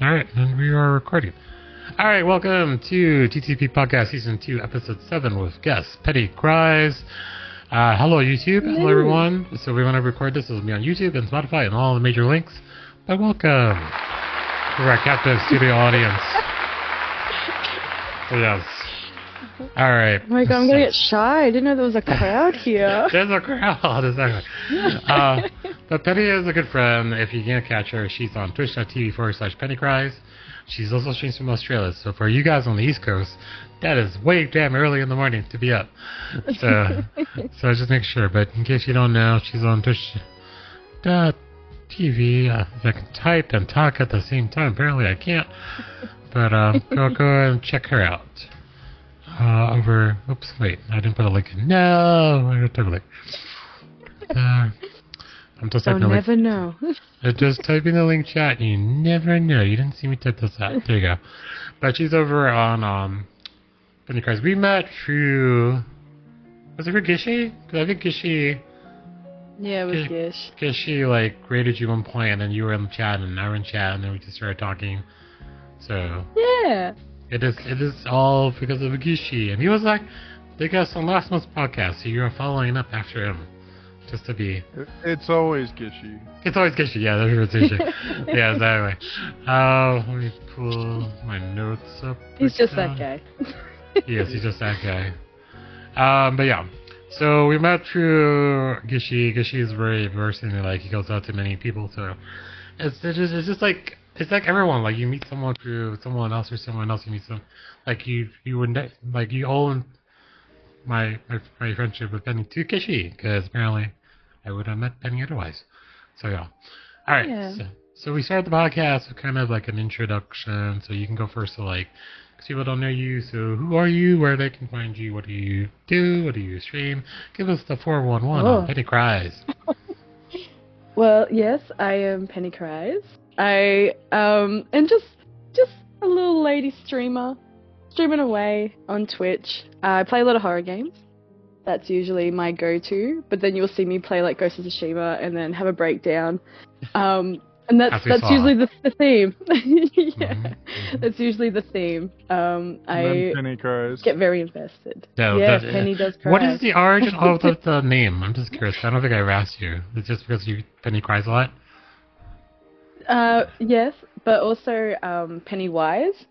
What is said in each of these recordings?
All right, and we are recording. All right, welcome to TPP Podcast Season 2, Episode 7 with guest Penny Cries. Uh, hello, YouTube. Hello, Hello. everyone. So, we want to record this. This will be on YouTube and Spotify and all the major links. But welcome to our captive studio audience. Yes. All right. Oh my god, I'm gonna get shy. I didn't know there was a crowd here. There's a crowd, exactly. Uh, but Penny is a good friend. If you can't catch her, she's on twitch.tv forward slash Penny Cries. She's also streams from Australia. So for you guys on the East Coast, that is way damn early in the morning to be up. So, so just make sure. But in case you don't know, she's on twitch.tv. Uh, if I can type and talk at the same time. Apparently I can't. But uh, go, go and check her out uh, over. Oops, wait, I didn't put a link. in. No, I took a link. Uh, I'm just I'll typing the link. never know. I just typing the link chat. You never know. You didn't see me type this out. There you go. But she's over on um, Penny Cries. We met through. Was it for Gishi? Because I think Gishi, yeah, it was Okay. Gish. Gishi like rated you one point, and then you were in the chat, and I were in chat, and then we just started talking. So Yeah. It is it is all because of Gishi. And he was like they got on last month's podcast, so you're following up after him. Just to be It's always Gishi. It's always Gishi, yeah, there's Gishi. yeah, exactly. Uh let me pull my notes up. He's just down. that guy. Yes, he's just that guy. Um, but yeah. So we met through Gishi. Gishi is very versed in like he goes out to many people. So it's, it's just it's just like it's like everyone. Like you meet someone through someone else or someone else. You meet some like you you would ne- like you own my my my friendship with Penny to Gishi because apparently I would have met Penny otherwise. So yeah. All right. Yeah. So, so we started the podcast with kind of like an introduction. So you can go first to like because people don't know you. So who are you? Where they can find you? What do you do? What do you stream? Give us the 411 Oh. on Penny Cries. Well, yes, I am Penny Cries. I um and just just a little lady streamer, streaming away on Twitch. Uh, I play a lot of horror games. That's usually my go-to. But then you'll see me play like Ghost of Tsushima and then have a breakdown. Um, and that's As that's saw. usually the, the theme. yeah, Mhm, mhm. that's usually the theme. Um, I Penny cries. get very invested. No, yeah, that- Penny does cry. What is the origin of the, the name? I'm just curious. I don't think I ever asked you. It's just because you Penny Cries a lot. Uh, yes, but also um, Pennywise.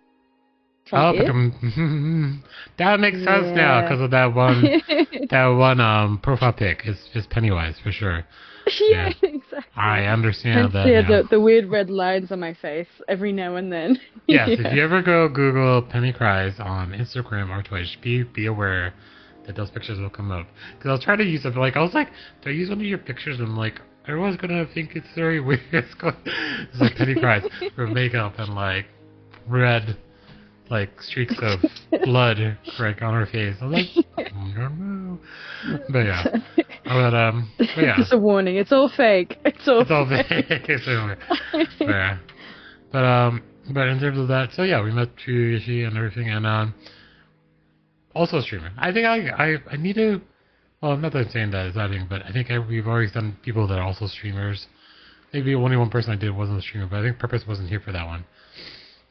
Oh, that makes sense now because of that one that one um profile pic. It's just Pennywise for sure. yeah, exactly. I understand Hence, that. yeah, now. the, the weird red lines on my face every now and then. Yes, Yeah. if you ever go Google Penny Cries on Instagram or Twitch, be be aware that those pictures will come up. Because I was trying to use it, but like I was like, do I use one of your pictures? And I'm like, everyone's gonna think it's very weird. It's, going, it's like Penny Cries with makeup and like red, like streaks of blood like on her face. I was like, I don't know. But yeah, but um, but yeah. Just a warning, it's all fake. It's all It's all fake. It's all- yeah. But um, but in terms of that, so yeah, we met through and everything, and um, also a streamer. I think I I I need to. Well, not that I'm saying that is thing, but I think I, we've always done people that are also streamers. Maybe only one person I did wasn't a streamer, but I think Purpose wasn't here for that one.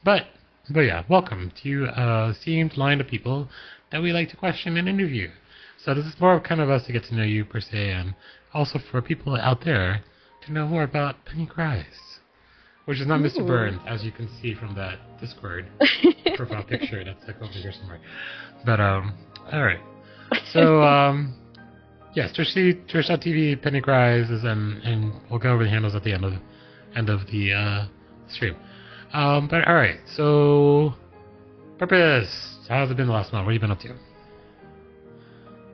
But but yeah, welcome to uh esteemed line of people that we like to question and interview. So this is more of kind of us to get to know you per se, and also for people out there to know more about Penny Cries, which is not Mr. Burns, as you can see from that Discord profile picture that's like over here somewhere. But um, all right. So um, yes, Twitch Twitch.tv Penny Cries is and and we'll go over the handles at the end of end of the uh, stream. Um, but all right, so purpose. How's it been the last month? What have you been up to?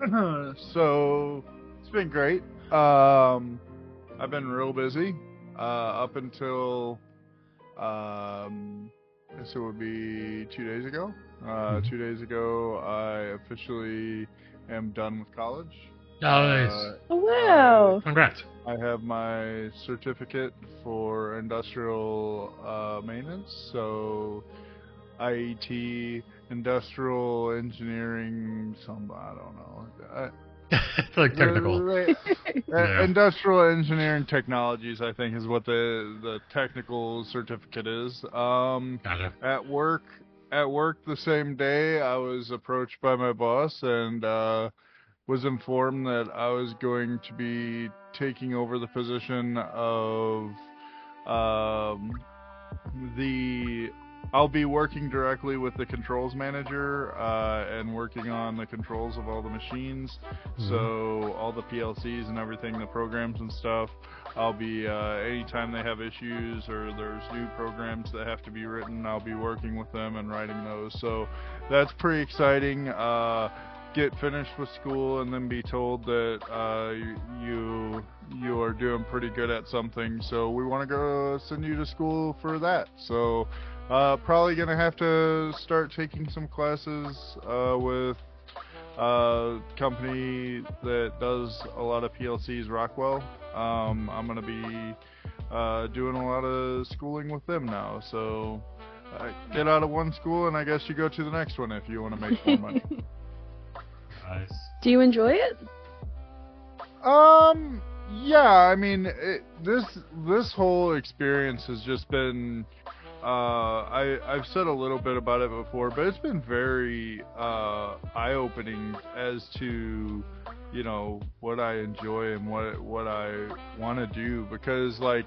so it's been great. Um, I've been real busy uh, up until um, I guess it would be two days ago. Uh, Mhm. Two days ago, I officially am done with college. Nice. Uh, Oh, wow. Congrats. I have my certificate for industrial uh, maintenance, so IET, industrial engineering. Some I don't know. I, like technical. Uh, Yeah. Industrial engineering technologies, I think, is what the the technical certificate is. Um, Gotcha. at work, at work the same day, I was approached by my boss and uh, was informed that I was going to be taking over the position of um, the. I'll be working directly with the controls manager uh, and working on the controls of all the machines. So all the PLCs and everything, the programs and stuff. I'll be uh, anytime they have issues or there's new programs that have to be written, I'll be working with them and writing those. So that's pretty exciting. Uh, get finished with school and then be told that uh, you you are doing pretty good at something. So we want to go send you to school for that. So uh, probably gonna have to start taking some classes uh, with uh, company that does a lot of PLCs, Rockwell. Um, I'm gonna be uh, doing a lot of schooling with them now. So uh, get out of one school, and I guess you go to the next one if you want to make more money. Nice. Do you enjoy it? Um, yeah, I mean, it, this this whole experience has just been. Uh, I I've said a little bit about it before, but it's been very uh, eye-opening as to you know what I enjoy and what what I want to do because like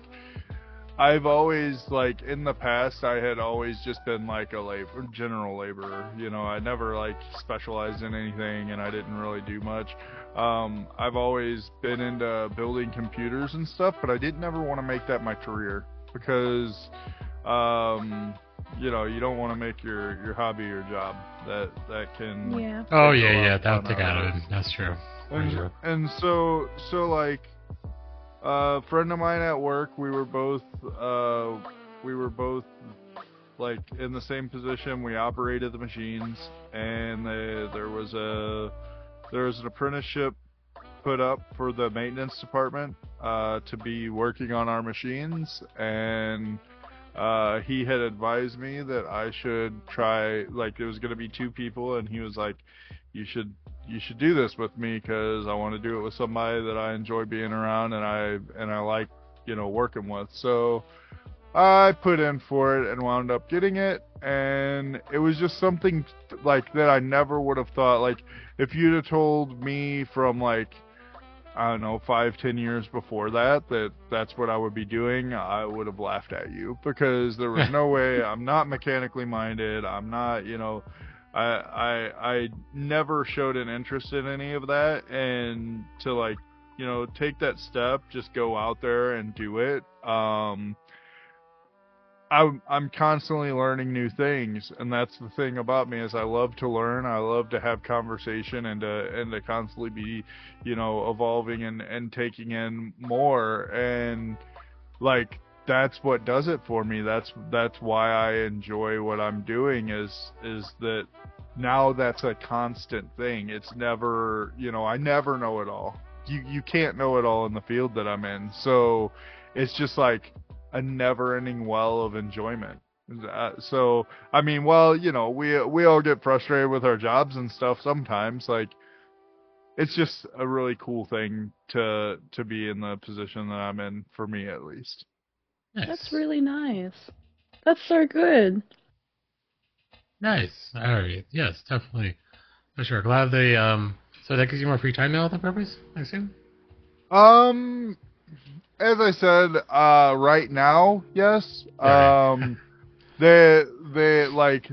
I've always like in the past I had always just been like a labor general laborer. You know, I never like specialized in anything and I didn't really do much. Um, I've always been into building computers and stuff, but I didn't ever want to make that my career because um, you know, you don't want to make your your hobby your job. That that can Yeah. Oh yeah, yeah. That'll take out out of of it. That's true. Very and, true. and so so like a friend of mine at work we were both uh we were both like in the same position. We operated the machines and they, there was a there was an apprenticeship put up for the maintenance department uh to be working on our machines. And uh he had advised me that I should try like it was going to be two people and he was like you should you should do this with me because I want to do it with somebody that I enjoy being around and I and I like you know working with. So I put in for it and wound up getting it, and it was just something like that I never would have thought. Like if you'd have told me from like I don't know five ten years before that that that's what I would be doing, I would have laughed at you because there was no way. I'm not mechanically minded. I'm not you know. I I I never showed an interest in any of that, and to like you know take that step, just go out there and do it. Um, I'm I'm constantly learning new things, and that's the thing about me is I love to learn. I love to have conversation and to and to constantly be, you know, evolving and and taking in more and like that's what does it for me. That's that's why I enjoy what I'm doing is is that now that's a constant thing. It's never, you know, I never know it all. You you can't know it all in the field that I'm in. So it's just like a never-ending well of enjoyment. Uh, so I mean, well, you know, we we all get frustrated with our jobs and stuff sometimes. Like, it's just a really cool thing to to be in the position that I'm in, for me at least. Nice. That's really nice. That's so good. nice. All right. Yes, definitely. For sure. Glad they um. So that gives you more free time now. With the purpose, I assume. Um, as I said, uh, right now, yes. Yeah. Um, they they like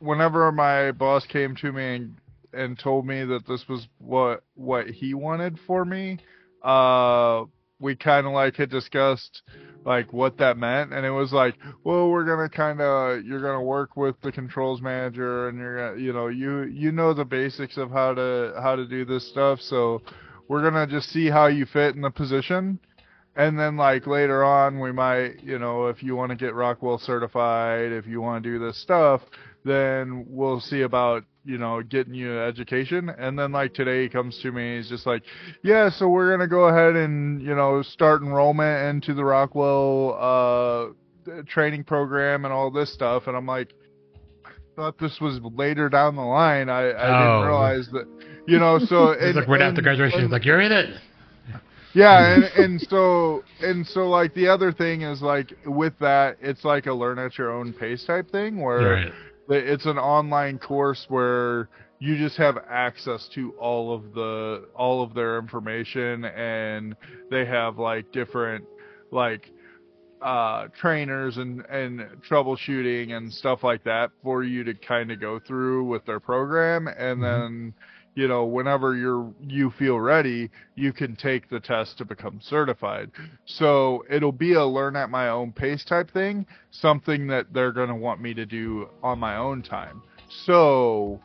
whenever my boss came to me and and told me that this was what what he wanted for me, uh, we kind of like had discussed like what that meant, and it was like, well, we're gonna kind of you're gonna work with the controls manager, and you're gonna you know you you know the basics of how to how to do this stuff, so we're gonna just see how you fit in the position. And then like later on we might you know if you want to get rockwell certified if you want to do this stuff then we'll see about you know getting you an education and then like today he comes to me he's just like yeah so we're gonna go ahead and you know start enrollment into the rockwell uh training program and all this stuff and i'm like thought this was later down the line. I, I Oh. didn't realize that. You know, so It's like right and- after graduation. and- He's like, "You're in it." yeah, and and so and so like the other thing is like with that, it's like a learn at your own pace type thing where Right. It's an online course where you just have access to all of the all of their information and they have like different like uh trainers and and troubleshooting and stuff like that for you to kind of go through with their program and Mhm. then you know whenever you're you feel ready you can take the test to become certified. So it'll be a learn at my own pace type thing something that they're going to want me to do on my own time. So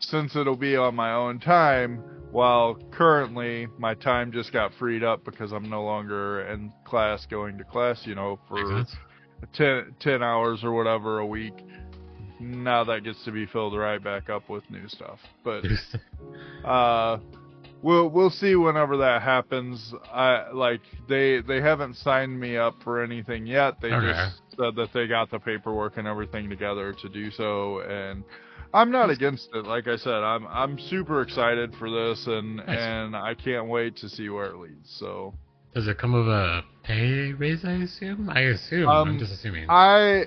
since it'll be on my own time while currently my time just got freed up because i'm no longer in class going to class you know for 10, 10 hours or whatever a week now that gets to be filled right back up with new stuff but uh we'll we'll see whenever that happens i like they they haven't signed me up for anything yet they Okay. just said that they got the paperwork and everything together to do so and i'm not against it like i said i'm i'm super excited for this and Nice. and i can't wait to see where it leads so Does it come with a pay raise? I assume. I assume. Um, I'm just assuming. I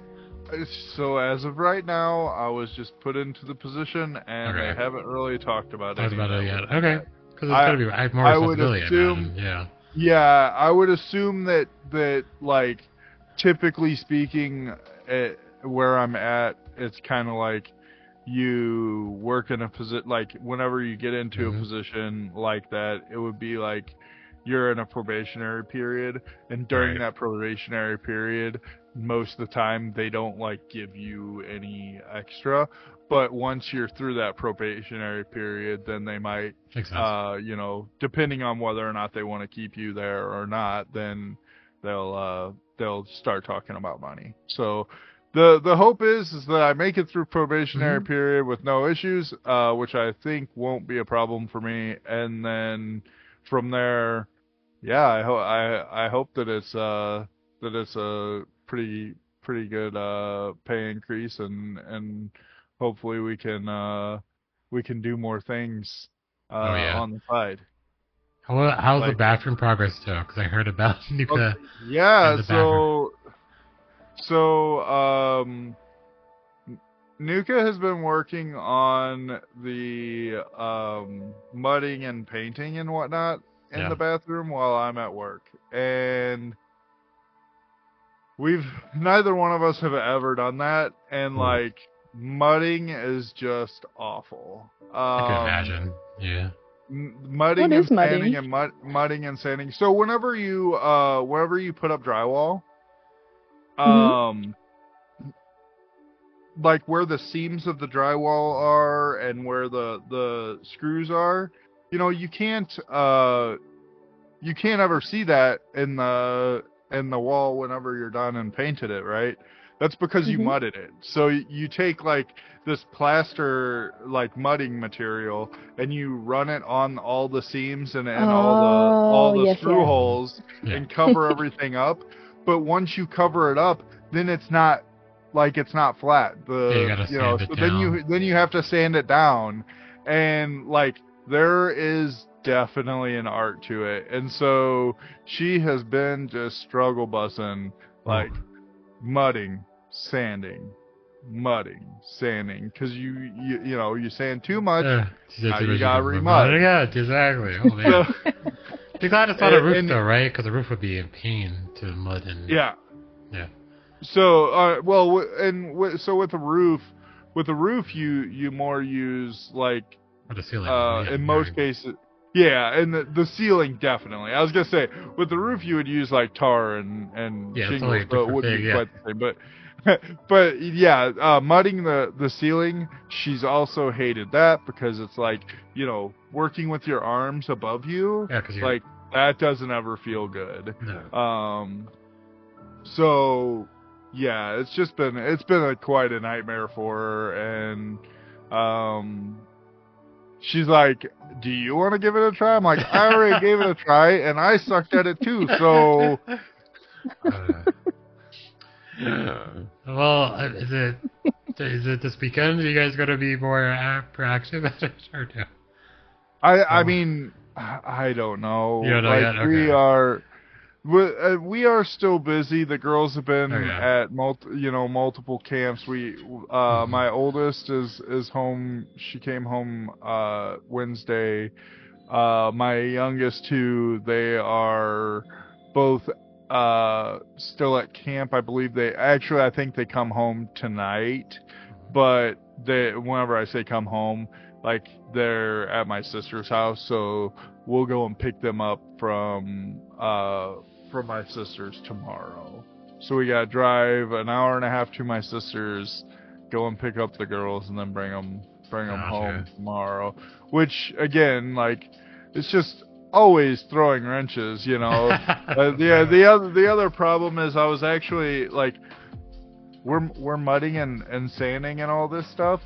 so as of right now, I was just put into the position, and Okay. they haven't really talked about Talked about it yet. Okay. Because it's I- gotta be. I have more I would assume- Yeah. Yeah, I would assume that that like typically speaking, eh, where I'm at, it's kind of like you work in a position like whenever you get into Mhm. a position like that, it would be like you're in a probationary period, and during Right. that probationary period, most of the time they don't like give you any extra. But once you're through that probationary period, then they might uh, you know, depending on whether or not they want to keep you there or not, then they'll uh, they'll start talking about money. So the the hope is is that I make it through probationary Mhm. period with no issues, uh, which I think won't be a problem for me, and then from there, yeah, I hope I I hope that it's uh that it's a pretty pretty good uh pay increase and and hopefully we can uh we can do more things uh, Oh, yeah. on the side. How, how's the bathroom progress too? Because I heard about Nuka. Okay, Yeah, so so um Nuka has been working on the um mudding and painting and whatnot in Yeah. the bathroom while I'm at work. And we've neither one of us have ever done that and Hmm. like mudding is just awful. Um, I can imagine. Yeah. mudding and is mudding? sanding and mud, mudding and sanding. So whenever you uh whenever you put up drywall, Mm-hmm. um like where the seams of the drywall are and where the the screws are, you know, you can't uh you can't ever see that in the in the wall whenever you're done and painted it, right? That's because you Mhm. mudded it. So you take like this plaster like mudding material and you run it on all the seams and, and all the all Oh, the yes, screw yes. holes Yeah. and cover everything up. But once you cover it up, then it's not like it's not flat. The Yeah, you gotta know, so then you then you have to sand it down, and like there is definitely an art to it. And so she has been just struggle bussing like mudding, sanding, mudding, sanding, because you, you you know you sand too much. Said now you gotta remud. Yeah, exactly. Oh man. So, Be glad it's not a roof and- though, right? Because the roof would be in pain to mud and. yeah. Yeah. So, uh, well, w- and w- so with the roof, with the roof, you you more use like the ceiling. uh, yeah, in yeah. most cases, yeah, and the the ceiling definitely. I was gonna say with the roof, you would use like tar and and Yeah, shingles, so it wouldn't be yeah. quite the same. But but yeah, uh, mudding the the ceiling, she's also hated that because it's like you know working with your arms above you, Yeah, like that doesn't ever feel good. No. Um, so yeah, it's just been it's been a, quite a nightmare for her, and um, she's like, "Do you want to give it a try?" I'm like, "I already gave it a try, and I sucked at it too." So Uh, well, is it Is it this weekend? Are you guys going to be more proactive at it or no? I I Oh. mean, I don't know. You don't know like yet? we Okay. are. We, uh, we are still busy. The girls have been Okay. at multi, you know, multiple camps. We, uh, Mhm. my oldest is is home. She came home uh Wednesday. Uh, my youngest two, they are both uh still at camp. I believe they actually. I think they come home tonight, but they whenever I say come home, like they're at my sister's house, so we'll go and pick them up from uh from my sister's tomorrow. So we got to drive an hour and a half to my sister's, go and pick up the girls, and then bring them bring them home tomorrow. Which again, like, it's just always throwing wrenches, you know. uh, the the other the other problem is I was actually like, we're we're mudding and and sanding and all this stuff.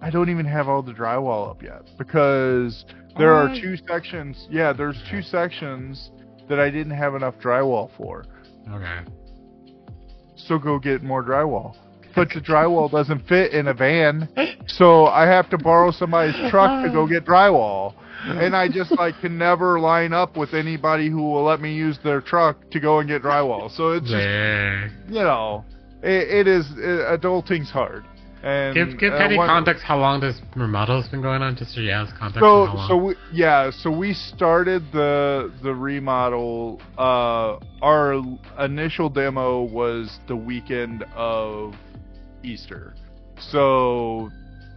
I don't even have all the drywall up yet because there are two sections. Yeah, there's two sections that I didn't have enough drywall for. Okay. So go get more drywall. But the drywall doesn't fit in a van, so I have to borrow somebody's truck to go get drywall. And I just like can never line up with anybody who will let me use their truck to go and get drywall. So it's just you know, it, it is it, adulting's hard. And Give give uh, Penny one- context how long this remodel has been going on, just so she has context. So how long. so we, yeah, so we started the the remodel. Uh, our initial demo was the weekend of Easter. So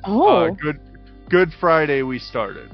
Oh. uh, good Good Friday we started.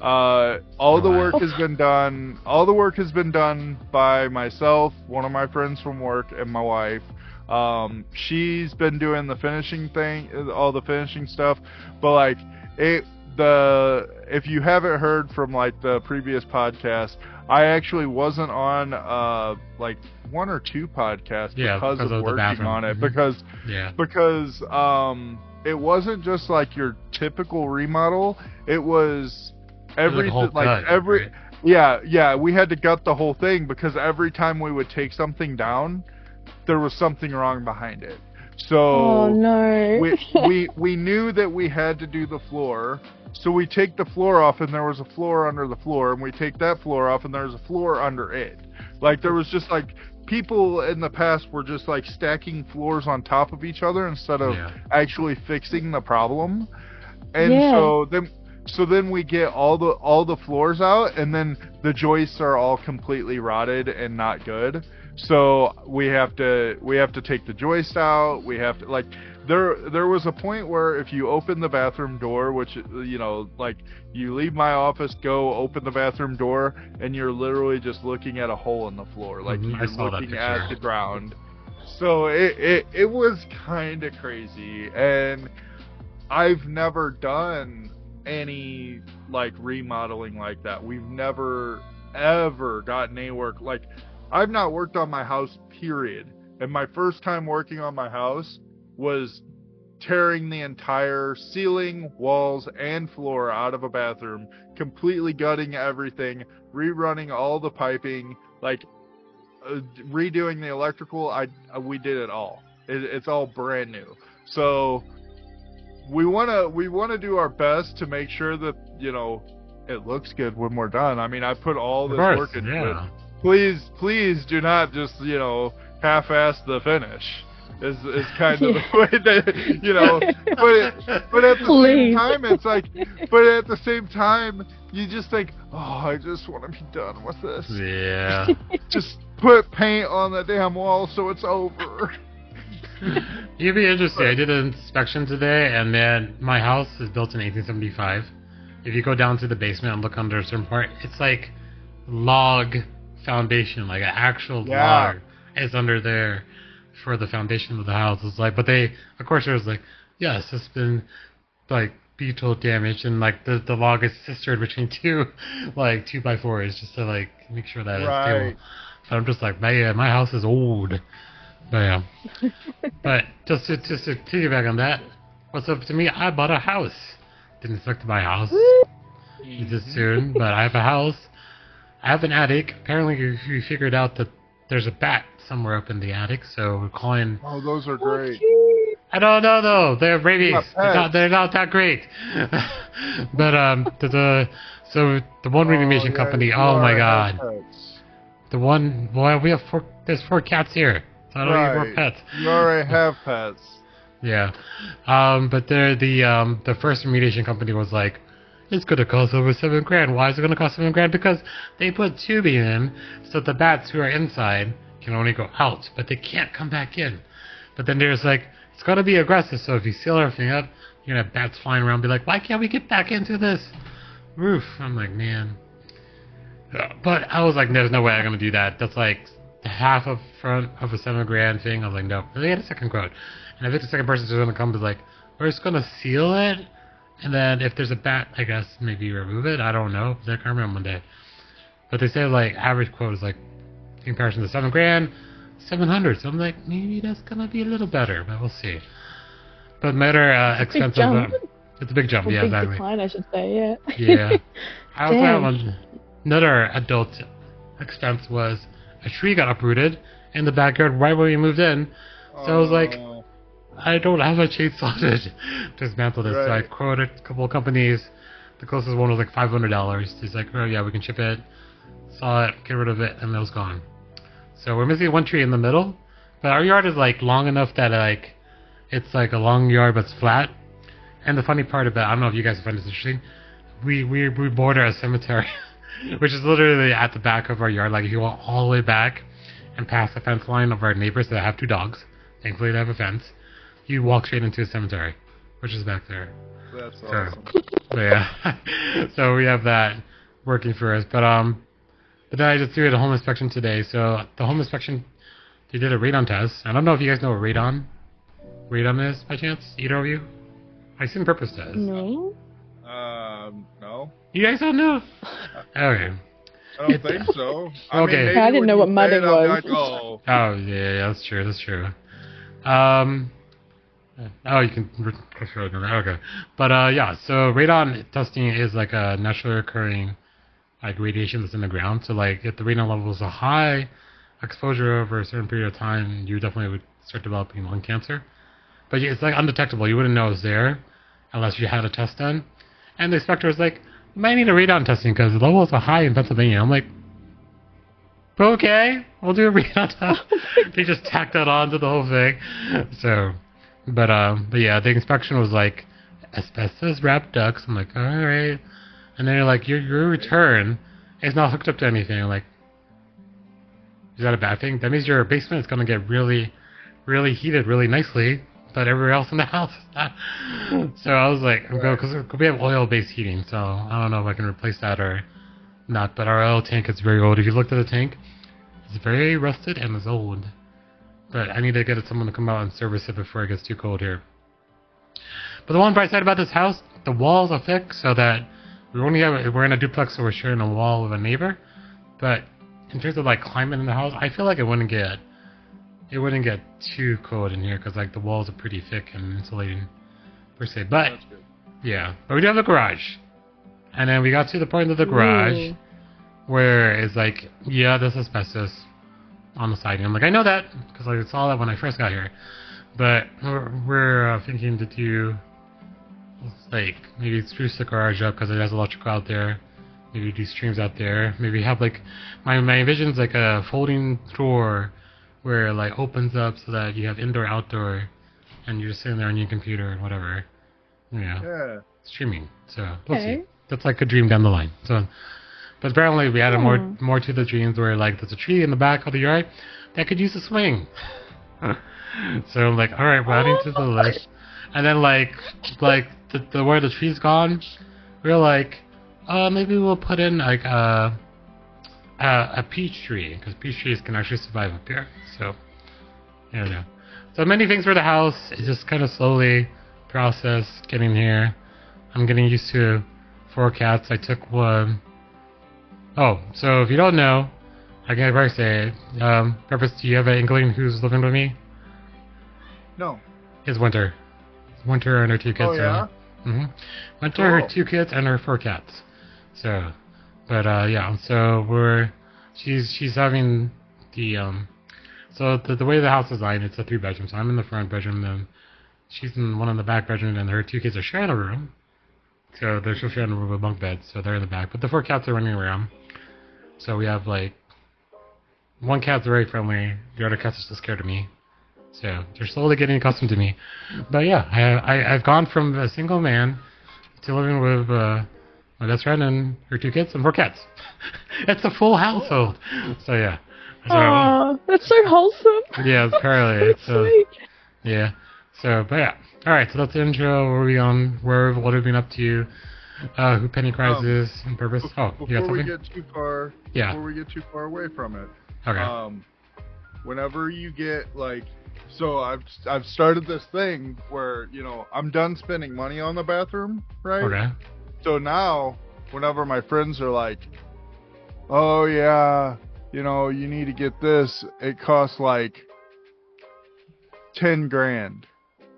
Uh, all the Wow. work has been done. All the work has been done by myself, one of my friends from work, and my wife. Um, she's been doing the finishing thing, all the finishing stuff, but like it, the if you haven't heard from like the previous podcast, I actually wasn't on uh like one or two podcasts Yeah, because, because of working on it Mhm. because yeah. because um it wasn't just like your typical remodel it was It was every like gut, every right? yeah yeah we had to gut the whole thing because every time we would take something down there was something wrong behind it so oh no. we we we knew that we had to do the floor so we take the floor off and there was a floor under the floor and we take that floor off and there's a floor under it like there was just like people in the past were just like stacking floors on top of each other instead of Yeah. actually fixing the problem and Yeah. so then so then we get all the all the floors out and then the joists are all completely rotted and not good so we have to we have to take the joist out. We have to like there there was a point where if you open the bathroom door which you know like you leave my office go open the bathroom door and you're literally just looking at a hole in the floor. Like Mhm, you're looking at the ground. So it it, it was kind of crazy. And I've never done any like remodeling like that. We've never ever gotten any work like I've not worked on my house period. And my first time working on my house was tearing the entire ceiling, walls, and floor out of a bathroom, completely gutting everything, rerunning all the piping, like uh, redoing the electrical. I uh, we did it all. It, it's all brand new. So we want to we want to do our best to make sure that you know it looks good when we're done. I mean, I put all this work into it. Yeah. Please, please do not just you know half-ass the finish. Is is kind of the way that you know. But but at the Please. same time, it's like, but at the same time, you just think, oh, I just want to be done with this. Yeah. Just put paint on the damn wall so it's over. You'd be interested. I did an inspection today, and then my house is built in 1875. If you go down to the basement and look under a certain part, it's like log foundation, like an actual Yeah. log is under there for the foundation of the house. It's like, but they, of course, there's like, yes, it's been like beetle damage, and like the the log is sistered between two, like two by fours, just to like make sure that it's Right. stable. But I'm just like, man, my house is old. But yeah. but just to just to piggyback on that, what's up to me? I bought a house. Didn't expect to buy a house this soon, but I have a house. I have an attic. Apparently, we we figured out that there's a bat somewhere up in the attic, so we're calling Oh, those are Oh, great. I don't know though. They're rabies. They're not, they're not that great. but um, the, the so the one remediation yeah, company. Oh my god. pets. The one. Well, we have four. There's four cats here. So I don't need more pets. You already have pets. Yeah. Um, but the the um the first remediation company was like, it's gonna cost over seven grand. Why is it gonna cost seven grand? Because they put tubing in so the bats who are inside can only go out, but they can't come back in. But then there's like, it's gotta be aggressive. So if you seal everything up, you're gonna have bats flying around, be like, why can't we get back into this roof? I'm like, man. Uh, But I was like, there's no way I'm gonna do that. That's like half of front of a seven grand thing. I was like, no. And they had a second quote. And I think the second person's just gonna come be like, we're just gonna seal it, and then if there's a bat, I guess maybe remove it. I don't know. They're coming around one day. But they say like average quote is like in comparison to seven grand, seven hundred. So I'm like, maybe that's gonna be a little better, but we'll see. But matter uh, expensive. uh, it's a big jump, Or yeah, big exactly. decline, I should say. Yeah. Yeah. I also have one, another adult expense was a tree got uprooted in the backyard right when we moved in. So I was like, I don't have a chainsaw to dismantle this. So I quoted a couple of companies. The closest one was like five hundred dollars. He's like, oh yeah, we can ship it. Saw it, get rid of it, and it was gone. So we're missing one tree in the middle, but our yard is like long enough that like it's like a long yard but it's flat. And the funny part about I don't know if you guys find this interesting. We we we border a cemetery, which is literally at the back of our yard. Like if you walk all the way back and past the fence line of our neighbors that have two dogs, thankfully they have a fence, you walk straight into a cemetery, which is back there. that's So- awesome. But yeah, so we have that working for us. But um, but then I just did a home inspection today. So the home inspection, they did a radon test. I don't know if you guys know what radon, radon is by chance. Either of you? I assume purpose does. No. Um, no, You guys don't know? Okay. I don't think so. I Okay. mean, I didn't know what say mudding it, I'll be was. Like, oh, Oh yeah, yeah, that's true. That's true. Um. Oh, you can. that's really. Okay, but uh, yeah. So radon testing is like a naturally occurring like radiation that's in the ground. So like if the radon levels are high exposure over a certain period of time, you definitely would start developing lung cancer. But it's like undetectable. You wouldn't know it's there unless you had a test done. And the inspector was like, "You might need a radon testing because the levels are high in Pennsylvania." I'm like, okay, we'll do a radon test. they just tacked that on to the whole thing. So, but um, but yeah, the inspection was like asbestos wrapped ducts. I'm like, all right. And then they're like, your your return is not hooked up to anything. I'm like, is that a bad thing? That means your basement is gonna get really, really heated really nicely, but everywhere else in the house is not. So I was like, because we have oil-based heating, so I don't know if I can replace that or not. But our oil tank is very old. If you looked at the tank, it's very rusted and it's old. But I need to get someone to come out and service it before it gets too cold here. But the one bright side about this house, the walls are thick so that we only have we're in a duplex, so we're sharing a wall with a neighbor. But in terms of like climate in the house, I feel like it wouldn't get it wouldn't get too cold in here because like the walls are pretty thick and insulating per se. But yeah, but we do have a garage, and then we got to the point of the garage Ooh. where it's like, yeah, there's asbestos on the siding. I'm like, I know that because I saw that when I first got here. But we're, we're uh, thinking to do like maybe spruce the garage up because it has electrical out there. Maybe do streams out there. Maybe have like my my vision's like a folding door where it like opens up so that you have indoor outdoor, and you're just sitting there on your computer and whatever. Yeah Yeah. streaming. So we'll see. That's like a dream down the line. So, but apparently we added more Hmm. more to the dreams where like there's a tree in the back of the yard that could use a swing. so I'm like, all right, we're adding to the list. And then like like the, the where the tree's gone, we're like, uh, maybe we'll put in like a a, a peach tree because peach trees can actually survive up here. So, I don't know. So many things for the house. It's just kind of slowly process getting here. I'm getting used to four cats. I took one. Oh, so if you don't know, I can probably say it. Um, Purpose, do you have an inkling who's living with me? No. It's Winter. Winter and her two kids. Oh yeah. hmm Winter, her two kids, and her four cats. So, but uh, yeah. So we're she's she's having the um. So the the way the house is designed, it's a three bedroom. So I'm in the front bedroom, then she's in one in the back bedroom, and her two kids are sharing a room. So they're still sharing a room with bunk beds, so they're in the back. But the four cats are running around. So we have like one cat's very friendly, the other cats are still scared of me. So they're slowly getting accustomed to me. But yeah, I, I I've gone from a single man to living with uh, my best friend and her two kids and four cats. it's a full household. So yeah. So Aw, that's so wholesome. yeah, apparently That's it's uh, sweet. yeah. So, but yeah. All right. So that's the intro. Where are we on? Where what have we been up to? Uh, who Penny Cries Um, is and purpose? Oh, Before you got we get too far, Yeah. before we get too far away from it, Okay. um, whenever you get like, so I've I've started this thing where you know I'm done spending money on the bathroom, right? okay. So now, whenever my friends are like, "Oh yeah, you know, you need to get this. It costs like ten grand,"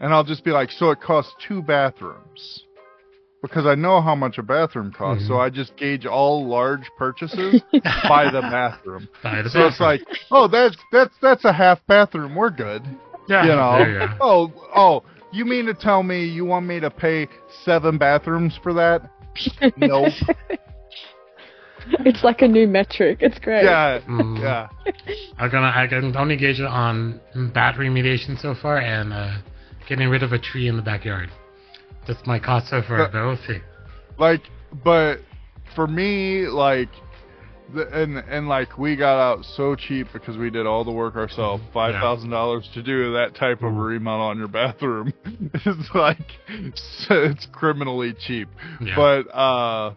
and I'll just be like, "So it costs two bathrooms." Because I know how much a bathroom costs, so Mhm. I just gauge all large purchases by the bathroom. By the So it's like, oh, that's that's that's a half bathroom. We're good. yeah, You know. you. Oh, oh, you mean to tell me you want me to pay seven bathrooms for that? Nope. it's like a new metric. It's great. Yeah, Mm. yeah. I'm gonna I can only gauge it on bat remediation so far and uh, getting rid of a tree in the backyard. That's my cost so far, But- but. Like, but for me, like, the, and and like we got out so cheap because we did all the work ourselves. Five thousand dollars to do that type of Mhm. remodel on your bathroom is like it's criminally cheap. Yeah. But uh,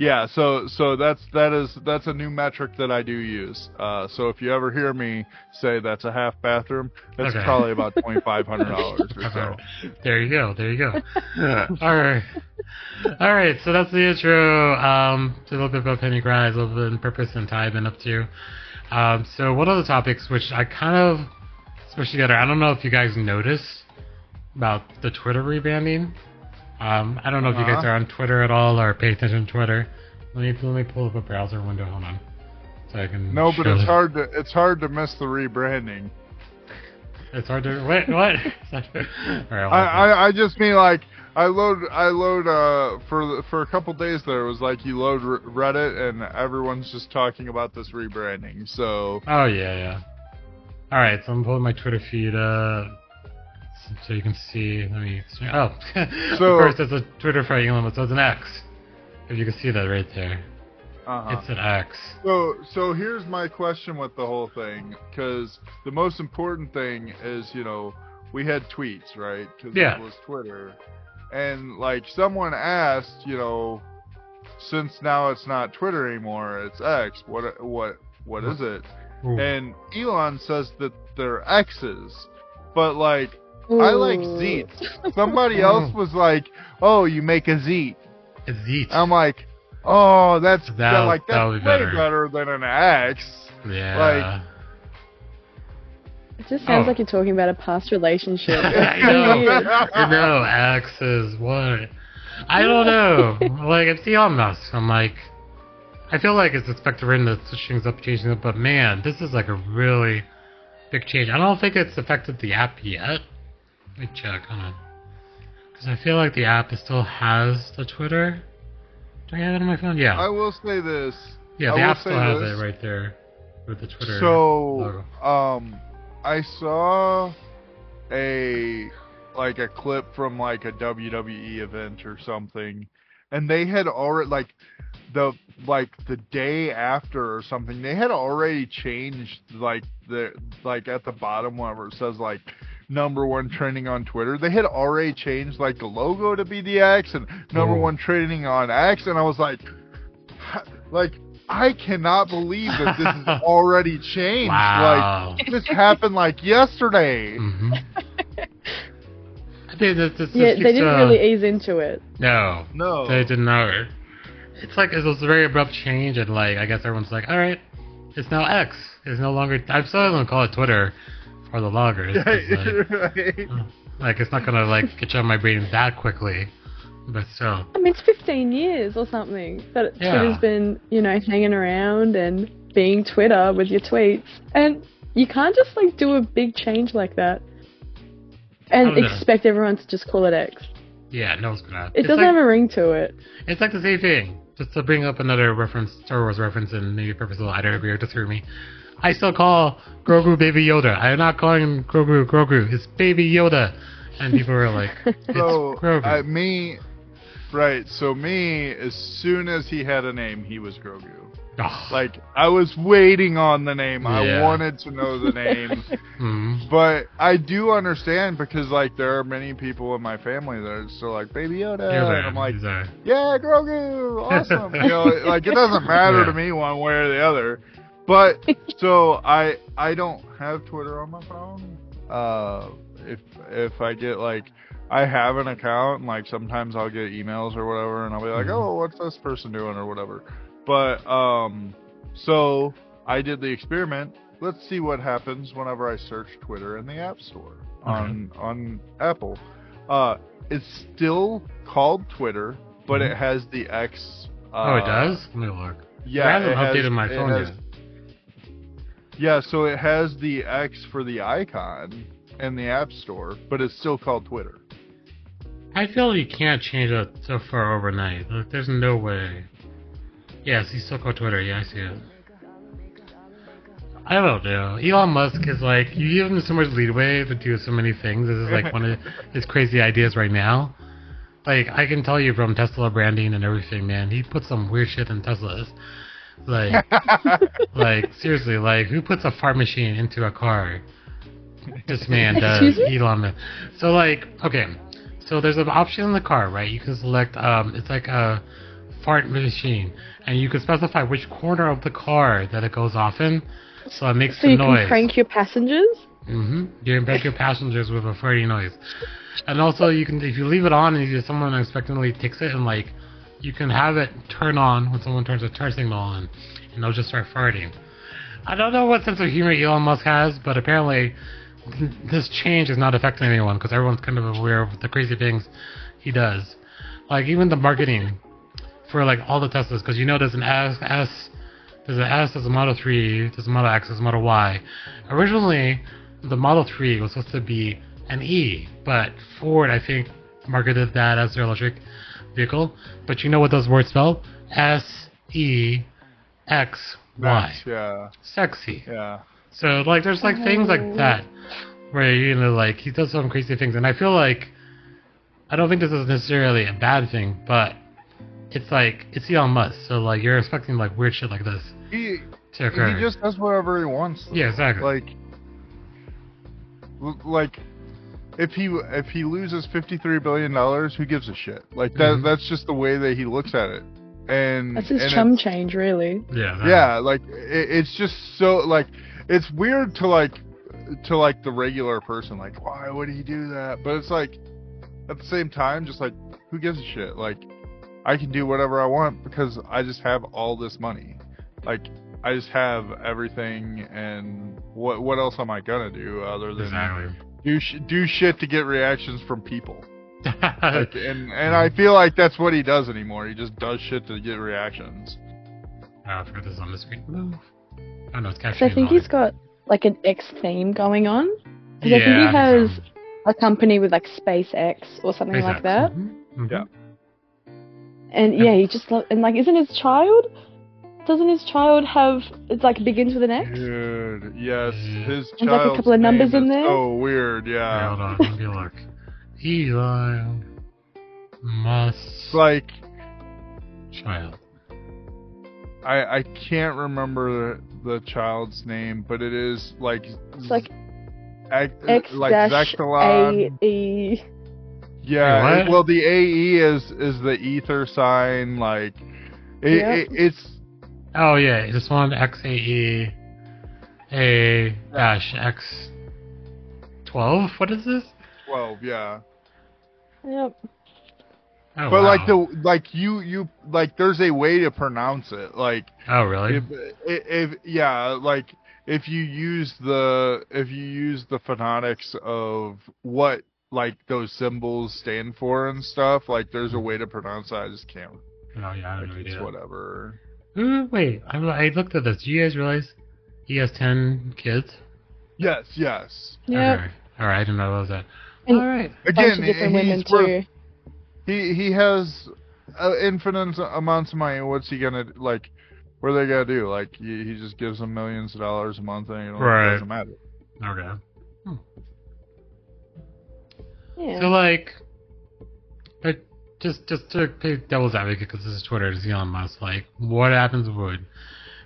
yeah. So so that's that is that's a new metric that I do use. Uh, so if you ever hear me say that's a half bathroom, that's Okay. probably about twenty five hundred dollars or so. There you go. There you go. All right. All right. So that's the intro. Um, a little bit about Penny Cries, a little bit in purpose and Ty have been up to. Um, so one of the topics which I kind of switched together. I don't know if you guys noticed about the Twitter rebranding. Um, I don't know if you guys Uh-huh. are on Twitter at all or pay attention to Twitter. Let me let me pull up a browser window. Hold on, so I can. No, but it's the- hard to it's hard to miss the rebranding. It's hard to wait. What? all right. I, I, I just mean like I load I load uh for the- for a couple days there it was like you load R- Reddit and everyone's just talking about this rebranding. So Oh yeah, yeah. All right, so I'm pulling my Twitter feed uh, so you can see. Let me. Oh, So- of course, it's a Twitter for Elon, so it's an X. If you can see that right there, uh it's an X. so so here's my question with the whole thing because the most important thing is you know we had tweets right because Yeah. it was Twitter and like someone asked you know since now it's not Twitter anymore it's X what what what is it Ooh. and Elon says that they're X's, but like I like Ooh. zeets. Somebody else was like, "Oh, you make a zeet." It's Zeet. I'm like, "Oh, that's that, That'll- like that'll that's be way better. better. than an X." yeah. Like. It just sounds Oh. like you're talking about a past relationship. I It's so know. weird. I know. X is what? I don't know. like it's Elon Musk. I'm like, I feel like it's expected for him to switch things up, changing things but man, this is like a really big change. I don't think it's affected the app yet. Let me check. Hold on. Because I feel like the app still has the Twitter. Do I have it on my phone? Yeah. I will say this. yeah, the will app still has this. it right there with the Twitter. So, logo. um, I saw a like a clip from like a WWE event or something, and they had already like the like the day after or something. They had already changed like the like at the bottom wherever it says like number one trending on Twitter. They had already changed like the logo to be the X and number Oh. one trending on X, and I was like, like. I cannot believe that this is already changed. Wow. Like this happened like yesterday. hmm I think this, this, this Yeah, they didn't to- really ease into it. No, No. they did not. It's like it was a very abrupt change, and like I guess everyone's like, all right, it's now X. It's no longer. I'm still gonna call it Twitter for the loggers. 'cause, like, Right. Mm, like, it's not gonna like get you on my brain that quickly, but still. I mean, it's 15 years or something that Yeah. Twitter's been, you know, hanging around and being Twitter with your tweets. And you can't just, like, do a big change like that. and Oh, no. expect everyone to just call it X. Yeah, no one's gonna. It it's doesn't like, have a ring to it. It's like the same thing. Just to bring up another reference, Star Wars reference, and maybe purposeful, I don't agree or disagree with me. I still call Grogu Baby Yoda. I'm not calling him Grogu Grogu. It's Baby Yoda. And people are like, it's So Grogu. I, me, right? So me, as soon as he had a name, he was Grogu. Oh, Like I was waiting on the name. I wanted to know the name. mm, But I do understand because like there are many people in my family that are still like Baby Yoda, Yoda. and I'm like, He's yeah, Grogu, awesome. you know, like it doesn't matter Yeah. to me one way or the other. But so I I don't have Twitter on my phone. Uh, if if I get like I have an account and like sometimes I'll get emails or whatever and I'll be like, Mhm. oh, what's this person doing or whatever. But um, so I did the experiment. Let's see what happens whenever I search Twitter in the App Store on on Apple. Uh, it's still called Twitter, but Mhm. it has the X. Uh, oh, it does? Let me look. Yeah, I haven't it has- updated my phone has- yet. Yeah, so it has the X for the icon and the App Store, but it's still called Twitter. I feel you can't change it so far overnight. Like, there's no way. Yes, he's still called Twitter. Yeah, I see it. I don't know. Elon Musk is like you give him so much leeway to do so many things. This is like one of his crazy ideas right now. Like I can tell you from Tesla branding and everything, man. He put some weird shit in Teslas. Like, like seriously, like who puts a fart machine into a car? This man does. Elon. So like, okay, so there's an option in the car, right? You can select. Um, it's like a fart machine, and you can specify which corner of the car that it goes off in, so it makes So the you noise. can prank your passengers. Mm-hmm. You can prank your passengers with a farty noise, and also you can if you leave it on and you, someone unexpectedly takes it and like, you can have it turn on when someone turns a turn signal on, and they'll just start farting. I don't know what sense of humor Elon Musk has, but apparently this change is not affecting anyone because everyone's kind of aware of the crazy things he does. Like even the marketing for like all the Teslas, because you know there's an S, S, there's an S, there's a Model 3, there's a Model X, there's a Model Y. Originally, the Model 3 was supposed to be an E, but Ford, I think, marketed that as their electric vehicle. But you know what those words spell? S E X Y. Yeah, Sexy. yeah. So like there's like things like Oh. that where you know like he does some crazy things and I feel like I don't think this is necessarily a bad thing, but it's like it's Elon Musk, so like you're expecting like weird shit like this He to occur. he just does whatever he wants. though. yeah, exactly. Like, like, if he if he loses fifty three billion dollars, who gives a shit? Like that Mhm. that's just the way that he looks at it. And That's his and chum change, really. yeah, that- yeah like it, it's just so like it's weird to like to like the regular person like why would he do that but it's like at the same time just like who gives a shit like i can do whatever i want because i just have all this money like i just have everything and what what else am i gonna do other than exactly. Do sh- do shit to get reactions from people like, and and i feel like that's what he does anymore he just does shit to get reactions I'll put this on the screen. Move. Oh no, it's So. I think he's got like an X theme going on. yeah, I think he has so. a company with like SpaceX or something like SpaceX. that. Mhm, mhm. Yeah. And Yeah. yeah, he just lo- and like, isn't his child? Doesn't his child have? It's like begins with an X. Dude, yes, Yeah. his There's like a couple of numbers in is there. So weird, Yeah, yeah. hold on, let me look. Elon Musk Like child. I I can't remember the child's name, but it is like It's like ag- uh, X like dash A E. Yeah, Wait, well the AE is is the ether sign. Like it, Yeah. it, it's Oh yeah, this one XAE A dash X twelve. What is this? twelve, yeah. Yep. Oh, but wow. like the like you you like there's a way to pronounce it. Like oh really? if, if, if yeah like if you use the if you use the phonetics of what like those symbols stand for and stuff like there's a way to pronounce that i just can't oh yeah, I have like, no it's whatever Ooh, wait, I, I looked at this. Do you guys realize he has ten kids? yes yes Yep. Okay. All right, I didn't know that was that. And All right. Again, of different women he's worth, he he has uh, infinite amounts of money. What's he gonna like? What are they gonna do? Like he, he just gives them millions of dollars a month, and it Right. doesn't matter. Okay. Yeah. So like, but just just to play devil's advocate, because this is Twitter, it's Elon Musk. Like, what happens would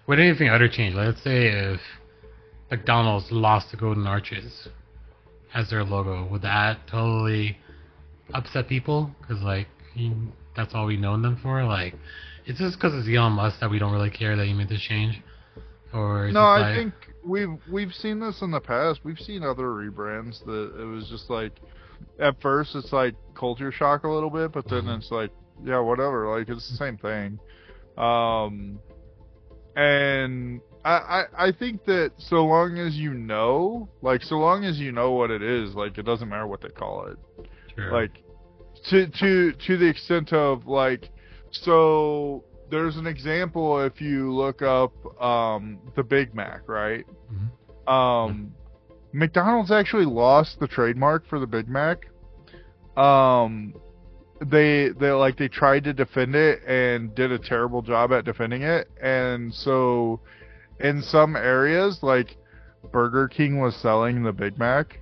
would anything other change? Let's say if McDonald's lost the Golden Arches as their logo, would that totally upset people? Because like, that's all we know them for. Like, is this because it's Elon Musk that we don't really care that he made this change? Or is No, I like, think we've we've seen this in the past. We've seen other rebrands that it was just like at first it's like culture shock a little bit, but then it's like yeah, whatever. Like it's the same thing. Um, and I, I I think that so long as you know, like so long as you know what it is, like it doesn't matter what they call it Sure. like to to to the extent of like so there's an example if you look up um the Big Mac, right? Mhm. Um McDonald's actually lost the trademark for the Big Mac. Um they they like they tried to defend it and did a terrible job at defending it and so in some areas like Burger King was selling the Big Mac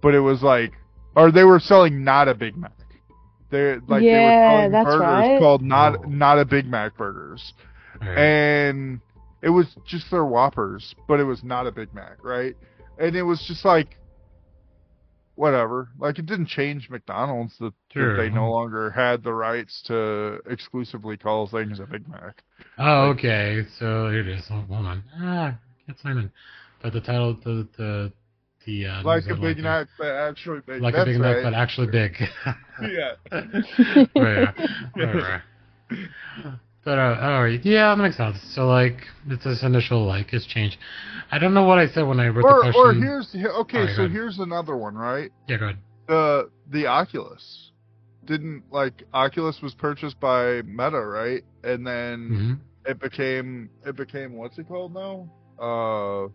but it was like or they were selling not a Big Mac. They like they were selling that's burgers right. called not Oh. not a Big Mac burgers. Right. And it was just their Whoppers, but it was not a Big Mac, right? And it was just like whatever. Like it didn't change McDonald's that, Sure. that they no longer had the rights to exclusively call things a Big Mac. Oh, okay. So here it is. Hold on. Ah, can't sign in. But the title, the the the uh, Like a Big Mac, but actually big. like a Big Mac, right. but actually big. yeah. right, right, right. But uh, all right, yeah, that makes sense. So like, it's this initial like it's changed. I don't know what I said when I wrote the Or question. or here's here- okay, Alright, go so here's another one, right? yeah, go ahead. The the Oculus didn't like Oculus was purchased by Meta, right? And then hmm it became it became what's it called now? Uh,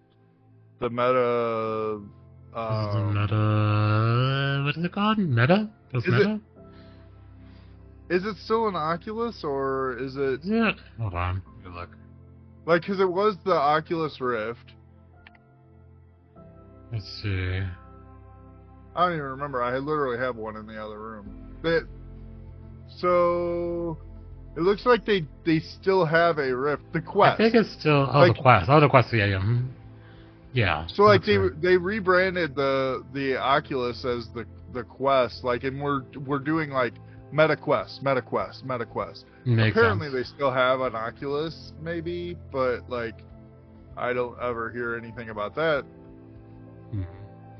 the Meta. This is the Uh, meta. What is it called? Meta? Is it- meta. Is it still an Oculus or is it? Yeah. Hold on. Good luck. like because it was the Oculus Rift? Let's see. I don't even remember. I literally have one in the other room. But so it looks like they they still have a Rift. The Quest. I think it's still. Oh, Like- the Quest. Oh, the Quest. Yeah, yeah. mhm. Yeah. So like they right. they rebranded the the Oculus as the the Quest, like, and we're we're doing like Meta Quest, Meta Quest, Meta Quest. Makes Apparently sense. they still have an Oculus, maybe, but like I don't ever hear anything about that. Mhm.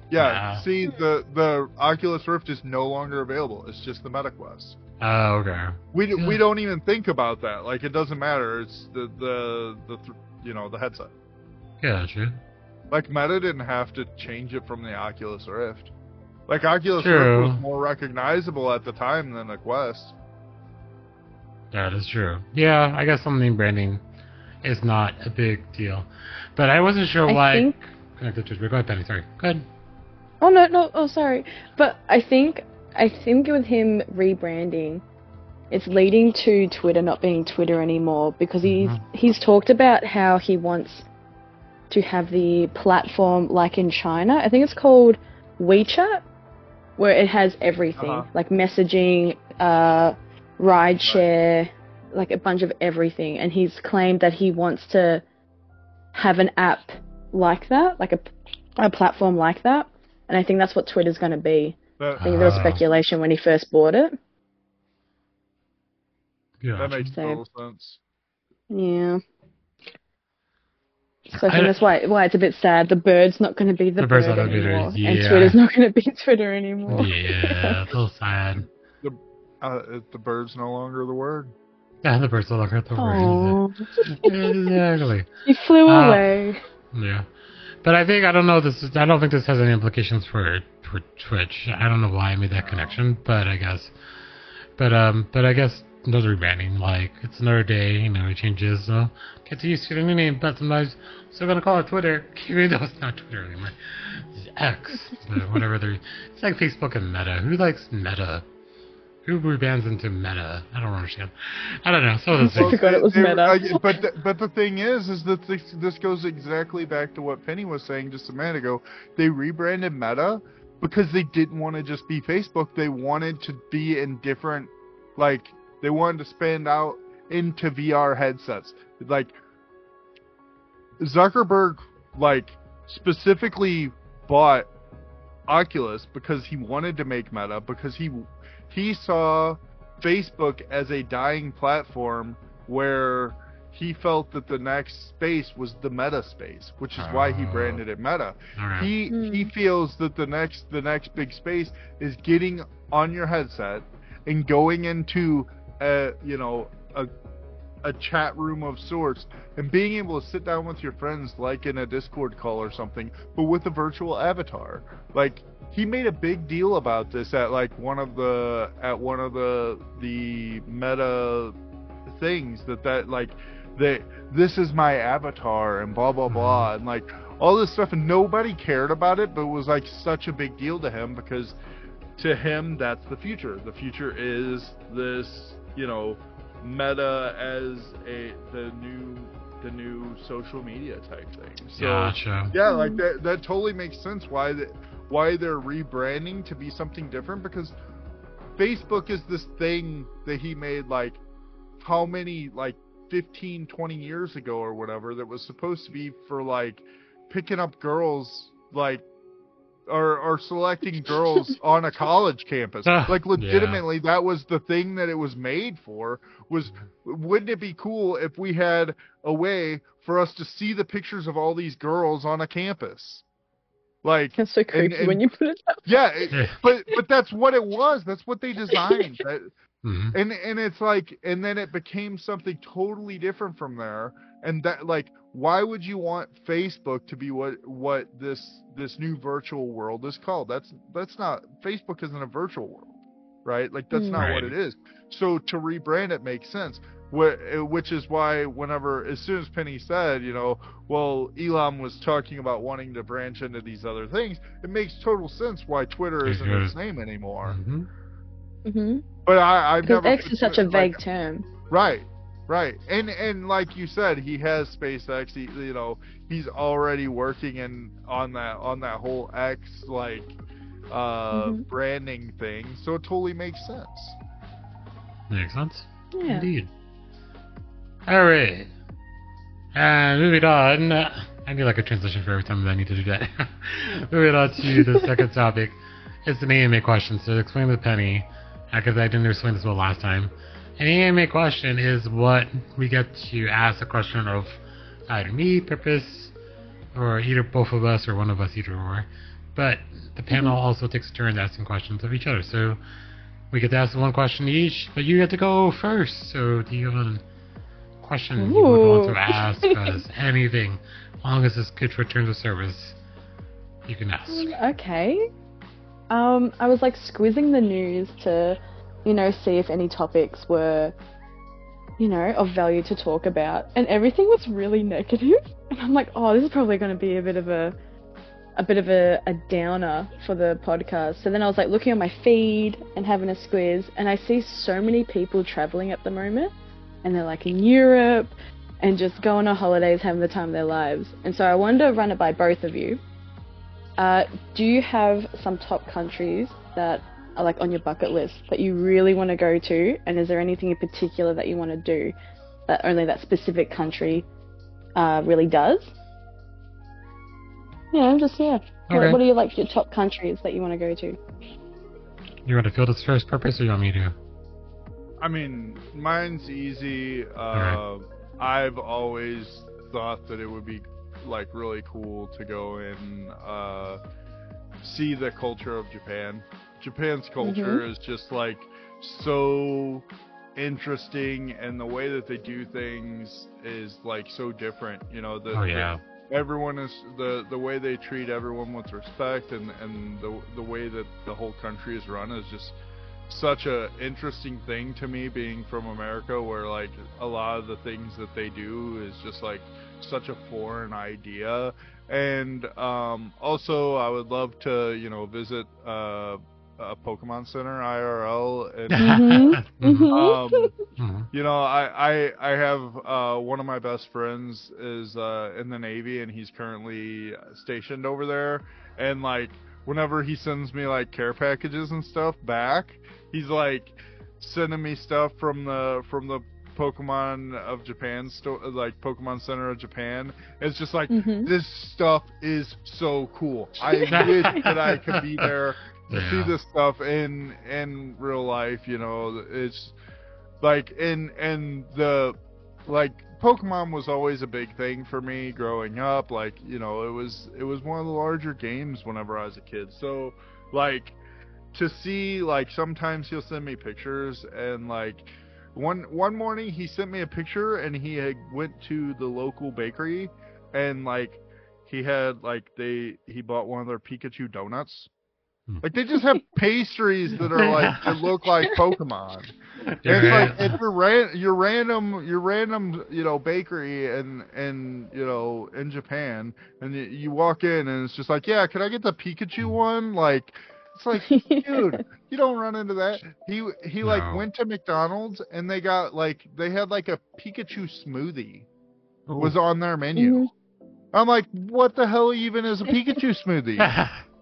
Yeah, Nah. see the the Oculus Rift is no longer available. It's just the Meta Quest. Oh, okay. We d- we don't even think about that. Like it doesn't matter. It's the the the th- you know the headset. Yeah, true. Like Meta didn't have to change it from the Oculus Rift. Like Oculus True. Rift was more recognizable at the time than the Quest. That is true. Yeah, I guess something branding is not a big deal, but I wasn't sure I why. think- Connected to Go ahead, Penny. Sorry. Go ahead. Oh no, no, oh sorry. But I think I think with him rebranding, it's leading to Twitter not being Twitter anymore because he's Mhm. he's talked about how he wants to have the platform like in China. I think it's called WeChat, where it has everything Uh-huh. like messaging, uh, rideshare, like a bunch of everything. And he's claimed that he wants to have an app like that, like a, a platform like that. And I think that's what Twitter's going to be. I That, think there was Ah. speculation when he first bought it. Yeah. that makes So- total sense. Yeah. So I I- think that's why why it's a bit sad. The bird's not going to be the, The bird's bird not gonna be anymore, and. Twitter's not going to be Twitter anymore. Yeah, a little sad. Uh, the bird's no longer the word. Yeah, the bird's no longer the word. Exactly. He flew Uh, away. Yeah, but I think I don't know this. Is, I don't think this has any implications for for Twitch. I don't know why I made that connection, but I guess. But um, but I guess another rebranding. Like it's another day, you know, it changes. So get used to the new name, but sometimes still gonna call it Twitter, even though it's not Twitter anymore. It's X, whatever they're. It's like Facebook and Meta. Who likes Meta? Who rebrands into Meta? I don't understand. I don't know. Some of I forgot it was meta. Uh, but the, but the thing is, is that this, this goes exactly back to what Penny was saying just a minute ago. They rebranded Meta because they didn't want to just be Facebook. They wanted to be in different, like they wanted to spend out into VR headsets. Like Zuckerberg, like specifically bought Oculus because he wanted to make Meta because he he saw Facebook as a dying platform where he felt that the next space was the meta space, which is why he Oh. branded it Meta. Alright. He Hmm. he feels that the next the next big space is getting on your headset and going into a you know a a chat room of sorts and being able to sit down with your friends like in a Discord call or something, but with a virtual avatar. Like he made a big deal about this at like one of the at one of the the meta things that that like that this is my avatar and blah blah blah mm-hmm. and like all this stuff and nobody cared about it but it was like such a big deal to him because to him that's the future the future is this you know meta as a the new the new social media type thing so Gotcha. yeah like that that totally makes sense why that why they're rebranding to be something different because facebook is this thing that he made like how many like 15 20 years ago or whatever that was supposed to be for like picking up girls like or or selecting girls on a college campus Ah, like yeah. legitimately that was the thing that it was made for was wouldn't it be cool if we had a way for us to see the pictures of all these girls on a campus like It's so creepy and- when you put it up. yeah it, but but that's what it was that's what they designed That- Mhm. and and it's like and then it became something totally different from there and that like why would you want facebook to be what what this this new virtual world is called? That's that's not facebook isn't a virtual world right? Like that's not what it is. So to rebrand it makes sense uh, which is why whenever as soon as penny said you know well elon was talking about wanting to branch into these other things it makes total sense why twitter isn't does. its name anymore. Mhm. hmm but i i've Because never X is such Twi- a like, vague term. Right, right, and and like you said, he has SpaceX. He, you know, he's already working in on that on that whole X like uh Mhm. branding thing. So it totally makes sense. Makes sense. Yeah. Indeed. Alright. And moving on. I need like a transition for every time that I need to do that. moving on to the second topic. It's an AMA question. So explain the Penny, because I didn't explain this well last time. An AMA question is what we get to ask a question of either me, Purpose, or either both of us or one of us, either or. But the panel also takes turns asking questions of each other. So we get to ask one question each, but you get to go first. So do you have a question you would want to ask us? Anything, as long as it's good for terms of service, you can ask. Okay. Um, I was like squeezing the news to, you know, see if any topics were, you know, of value to talk about, and everything was really negative. And I'm like, oh, this is probably going to be a bit of a, a bit of a, a downer for the podcast. So then I was like looking on my feed and having a squiz, and I see so many people traveling at the moment, and they're like in Europe, and just going on holidays, having the time of their lives. And so I wanted to run it by both of you. Uh, do you have some top countries that like on your bucket list that you really want to go to? And is there anything in particular that you want to do that only that specific country uh, really does? Yeah, just yeah. What, Okay. what are your like your top countries that you want to go to? You want to fill this first purpose, or you want me to? I mean, mine's easy. Uh, Alright. I've always thought that it would be like really cool to go and uh, see the culture of Japan. Japan's culture is just like so interesting, and the way that they do things is like so different. You know, the, Oh the- everyone is the the way they treat everyone with respect and and the the way that the whole country is run is just such a interesting thing to me being from America where like a lot of the things that they do is just like such a foreign idea and um also I would love to you know visit uh a Pokemon Center IRL and Mhm, mhm. um Mhm. you know, I I I have uh, one of my best friends is uh, in the Navy and he's currently stationed over there. And like, whenever he sends me like care packages and stuff back, he's like sending me stuff from the from the Pokemon of Japan store, like Pokemon Center of Japan. It's just like Mhm. this stuff is so cool. I wish that I could be there to see this stuff in in real life. You know, it's like and and the like Pokemon was always a big thing for me growing up. Like you know, it was it was one of the larger games whenever I was a kid. So like to see like sometimes he'll send me pictures and like one one morning he sent me a picture and he had went to the local bakery and like he had like they he bought one of their Pikachu donuts. Like they just have pastries that are like that look like Pokemon. It's right. like it's your ran your random your random you know bakery and and you know in Japan and you, you walk in and it's just like yeah can I get the Pikachu one like it's like dude you don't run into that he he like went to McDonald's and they got like they had like a Pikachu smoothie Ooh. was on their menu Mhm. I'm like what the hell even is a Pikachu smoothie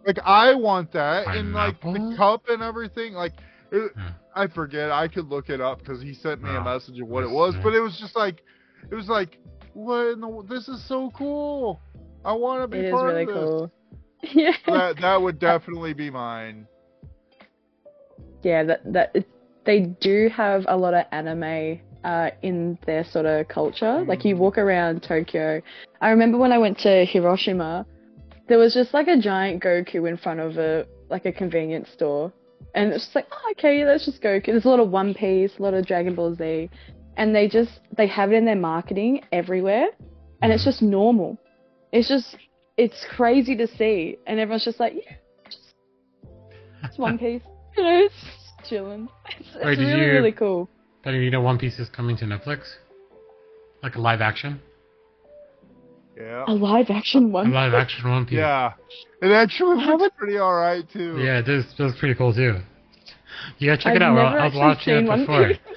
like I want that and like the cup and everything like it, Yeah. I forget I could look it up because he sent me a message of what it was nice. but it was just like it was like what in the, this is so cool I want to be It is part really of this cool. Yeah. that that would definitely be mine yeah, that that it, they do have a lot of anime uh, in their sort of culture. Like you walk around Tokyo. I remember when I went to Hiroshima, there was just like a giant Goku in front of a like a convenience store, and it's just like, oh, okay, let's just Goku. There's a lot of One Piece, a lot of Dragon Ball Z, and they just they have it in their marketing everywhere, and it's mm-hmm. just normal. It's just it's crazy to see, and everyone's just like, yeah, just it's One Piece. You know, it's chilling. It's, it's Wait, really, you- really cool. But you know One Piece is coming to Netflix? Like a live action? Yeah A live action one. A live action One Piece. yeah it actually looks would- pretty all right too Yeah, this this is pretty cool too. You gotta check I've it out. bro. never I was actually watching seen it One before. Piece.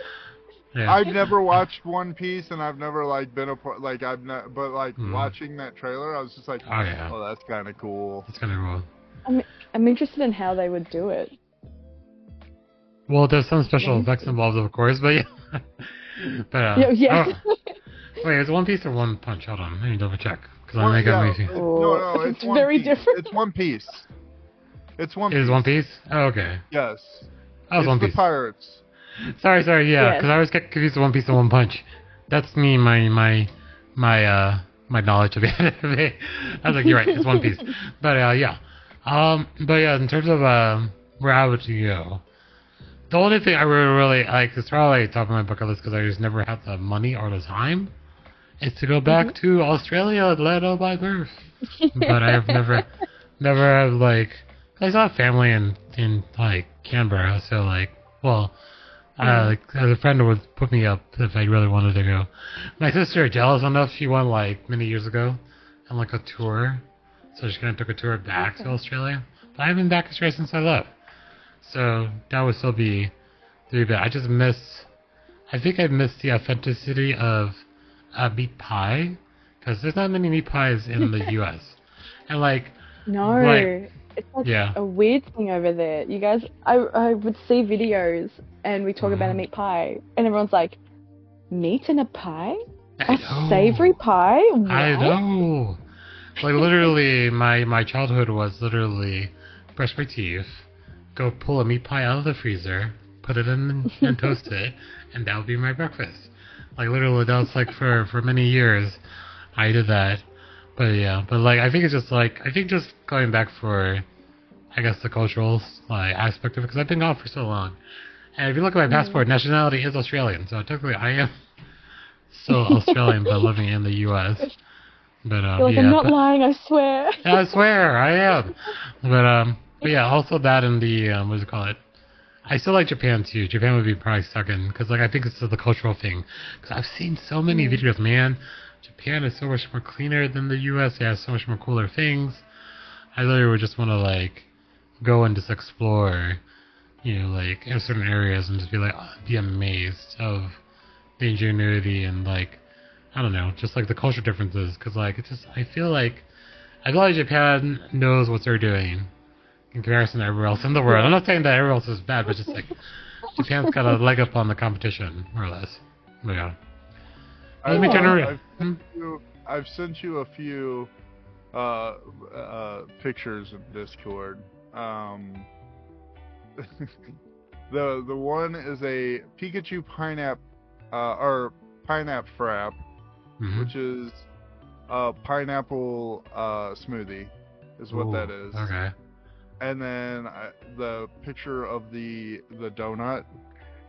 Yeah. I've never watched One Piece and I've never like been a part like I've not but like Mhm. watching that trailer I was just like Oh, yeah. oh that's kind of cool That's kind of cool. I'm I'm interested in how they would do it. Well, there's some special effects involved, of course, but yeah. but uh, yeah, yeah. oh, wait, is it One Piece or One Punch? Hold on, let me double check because I Well, make yeah, a it's- no no it's, It's one very piece. different. it's One Piece it's One It Piece is One Piece? Oh, okay. yes That was it's One the pirates Sorry, sorry, yeah, Yes. because I always get confused with One Piece and One Punch. That's me, my my my uh my knowledge of anime. I was like, you're right, it's One Piece. But uh, yeah, um, but yeah, in terms of um where I would go, the only thing I really really like is probably top of my bucket list because I just never had the money or the time, is to go back mm-hmm. to Australia, Atlanta by birth. But I have never, never have like, I saw family in in like Canberra, so like, well, uh, mm-hmm. like uh, as a friend would put me up if I really wanted to go. My sister, jealous enough, she went like many years ago on like a tour, so she kind of took a tour back to Australia. But I haven't been back to Australia since I left, so that would still be, be bad. I just miss, I think I miss the authenticity of uh, meat pie because there's not many meat pies in the U.S. And like, No, Right. it's like Yeah. a weird thing over there. You guys, I I would see videos and we talk about a Mhm. meat pie, and everyone's like, meat in a pie, I a know. savory pie. What? I know. Like literally, my my childhood was literally brush my teeth, go pull a meat pie out of the freezer, put it in and toast it, and that would be my breakfast. Like literally, that was like for for many years, I did that. But yeah, but like I think it's just like I think just going back for, I guess the cultural like aspect of it because I've been gone for so long. And if you look at my passport, nationality is Australian, so technically I am still Australian but living in the U.S. But um, like, yeah, I'm not but- lying, I swear. I swear I am. But um, but yeah, also that and the um, what do you call it? I still like Japan too. Japan would be probably second because like I think it's just the cultural thing. Because I've seen so many Mm. videos, man. Japan is so much more cleaner than the U.S. It has so much more cooler things. I literally would just want to like go and just explore, you know, like in certain areas and just be like be amazed of the ingenuity and like I don't know, just like the culture differences. Because like it's just I feel like I feel like Japan knows what they're doing in comparison to everywhere else in the world. I'm not saying that everywhere else is bad, but just like Japan's got a leg up on the competition, more or less. Yeah. Let me turn around. I've Hmm? sent you- I've sent you a few uh, uh, pictures of Discord. Um, the the one is a Pikachu pineapple uh, or pineapple frap, Mhm. which is a pineapple uh, smoothie, is what Ooh, that is. Okay. And then uh, the picture of the the donut,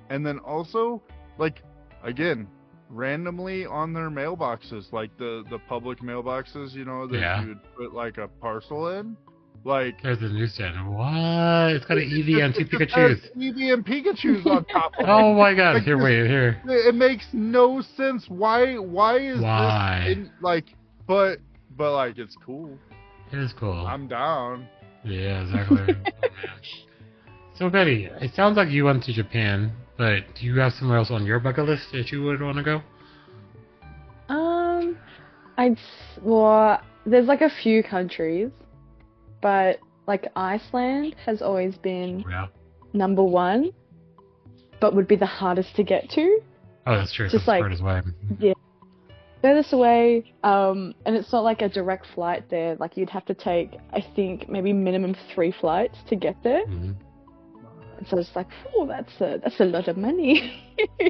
and then also like again randomly on their mailboxes, like the the public mailboxes, you know that Yeah. you would put like a parcel in, like. There's the newsstand. What? It's got an Eevee and two It Pikachu's. Eevee and Pikachu's on top of Oh my god, Like here, this- wait, here. It makes no sense. Why? Why is Why? this in, like? But but like it's cool. It is cool. I'm down. Yeah, exactly. Oh, so, Betty, it sounds like you went to Japan, but do you have somewhere else on your bucket list that you would want to go? Um, I'd well, there's like a few countries, but like Iceland has always been Yeah. number one, but would be the hardest to get to. Oh, that's true. Just Just like- like as way. Away, um, and it's not like a direct flight there. Like you'd have to take, I think, maybe minimum three flights to get there. hmm And so it's like, oh, that's a that's a lot of money.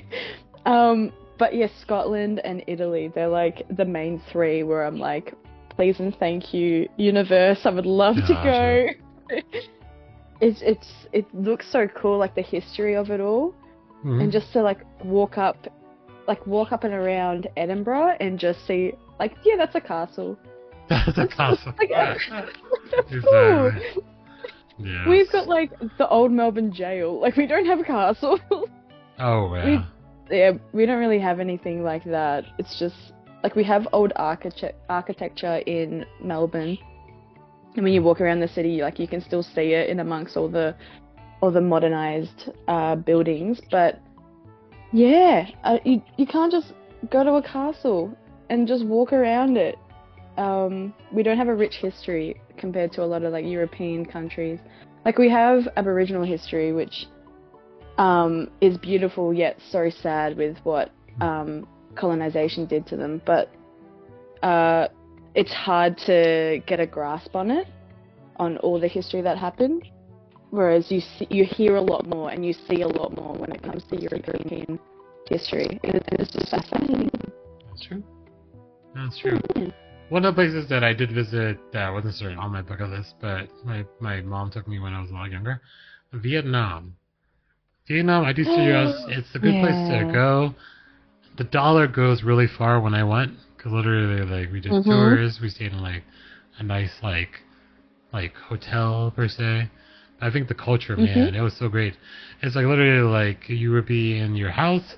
um, but yes, Scotland and Italy, they're like the main three where I'm like, please and thank you, universe. I would love to go. it's it's it looks so cool, like the history of it all, hmm and just to like walk up, like walk up and around Edinburgh and just see, like, yeah, that's a castle. that's a castle. Like, that's Exactly. cool. Yes. We've got like the old Melbourne jail. Like we don't have a castle. Oh, yeah. yeah, we don't really have anything like that. It's just like we have old architect architecture in Melbourne, and when you walk around the city, like you can still see it in amongst all the all the modernized uh, buildings. But yeah, uh, you you can't just go to a castle and just walk around it. Um, we don't have a rich history compared to a lot of like European countries. Like we have Aboriginal history, which um, is beautiful yet so sad with what um, colonization did to them. But uh, it's hard to get a grasp on it, on all the history that happened. Whereas you see, you hear a lot more and you see a lot more when it comes to European history. It, it's just fascinating. That's true. That's true. One of the places that I did visit that wasn't certain on my bucket list, but my, my mom took me when I was a lot younger, Vietnam. Vietnam, I do suggest it's a good place to go. The dollar goes really far when I went, because literally, like, we did Mhm. tours, we stayed in, like, a nice, like, like, hotel, per se. I think the culture, Mhm. man, it was so great. It's like literally like you would be in your house,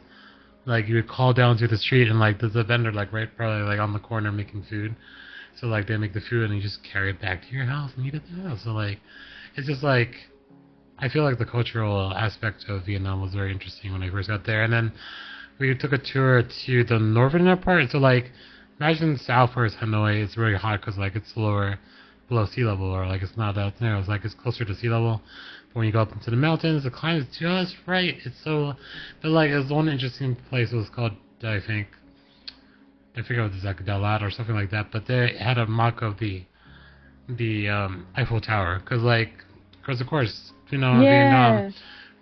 like you would call down to the street and like there's a vendor like right probably like on the corner making food. So like they make the food and you just carry it back to your house and eat it there. So like it's just like I feel like the cultural aspect of Vietnam was very interesting when I first got there. And then we took a tour to the northern part. So like imagine south it's Hanoi, it's really hot because like it's lower below sea level or like it's not that narrow. It's like it's closer to sea level. But when you go up into the mountains, the climb is just right. It's so, but like there's one interesting place. It was called I think I forget what it's like Dalat or something like that. But they had a mock of the the um, Eiffel Tower because like because of course you know yeah. Vietnam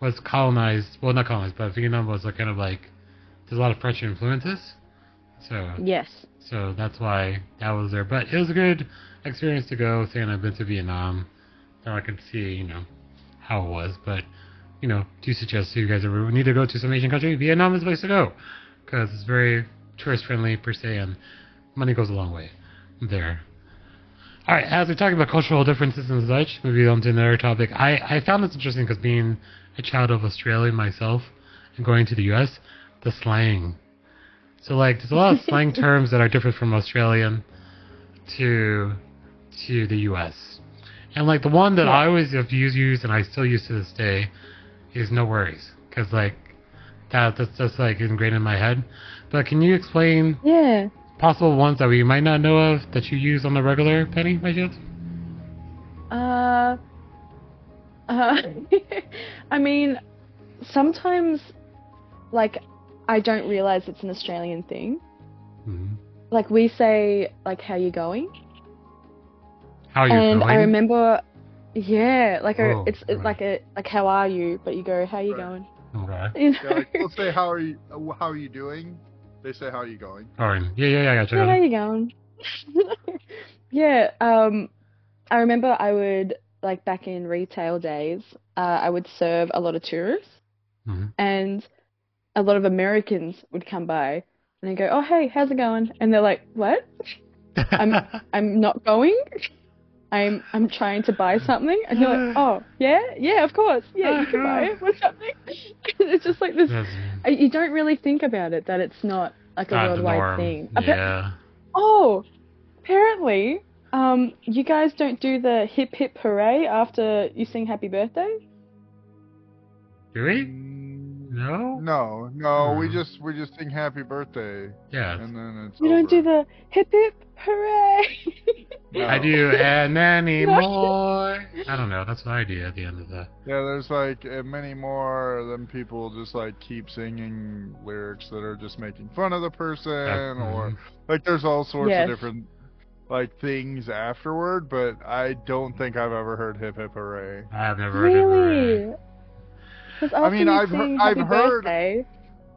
was colonized. Well, not colonized, but Vietnam was like kind of like there's a lot of French influences. So Yes. so that's why that was there. But it was a good experience to go, saying I've been to Vietnam. Now I can see, you know, how it was. But, you know, do suggest if you guys ever need to go to some Asian country, Vietnam is the place to go. Because it's very tourist friendly per se, and money goes a long way there. Alright, as we're talking about cultural differences and such, moving on to another topic. I, I found this interesting because being a child of Australia myself and going to the U.S., the slang. So like, there's a lot of slang terms that are different from Australian to to the U.S. And like the one that Yeah. I always have used, and I still use to this day is no worries, because like that that's just like ingrained in my head. But can you explain Yeah. possible ones that we might not know of that you use on the regular, Penny, by chance? Uh, uh, I mean, sometimes, like, I don't realize it's an Australian thing. hmm Like, we say, like, how you going? How you and going? I remember, yeah, like, a, Oh, it's, it's right. like a, like, how are you? But you go, how are you Right. going? Okay. You know? Yeah, like, let's say how are you? uh, How are you doing? They say how are you going? Alright. Yeah, yeah, yeah, I gotcha. Yeah, how gotcha. you going? yeah, um, I remember I would, like, back in retail days, uh, I would serve a lot of tourists. Mhm. and a lot of Americans would come by and they go, "Oh, hey, how's it going?" And they're like, "What? I'm I'm not going. I'm I'm trying to buy something." And you're like, "Oh, yeah, yeah, of course, yeah, you can buy it. What's happening?" it's just like this. That's uh, You don't really think about it that it's not like a not worldwide norm. thing. Appa- Yeah. Oh, apparently, um, you guys don't do the hip hip hooray after you sing Happy Birthday. Do we? No? No, no, we Hmm. just we just sing happy birthday Yeah. and then it's You don't do the hip hip hooray. No. I do and many more. I don't know. That's what I do at the end of that. Yeah, there's like many more. Then people just like keep singing lyrics that are just making fun of the person, or Mhm. like there's all sorts Yes. of different like things afterward. But I don't think I've ever heard hip hip hooray. I've never heard of really? It. Because I mean, I've heard- I've heard- Birthday,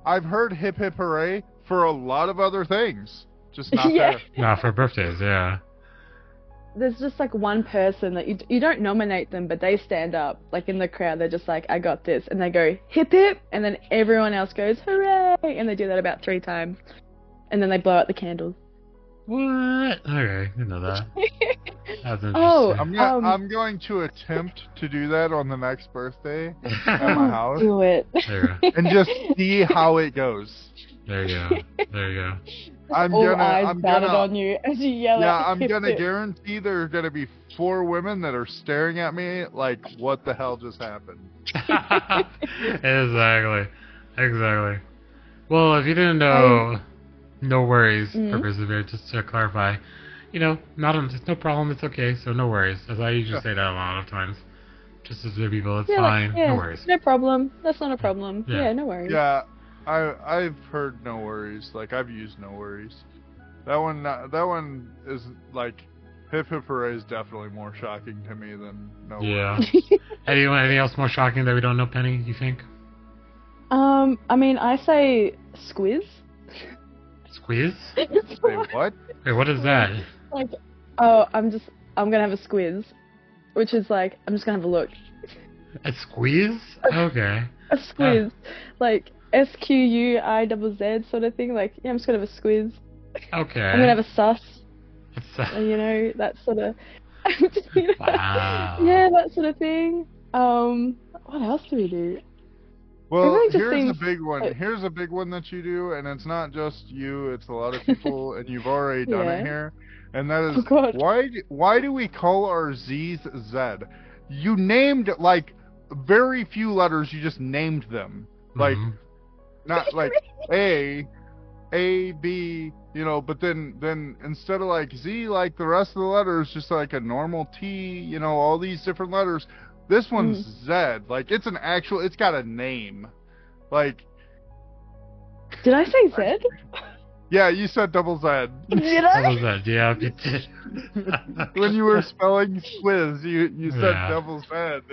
I've heard hip hip hooray for a lot of other things, just not Yeah. there. No, for birthdays, yeah. there's just like one person that you you don't nominate them, but they stand up like in the crowd. They're just like, "I got this," and they go hip hip, and then everyone else goes hooray, and they do that about three times, and then they blow out the candles. What? Okay, didn't know that. That's interesting. Oh, I'm gonna, Um, I'm going to attempt to do that on the next birthday at my house Do it. There you and just see how it goes. there you go. There you go. I'm All gonna- eyes I'm batted gonna- on you as you yell Yeah, out I'm gonna hip. guarantee there are gonna be four women that are staring at me like, what the hell just happened? exactly. Exactly. Well, if you didn't know, no worries, Mhm. Persevere, just to clarify. You know, not a, it's no problem, it's okay, so no worries. As I usually Yeah. say that a lot of times. Just as the people, it's Yeah, like, fine, yeah, no worries. No problem. That's not a problem. Yeah. Yeah, no worries. Yeah, I I've heard no worries. Like I've used no worries. That one not- that one is like hip hip hooray is definitely more shocking to me than no Yeah. worries. Anyone, anything else more shocking that we don't know, Penny, you think? Um, I mean, I say squiz. Squeeze? Say what? Wait, what is that? like, oh, I'm just, I'm gonna have a squiz, which is like, I'm just gonna have a look. A squeeze? Okay. A squiz, like S Q U I double Z sort of thing. Like, yeah, I'm just gonna have a squiz. Okay. I'm gonna have a sus. It's, uh, You know, that sort of. you know, Wow. Yeah, that sort of thing. Um, what else do we do? Well, Everything just here's a seems big one. Here's a big one that you do, and it's not just you; it's a lot of people, and you've already done Yeah. it here. And that is Oh, why? Why do we call our Z's Z? You named like very few letters. You just named them, like Mhm. not like A, A, B. You know, but then then instead of like Z, like the rest of the letters, just like a normal T. You know, all these different letters. This one's Mm. Z. Like it's an actual. It's got a name. Like Did I say Zed? yeah, you said double Z. Did I? was that? Yeah, you did. when you were spelling squiz, you you said Yeah. double Z,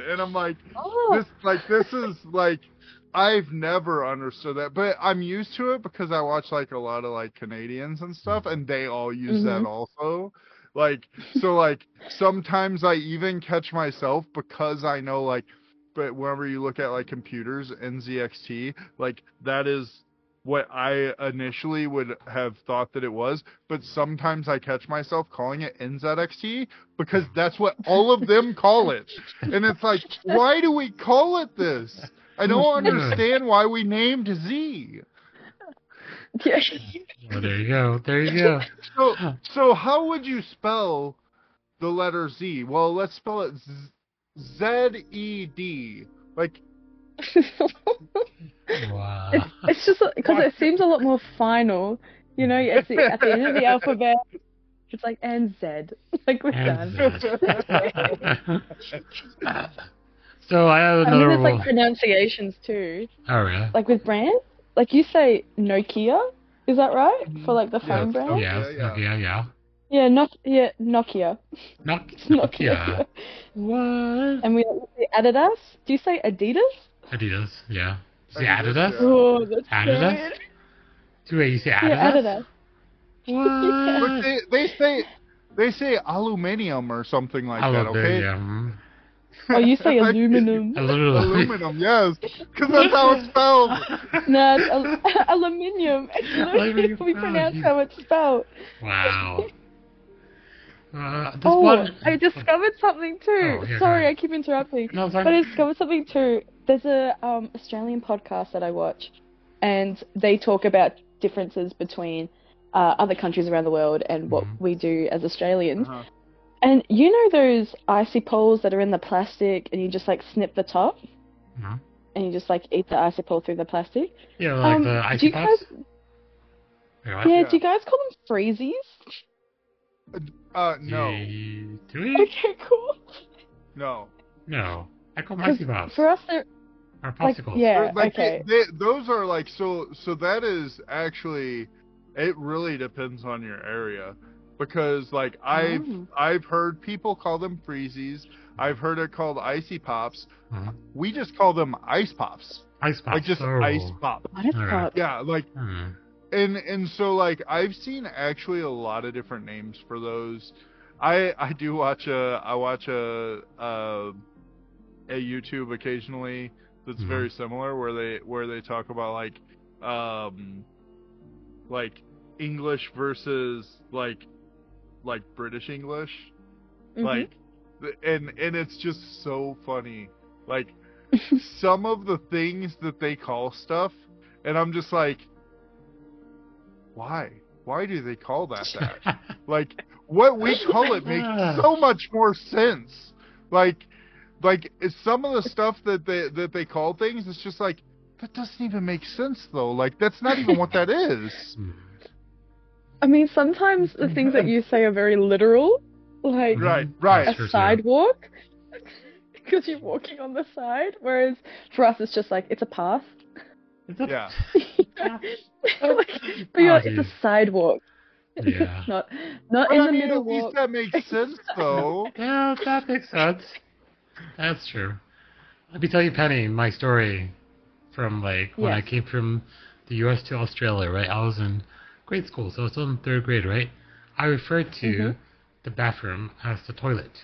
and I'm like, Oh, this like this is like I've never understood that, but I'm used to it because I watch like a lot of like Canadians and stuff, and they all use that Mhm. also. Like so, like sometimes I even catch myself because I know like, but whenever you look at like computers NZXT, like that is what I initially would have thought that it was, but sometimes I catch myself calling it NZXT because that's what all of them call it. And it's like, why do we call it this? I don't understand why we named Z. Yeah. Well, there you go. There you go. So, so how would you spell the letter Z? Well, let's spell it Z E D. Like, Wow. It's, it's just because it seems a lot more final. You know, at the, at the end of the alphabet, it's like and Z. Like we're And done. so I have And then another there's one. like pronunciations too. oh, really? Like with brands, like you say Nokia, is that right? Mm. For like the phone Yes. brand? Yes. yeah. Okay. Yeah. Yeah, not yeah, Nokia. Nok- Nokia. Nokia. What? And we say Adidas. Do you say Adidas? Adidas. Yeah. You say Adidas, Adidas? Oh, that's Adidas? good. Do you say Adidas? Yeah, Adidas. What? but they, they say they say aluminium or something like I that. love Okay. Yeah. Oh, you say aluminum. Aluminum, yes, because that's how it's spelled. no, it's al- aluminium. It's we pronounce how it's spelled. Wow. Uh, Oh, one. I discovered something too. Oh, yeah, Sorry. I keep interrupting. No, it's fine. But I discovered something too. There's a um, Australian podcast that I watch, and they talk about differences between uh, other countries around the world and what Mhm. we do as Australians. Uh-huh. And you know those icy poles that are in the plastic, and you just like snip the top, Mhm. and you just like eat the icy pole through the plastic. Yeah, like um, the do icy you pops. guys? Wait. Yeah, Yeah. do you guys call them freezies? Uh, no, Do we? Okay, cool. no. No. I call them 'Cause icy pops. For us, they're Or like popsicles. yeah, like okay. they, they, those are like so. So that is actually, it really depends on your area, because like I've Oh. I've heard people call them freezies. I've heard it called icy pops. Mhm. We just call them ice pops, Ice pops. like just oh. ice pop. What is Alright. Yeah, like Hmm. and and so like I've seen actually a lot of different names for those. I I do watch a I watch a a, a YouTube occasionally that's Mhm. very similar where they where they talk about like um like English versus like like British English. Mhm. like and and it's just so funny. Like some of the things that they call stuff and i'm just like why? Why do they call that that? Like what we call it makes so much more sense. Like like some of the stuff that they that they call things it's just like that doesn't even make sense though. Like that's not even what that is. Hmm. I mean, sometimes the things that you say are very literal, like right right a sidewalk, because you're walking on the side. Whereas for us, it's just like it's a path. It's a- yeah Like, but you're like, it's a sidewalk. Yeah. Not not but in I the mean, middle at least walk. that makes sense though Yeah, that makes sense. That's true. Let me tell you, Penny, my story from like when I came from the U.S. to Australia. Right, I was in grade school, so I was still in third grade. Right, I referred to Mhm. the bathroom as the toilet,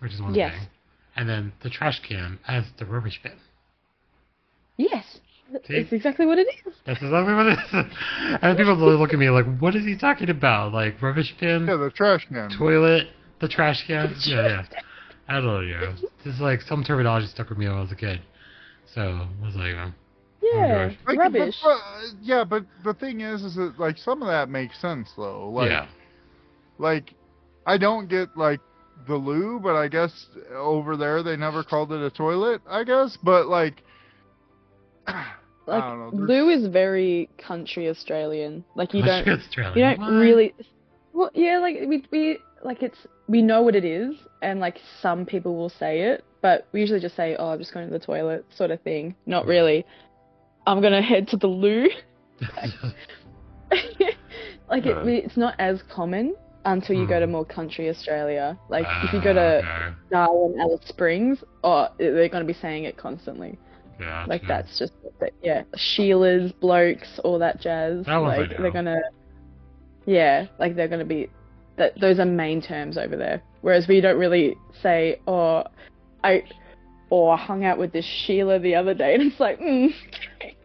which is one Yes. thing, and then the trash can as the rubbish bin. Yes, See? it's exactly what it is. That's exactly what it is. and people look at me like, "What is he talking about? Like rubbish bin, yeah the trash can toilet, the trash can?" Yeah, yeah. I don't know. Yeah, just like some terminology stuck with me when I was a kid. So I was like, um, Yeah, gosh. Like, rubbish. But, uh, yeah, but the thing is, is that like some of that makes sense though. Like, yeah, like I don't get like the loo, but I guess over there they never called it a toilet. I guess, but like, I Like don't know. there's- Lou is very country Australian. Like you don't Australian. you don't What? really well yeah like we we like it's we know what it is and like some people will say it but we usually just say oh i'm just going to the toilet sort of thing not really i'm gonna head to the loo like Uh. it, it's not as common until you go to Hmm. more country australia like if you go to Ah, okay. darwin alice springs oh they're going to be saying it constantly Gotcha. like that's just yeah sheila's blokes all that jazz That I like know. they're gonna yeah like they're gonna be that those are main terms over there whereas we don't really say oh i or I hung out with this sheila the other day and it's like mm, okay.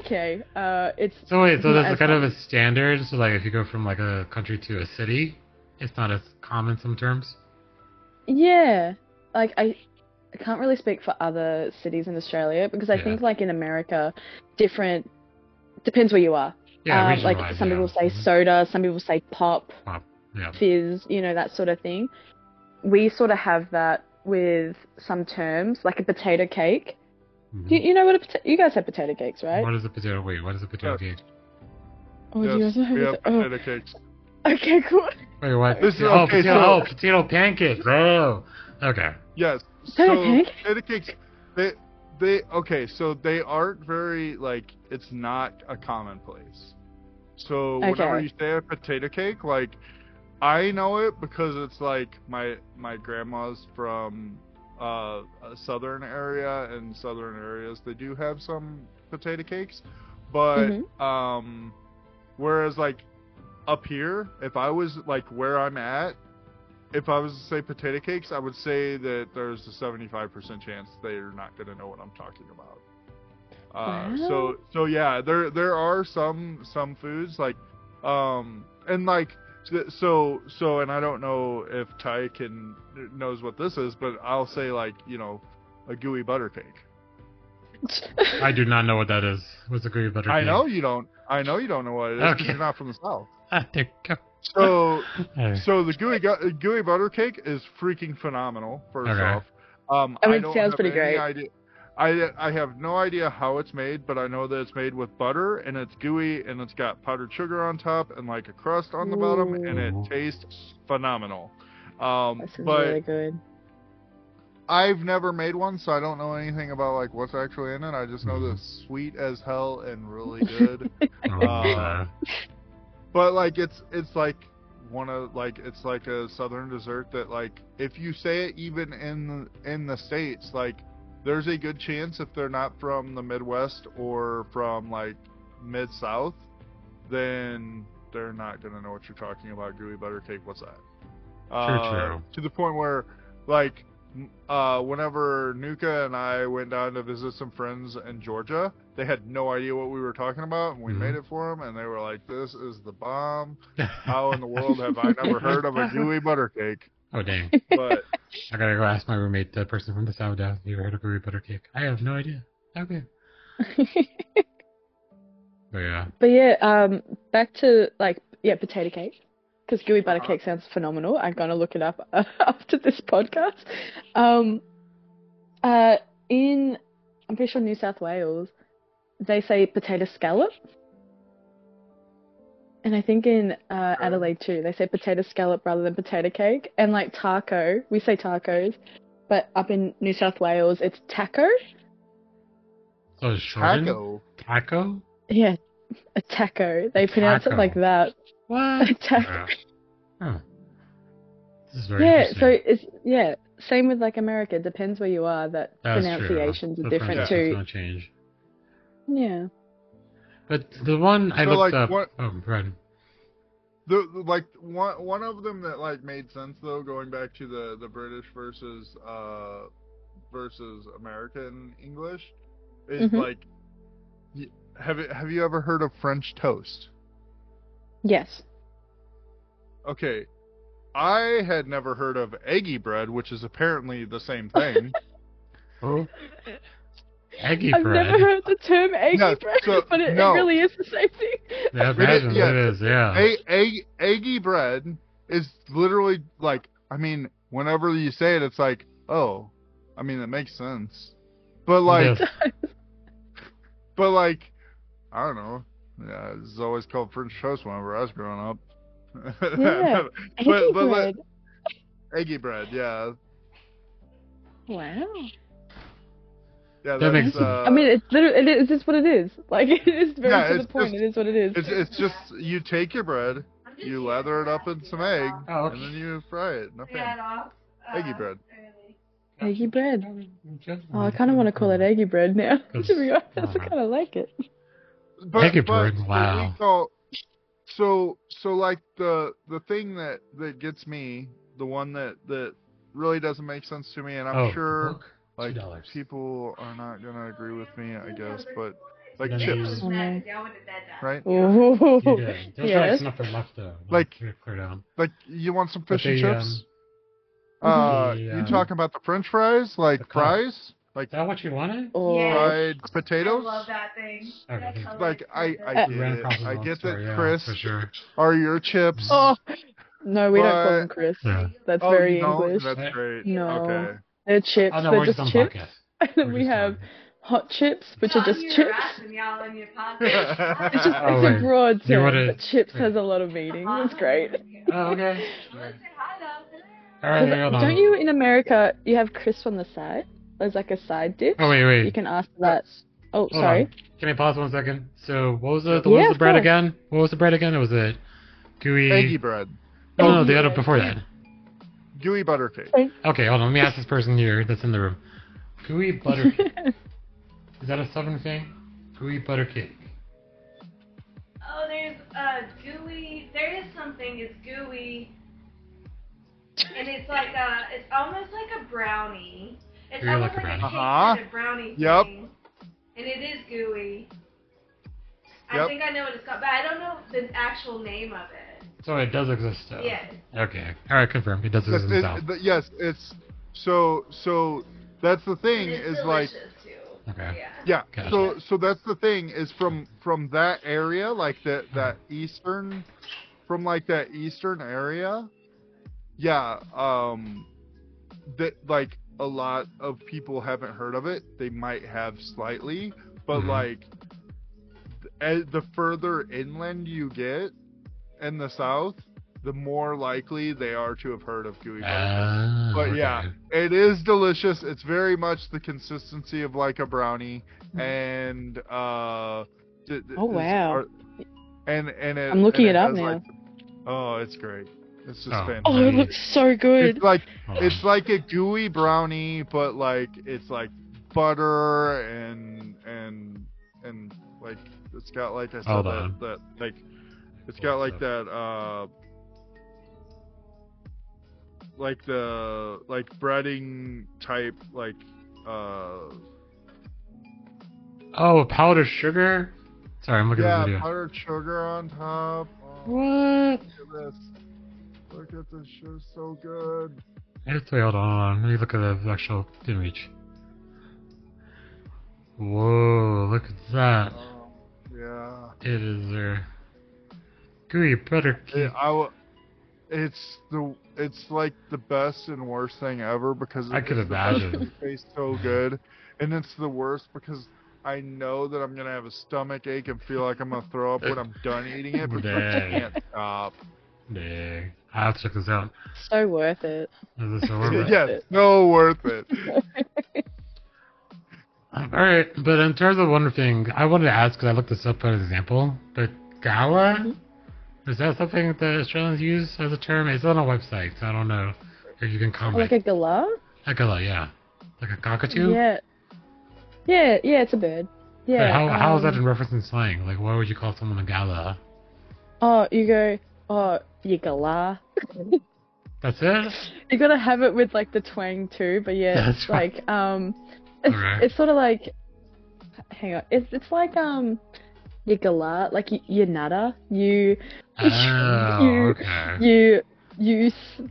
Okay. Uh, it's So wait, so as kind of a standard. So like, if you go from like a country to a city, it's not as common some terms. yeah. Like I, I can't really speak for other cities in Australia because I Yeah. think like in America, different depends where you are. Yeah, Um, like some yeah. people say Mhm. soda, some people say pop, Yeah. fizz, you know that sort of thing. We sort of have that with some terms, like a potato cake. Mhm. Do you, you know what a pota- you guys have potato cakes, right? What is a potato? Wait, what is a potato Yeah. cake? Oh, do you guys have we have pota- potato cakes. oh. Okay, cool. Wait, what? This is- oh, okay, potato, so- oh, potato pancakes. Oh, okay. Yes. Potato so cake? potato cakes, they they okay. So they aren't very like it's not a commonplace. So whenever you say a potato cake, like I know it because it's like my my grandma's from uh, southern area, and southern areas they do have some potato cakes, but Mhm. um, whereas like up here, if I was like where I'm at, if I was to say potato cakes, I would say that there's a 75% chance they're not going to know what I'm talking about. Uh, Wow. So so yeah, there there are some some foods like um and like so so and I don't know if Ty can knows what this is, but I'll say like you know a gooey butter cake. I do not know what that is. What's a gooey butter I cake? know you don't. I know you don't know what it is 'cause Okay. you're not from the south. Ah, there you go. So So the gooey gooey butter cake is freaking phenomenal. First Okay. off, um, I mean, don't sounds have pretty any great. Idea. I I have no idea how it's made, but I know that it's made with butter and it's gooey and it's got powdered sugar on top and like a crust on the bottom, and it tastes phenomenal. Um, That sounds but really good. I've never made one, so I don't know anything about like what's actually in it. I just know that it's sweet as hell and really good. Uh, But like it's it's like one of like it's like a southern dessert that like if you say it even in in the states like there's a good chance if they're not from the Midwest or from like mid South, then they're not gonna know what you're talking about. Gooey butter cake, what's that? Uh, true. To the point where like uh, whenever Nuka and I went down to visit some friends in Georgia, they had no idea what we were talking about, and we Mhm. made it for them, and they were like, "This is the bomb! How in the world have I never heard of a gooey butter cake?" Oh dang! But I gotta go ask my roommate, the person from the sourdough. You ever heard of gooey butter cake? I have no idea. Okay. But yeah. but yeah, um, back to like yeah, potato cake. Because gooey butter cake sounds phenomenal. I'm gonna look it up after this podcast. Um, uh, in I'm pretty sure New South Wales, they say potato scallop. And I think in uh, Adelaide too, they say potato scallop rather than potato cake. And like taco, we say tacos, but up in New South Wales, it's taco. So it's shortened? taco. Taco? Yeah, a taco. They pronounce it like that. What? A taco. Yeah. Huh. This is very Yeah, so it's yeah, same with like America. It depends where you are. That That's pronunciations true. are The different too. change. Yeah. But the one I So, looked like, up. what- Oh, right. The, the- like one one of them that like made sense though, going back to the the British versus uh versus American English, is Mhm. like, have it, have you ever heard of French toast? Yes. Okay, I had never heard of eggy bread, which is apparently the same thing. Oh. Eggy I've bread. never heard the term eggy Yeah, bread, so- but it, no. it really is the same thing. Yeah, It is- imagine yeah, it is. Yeah. egg, egg, eggy bread is literally like, I mean, whenever you say it, it's like, oh, I mean, it makes sense. But like, but like, I don't know. Yeah, it's always called French toast whenever I was growing up. Yeah, Eggy But- but let- bread. eggy bread, yeah, Wow. Yeah. That makes sense. uh, I mean, it's literally it is just what it is. Like it is very Yeah, to the it's point. just- it is what it is. it's it's just you take your bread, you lather it up in some egg, Oh, okay. and then you fry it. No pan. Eggy bread. eggy bread. Oh, I kind of want to call it eggy bread now. To be honest, I uh, kind of like it. But, Eggy bread, what wow. call- so so like the the thing that that gets me, the one that that really doesn't make sense to me, and I'm oh, sure book? Like $2. people are not gonna agree with me, I guess, but like Then chips, you- Oh, no. Y'all would have said that. right? Ooh. You. There's yes. like nothing left though. Like- to clear down. Like you want some But fish and chips? um, Uh, The, you um, talking about the French fries, like fries, like Is that what you wanted? Or Yeah. fried I love that thing. Okay. Like I, I get it. I get that yeah, crisp for sure. are your chips. oh no, we don't call them Chris. Yeah. That's Oh, very you? English. That's great. No. Okay. They're chips. Oh no, They're just just on chips. podcast. And then We're we have on- hot chips, which are just chips. rats and y'all in your podcast. It's just Oh, it's wait. a broad term, wanna- but chips wait. has a lot of meaning. It's great. Oh, okay. Let's say hi though. All right, hold on. Don't you in America you have crisp on the side? There's like a side dish. Oh wait, wait. You can ask that. Oh, Hold sorry. on. Can I pause one second? So, what was the what was the bread course. again? What was the bread again? Or was it gooey? Eggy bread, Oh no, Eggy the other before that. Gooey butter cake. Okay, hold on. Let me ask this person here that's in the room. Gooey butter cake. Is that a southern thing? Gooey butter cake. Oh, there's uh gooey. There is something. It's gooey, and it's like a. It's almost like a brownie. It's Gooey almost like a like a, brownie. cake Uh-huh. brownie Yep. thing. And it is gooey. I Yep. think I know what it's called, but I don't know the actual name of it. So it does exist though. Yes. Okay. All right, confirmed. It does Yes, exist in the it- yes, it's so so. That's the thing It's is like too. Okay. Yeah. yeah. Gotcha. So so that's the thing is from from that area like that that eastern from like that eastern area. Yeah. Um. That like a lot of people haven't heard of it. They might have slightly, but Mhm. like as the further inland you get in the south, the more likely they are to have heard of gooey butter. Ah, But okay. yeah, it is delicious. It's very much the consistency of like a brownie, and uh, th- th- Oh, wow. are- and and it, I'm looking and it up now. like- oh, it's great. It's just Oh. fantastic. Oh, it looks so good. It's like Hold on. it's like a gooey brownie, but like it's like butter and and and like it's got like I said that, that like it's got like that uh like the like breading type like uh Oh, powdered sugar. Sorry, I'm looking yeah at the video. Yeah, powdered sugar on top. Oh, What? look at this! Look at this! Sugar, so good. Wait, hold on, hold on. Let me look at the actual image. Whoa, look at that. Oh, yeah. It is there. Gooey butter It, cake. I w- it's the it's like the best and worst thing ever because I it's could imagine. It tastes so good, and it's the worst because I know that I'm gonna have a stomach ache and feel like I'm gonna throw up when I'm done eating it, but I can't stop. Dang. I have to check this out. So worth it. Is so worth it? yes, so worth it. Alright, but in terms of one thing, I wanted to ask because I looked this up as an example, but gala? Mm-hmm. Is that something that Australians use as a term? It's on a website, so I don't know if you can comment. like a galah? A gala, yeah. Like a cockatoo? Yeah. Yeah, yeah, it's a bird. But Yeah. how, how is that um, in reference in slang? Like, why would you call someone a gala? Oh, you go, oh, you galah. That's it? You gotta have it with like the twang too, but yeah, That's it's right. like um, it's, Alright. it's sort of like, hang on, it's it's like um, you galah, like you, you nada, you Oh, you okay. you you s-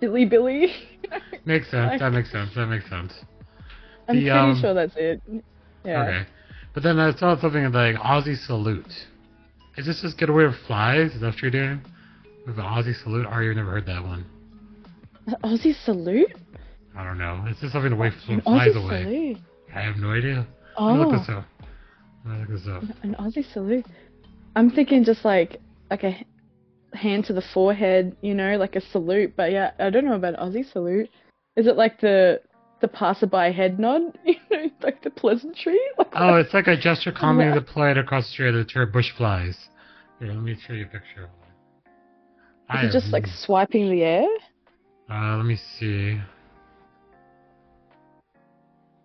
silly Billy. Makes sense. Like- That makes sense. That makes sense. I'm The, pretty um, sure that's it. Yeah. Okay. But then I saw something like Aussie salute. Is this just get away with flies? Is that what you're doing? With an Aussie salute? Or you've never heard that one? Aussie salute. I don't know. It's just something to wave flies Aussie away. salute. I have no idea. Oh, look this up. Let me look up. an Aussie salute. I'm thinking just like like a hand to the forehead, you know, like a salute. But yeah, I don't know about Aussie salute. Is it like the the passerby head nod? You know, like the pleasantry. Like Oh, it's like a gesture commonly Yeah. deployed across the street to deter bush flies. Here, let me show you a picture. I Is it just like swiping the air? Uh, let me see.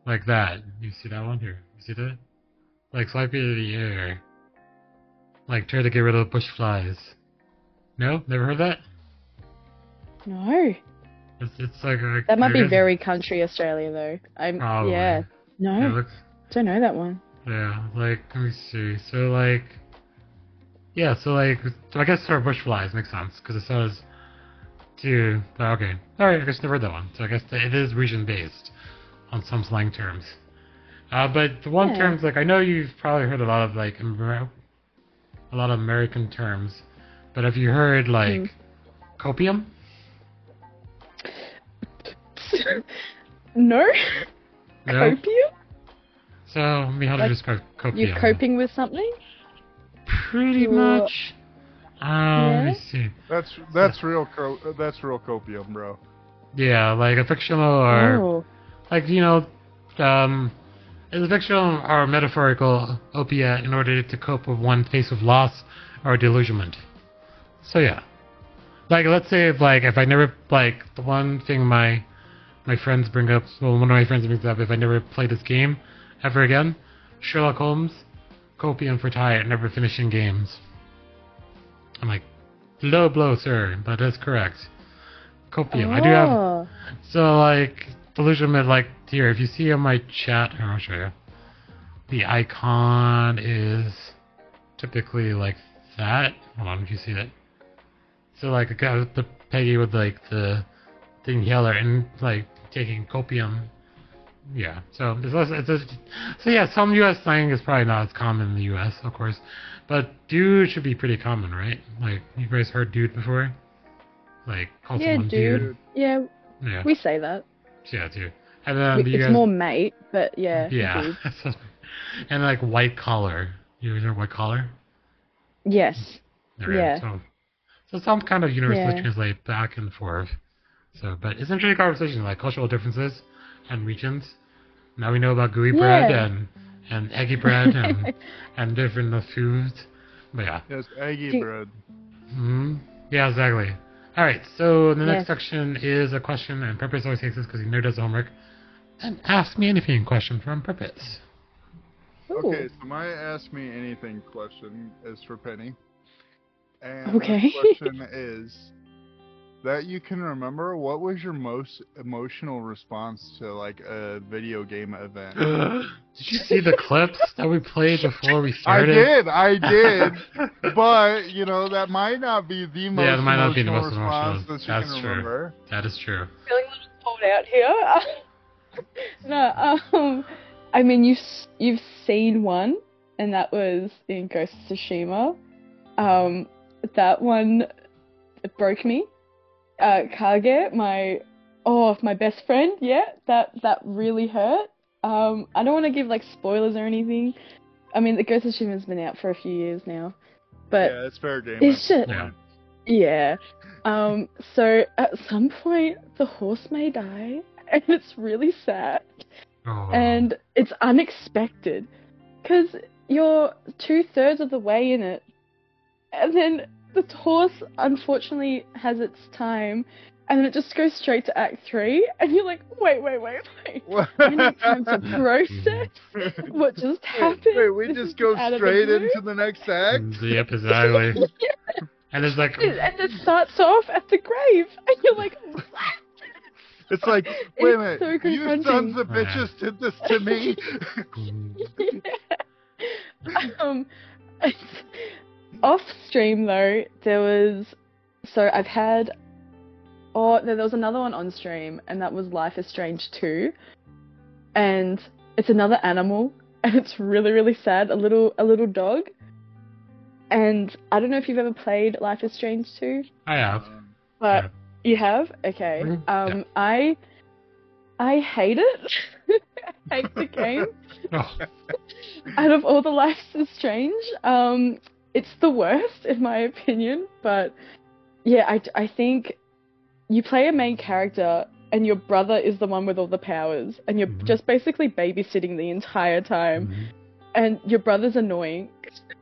Like that. You see that one here? You see that? Like swipe it in the air. Like try to get rid of the bush flies. No? Never heard that? No, It's, it's like that might be very country Australia though. I'm Probably. yeah. No, Yeah, looks, don't know that one. Yeah, like let me see. So like, yeah, so like, so I guess sort of bush flies makes sense because it says to. Okay, all right. I guess never heard that one. So I guess it is region based on some slang terms. Uh, but the one Yeah. terms like I know you've probably heard a lot of like Amer- a lot of American terms, but have you heard like Mm. copium? no? No. Copium? So let me how to Like, describe copium. You're coping with something? Pretty Or- much. Um, let me Yeah? see. That's that's real. Co- that's real copium, bro. Yeah, like a fictional or oh. like you know, um, it's a fictional or metaphorical opiate in order to cope with one face of loss or delusionment. So yeah, like let's say if like if I never like the one thing my my friends bring up, well one of my friends brings up if I never play this game ever again, Sherlock Holmes, copium for tired, never finishing games. I'm like, low blow, sir. But That is correct. Copium. I do have Oh. so like delusionment like here, if you see on my chat I'll show you. The icon is typically like that. Hold on if you see it. So like got the Peggy with like the the inhaler and like taking copium. Yeah. So it's less, it's a, so yeah, some US slang is probably not as common in the US, of course. But dude should be pretty common, right? Like you guys heard dude before? Like call Yeah, someone dude. Yeah, Yeah. we say that. Yeah, too. And then We- you it's guys, more mate, but yeah. yeah, and like white collar. You ever heard white collar? Yes. There, Yeah. So, so some kind of universally Yeah. translate back and forth. So, but it's interesting conversation like cultural differences and regions. Now we know about gooey bread Yeah. and and eggy bread and and different foods. But yeah. Yes, eggy Do- bread. hmm Yeah, exactly. All right, so the next Yes. section is a question, and Purpose always takes this because he never does homework. And ask me anything question from Purpose. Ooh. Okay, so my ask me anything question is for Penny. And Okay. the question is that you can remember what was your most emotional response to like a video game event? did you see the clips that we played before we started? I did, I did. but you know, that might not be the most yeah, that might not be the emotional most response emotional. that you That's can true. remember. That is true. feeling a little pulled out here. no, um, I mean you've you've seen one, and that was in Ghost of Tsushima. Um, that one it broke me. Uh, Kage, my oh my best friend, yeah, that that really hurt. Um, I don't want to give like spoilers or anything. I mean, the Ghost of Tsushima has been out for a few years now, but yeah, it's fair game. it's at just- Yeah. yeah. Um, so at some point, the horse may die, and it's really sad, Oh. and it's unexpected, because you're two thirds of the way in it, and then the horse unfortunately has its time, and then it just goes straight to Act Three, and you're like, wait, wait, wait, wait. I need time to process what just happened. Wait, we This just go out of the straight into the next act? Yep, exactly. And it's like, and it starts off at the grave, and you're like, what? It's like, wait a minute, so you sons of bitches did this to me. um, off stream though, there was so I've had oh there there was another one on stream, and that was Life is Strange 2, and it's another animal, and it's really really sad. A little a little dog, and I don't know if you've ever played Life is Strange 2, I have. but Yeah. You have okay. Um, I I hate it. I hate the game Oh, out of all the Life is Strange, um, it's the worst in my opinion. But yeah, I, I think you play a main character and your brother is the one with all the powers, and you're Mhm. just basically babysitting the entire time, mhm. and your brother's annoying.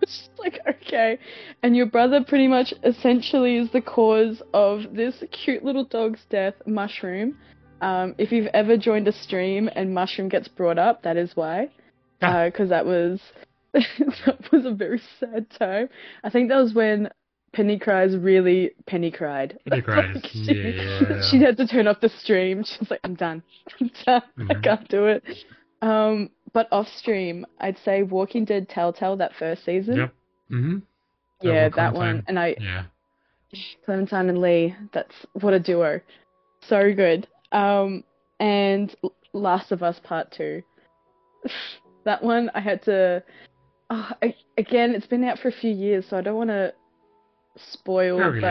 It's just like okay, and your brother pretty much essentially is the cause of this cute little dog's death, Mushroom. Um, if you've ever joined a stream and Mushroom gets brought up, that is why Ah. because that was that was a very sad time. I think that was when Penny cries really Penny cried. Penny cries, Like, she, yeah. she had to turn off the stream. She was like, "I'm done. I'm done. I Mhm. can't do it." Um, but off stream, I'd say Walking Dead Telltale that first season. Yep. Mm-hmm. Yeah, that one. And I Yeah. Clementine and Lee, that's what a duo. So good. Um, and Last of Us Part 2. that one I had to. Oh, I, again, it's been out for a few years, so I don't want to spoil, Fair but.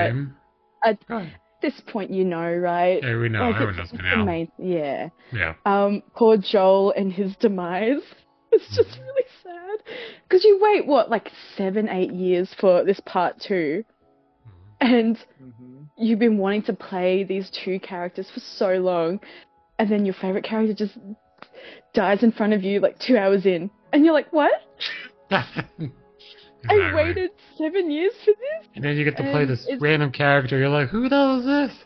I- Go ahead. at this point, you know, right? Yeah, we know. Like, Everyone knows it's me the now. main- yeah. Yeah. Um, poor Joel and his demise. It's just Mm-hmm. really sad. Because you wait, what, like seven, eight years for this part two, and hmm you've been wanting to play these two characters for so long, and then your favorite character just dies in front of you like two hours in, and you're like, what? Exactly. I waited seven years for this? And then you get to play this random character. You're like, who the hell is this?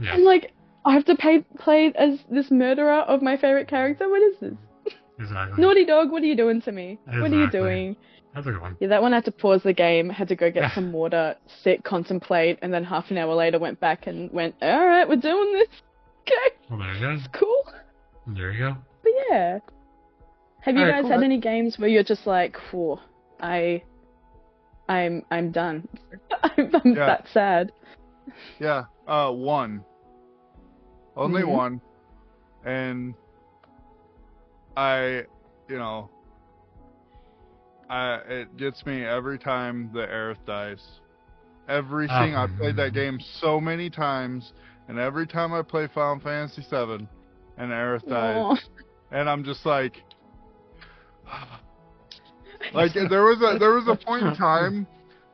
Yeah. And like, I have to pay, play as this murderer of my favorite character? What is this? Exactly. Naughty dog, what are you doing to me? What are you doing? That's a good one. Yeah, that one I had to pause the game, had to go get some water, sit, contemplate, and then half an hour later went back and went, alright, we're doing this. Okay, Well, there you go. it's cool. There you go. But yeah. Have you Alright, guys cool. had any games where you're just like, whew, I, I'm, I'm done. I'm, I'm Yeah. that sad. Yeah, uh, one. Only Mhm. one. And I, you know, I it gets me every time the Aerith dies. Everything Oh. I've played that game so many times, and every time I play Final Fantasy VII, and Aerith dies, Aw. and I'm just like, like there was a there was a point in time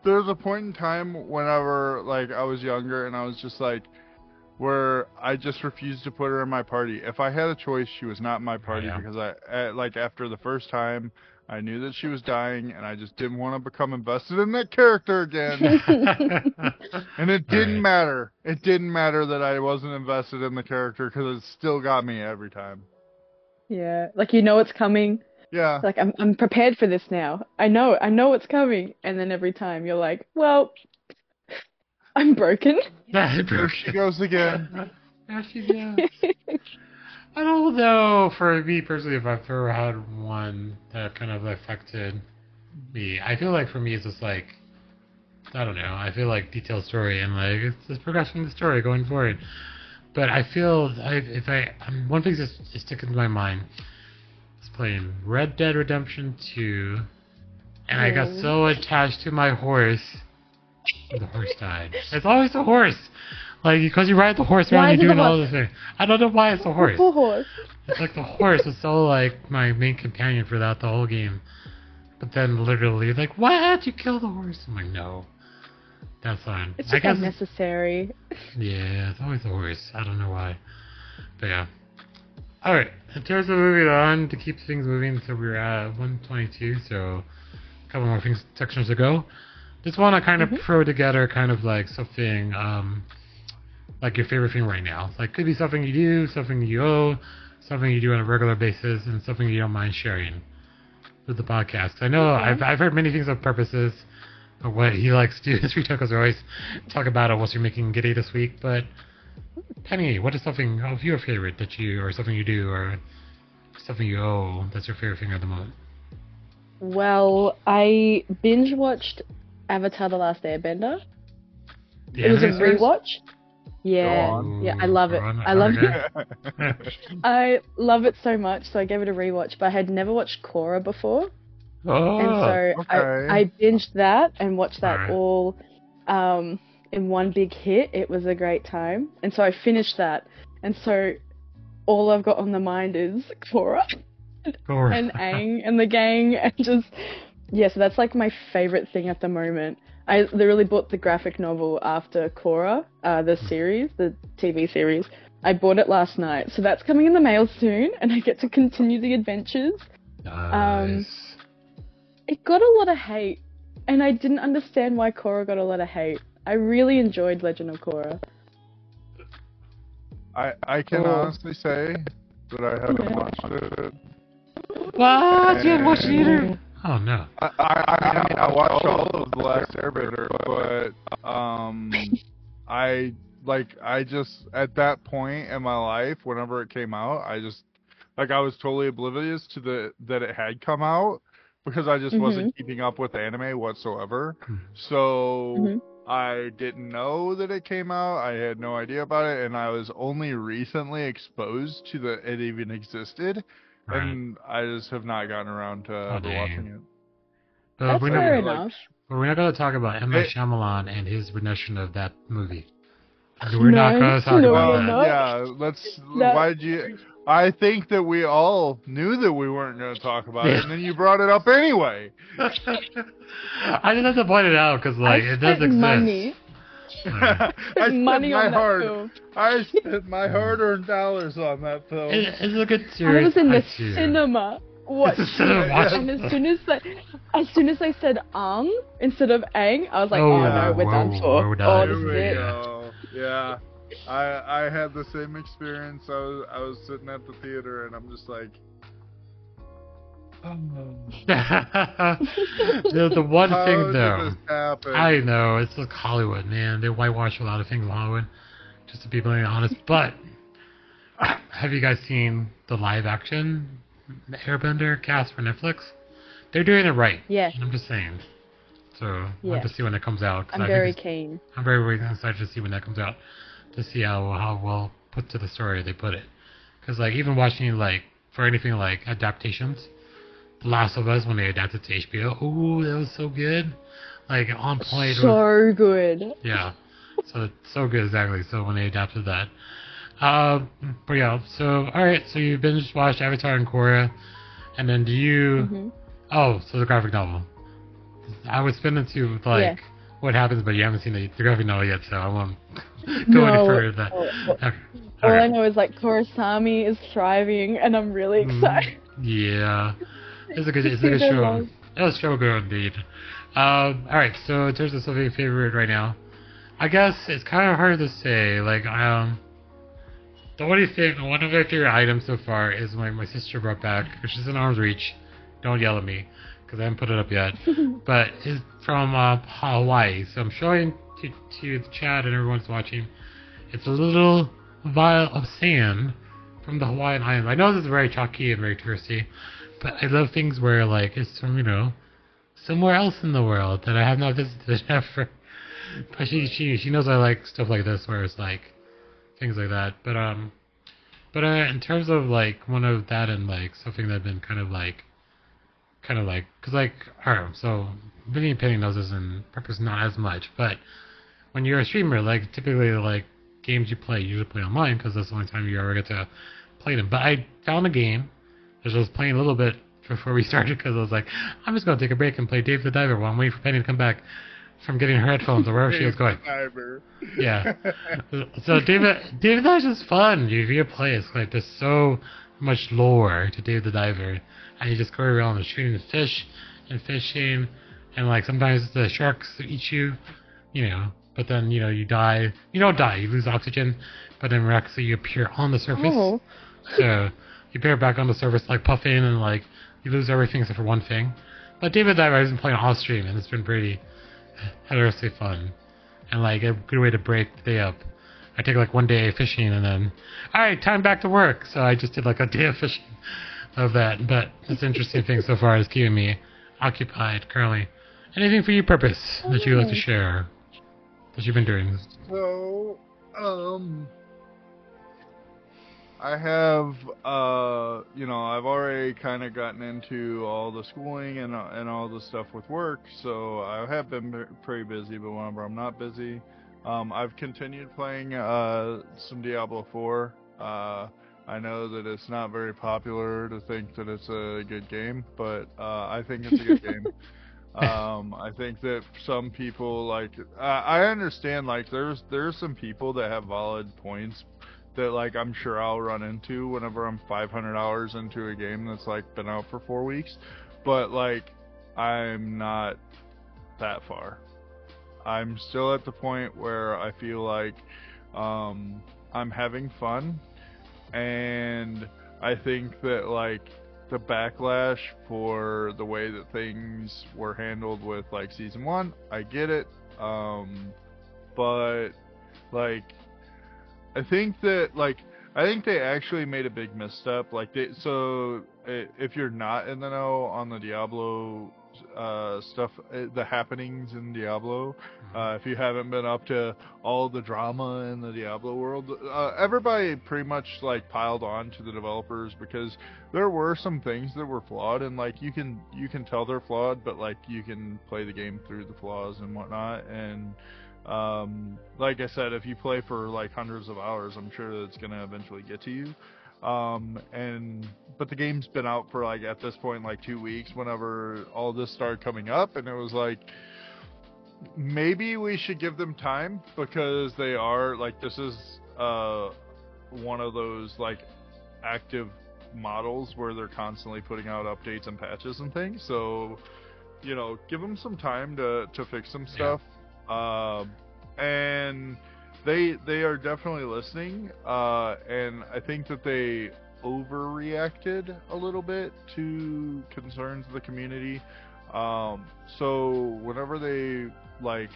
there was a point in time whenever like I was younger and I was just like where I just refused to put her in my party. If I had a choice, she was not in my party Yeah. because I uh, like after the first time I knew that she was dying and I just didn't want to become invested in that character again. and it didn't Right. matter. It didn't matter that I wasn't invested in the character because it still got me every time. yeah, like you know it's coming. Yeah. Like I'm, I'm prepared for this now. I know, I know it's coming. And then every time you're like, well, I'm broken. That's There she goes again. There she goes. I don't know. For me personally, if I've ever had one that kind of affected me, I feel like for me it's just like I don't know. I feel like detailed story and like it's just progressing the story going forward. But I feel I, if I um, one thing that's is sticking to my mind is playing Red Dead Redemption 2, and I got so attached to my horse. The horse died. It's always the horse. Like because you ride the horse around, is you're the doing all the things. I don't know why it's the horse. Poor horse. It's like the horse was so like my main companion for that the whole game. But then literally like, why'd you kill the horse? I'm like, no. That's fine. It's I just unnecessary. yeah, it's always the horse. I don't know why. But yeah. Alright, in terms of moving on to keep things moving, so we're at 122, so a couple more things sections to go. Just want to kind of Mhm. throw together kind of like something, um, like your favorite thing right now. Like could be something you do, something you owe, something you do on a regular basis, and something you don't mind sharing with the podcast. I know Okay. I've, I've heard many things of purposes of what he likes to do because we always talk about it what you're making giddy this week, but Penny, what is something of your favorite that you or something you do or something you owe that's your favorite thing at the moment? Well, I binge watched Avatar: The Last Airbender. The it was a anime series? rewatch. Yeah, on. yeah, I love it. On, I love it. I love it so much, so I gave it a rewatch. But I had never watched Korra before, oh, and so I. I binged that and watched that Alright. all um, in one big hit. It was a great time, and so I finished that. And so all I've got on the mind is Korra Korra. and Aang and the gang, and just yeah. So that's like my favorite thing at the moment. I literally bought the graphic novel after Korra, uh, the series, the TV series. I bought it last night, so that's coming in the mail soon, and I get to continue the adventures. um, It got a lot of hate, and I didn't understand why Korra got a lot of hate. I really enjoyed Legend of Korra. I I can Oh. honestly say that I haven't Okay. watched it. what? You haven't watched it either? Oh no. I, I, I mean, I watched all of The Last Airbender, but um, I like I just at that point in my life, whenever it came out, I just like I was totally oblivious to the that it had come out because I just wasn't keeping up with anime whatsoever. Mhm. So Mhm. I didn't know that it came out. I had no idea about it, and I was only recently exposed to that it even existed, Right. and I just have not gotten around to oh, ever watching it. But That's we're fair not, like- enough. but we're not going to talk about M. Night It- Shyamalan and his rendition of that movie. We're not going to talk no, about we're that. yeah, let's. That- Why did you? I think that we all knew that we weren't going to talk about it, and then you brought it up anyway. I just have to point it out because like I it does exist. money. I Spent spent money my on that hard. film. I spent my hard-earned dollars on that film. It, it's a good series. I was in the too. cinema watching cinema it, and as soon as they, as soon as they said "ang" instead of "ang," I was like, Oh, "Oh, yeah. no, we're done Whoa, for. we're Oh, this Here is we it." go. Yeah, I I had the same experience. I was I was sitting at the theater and I'm just like, oh, the, the one how thing though. I know it's like Hollywood, man. They whitewash a lot of things in Hollywood, just to be bluntly honest. But have you guys seen the live action Airbender cast for Netflix? They're doing it right. Yes. I'm just saying. So I Yeah. have to see when it comes out. I'm I very it's- keen. I'm very, very excited to see when that comes out, to see how how well put to the story they put it. Because like even watching like for anything like adaptations, The Last of Us when they adapted to HBO, ooh, that was so good, like on point. So good. yeah, so so good exactly. So when they adapted that, um, but yeah. So all right, so you binge watched Avatar and Korra, and then do you? hmm Oh, so the graphic novel. I was spin into like Yeah. what happens, but you haven't seen the, the graphic novel yet, so I won't go any No. further than that. Okay. All I know is like Korrasami is thriving, and I'm really Mm, excited. Yeah, it's a good, it's a good show. It's a show good indeed. Um, all right, so in terms of something favorite right now, I guess it's kind of hard to say. Like, um, the only thing, one of my favorite items so far is my my sister brought back, which is in arm's reach. Don't yell at me, because I haven't put it up yet. but it's from uh, Hawaii. So I'm showing to, to the chat and everyone's watching. It's a little vial of sand from the Hawaiian Islands. I know this is very chalky and very touristy, but I love things where like it's from you know somewhere else in the world that I have not visited ever. But she she she knows I like stuff like this where it's like things like that. But um, but uh, in terms of like one of that and like something that I've been kind of like kind of like because like alright, so Vinny Penny knows this and Purpose not as much, but when you're a streamer, like typically like games you play, you usually play online because that's the only time you ever get to play them. But I found a game I was playing a little bit before we started because I was like, I'm just gonna take a break and play Dave the Diver while I'm waiting for Penny to come back from getting her headphones or wherever she was going. Diver. Yeah. So David, David Dive is fun. You you play it's like there's so much lore to Dave the Diver, and you just go around and shooting the fish and fishing, and like sometimes the sharks eat you, you know. But then you know you die. You don't die. You lose oxygen, but then miraculously you appear on the surface. Oh, So you appear back on the surface like puffing and like you lose everything except for one thing. But David Diver has been playing off stream and it's been pretty hilariously fun. And like a good way to break the day up. I take like one day fishing and then alright, time back to work. So I just did like a day of fishing of that. But it's an interesting thing so far is keeping me occupied currently. Anything for you purpose that you'd like to oh. share that you've been doing? So, um, I have, uh, you know, I've already kind of gotten into all the schooling and uh, and all the stuff with work, so I have been pretty busy. But whenever I'm not busy, um, I've continued playing uh, some Diablo 4. Uh, I know that it's not very popular to think that it's a good game, but uh, I think it's a good game. Um, I think that some people like I understand like there's there's some people that have valid points that like I'm sure I'll run into whenever I'm 500 hours into a game that's like been out for four weeks, but like I'm not that far. I'm still at the point where I feel like um, I'm having fun, and I think that like the backlash for the way that things were handled with like season one, I get it. Um, but like, I think that like I think they actually made a big misstep. Like they, so if you're not in the know on the Diablo uh, stuff, uh, the happenings in Diablo, uh, if you haven't been up to all the drama in the Diablo world, uh, everybody pretty much like piled on to the developers because there were some things that were flawed, and like you can you can tell they're flawed, but like you can play the game through the flaws and whatnot, and um, like I said, if you play for like hundreds of hours, I'm sure that it's gonna eventually get to you. Um, and but the game's been out for like at this point like two weeks. Whenever all this started coming up, and it was like maybe we should give them time because they are like this is uh one of those like active models where they're constantly putting out updates and patches and things. So you know, give them some time to to fix some stuff. Yeah. stuff. Um, and they they are definitely listening. Uh, and I think that they overreacted a little bit to concerns of the community. Um, so whenever they like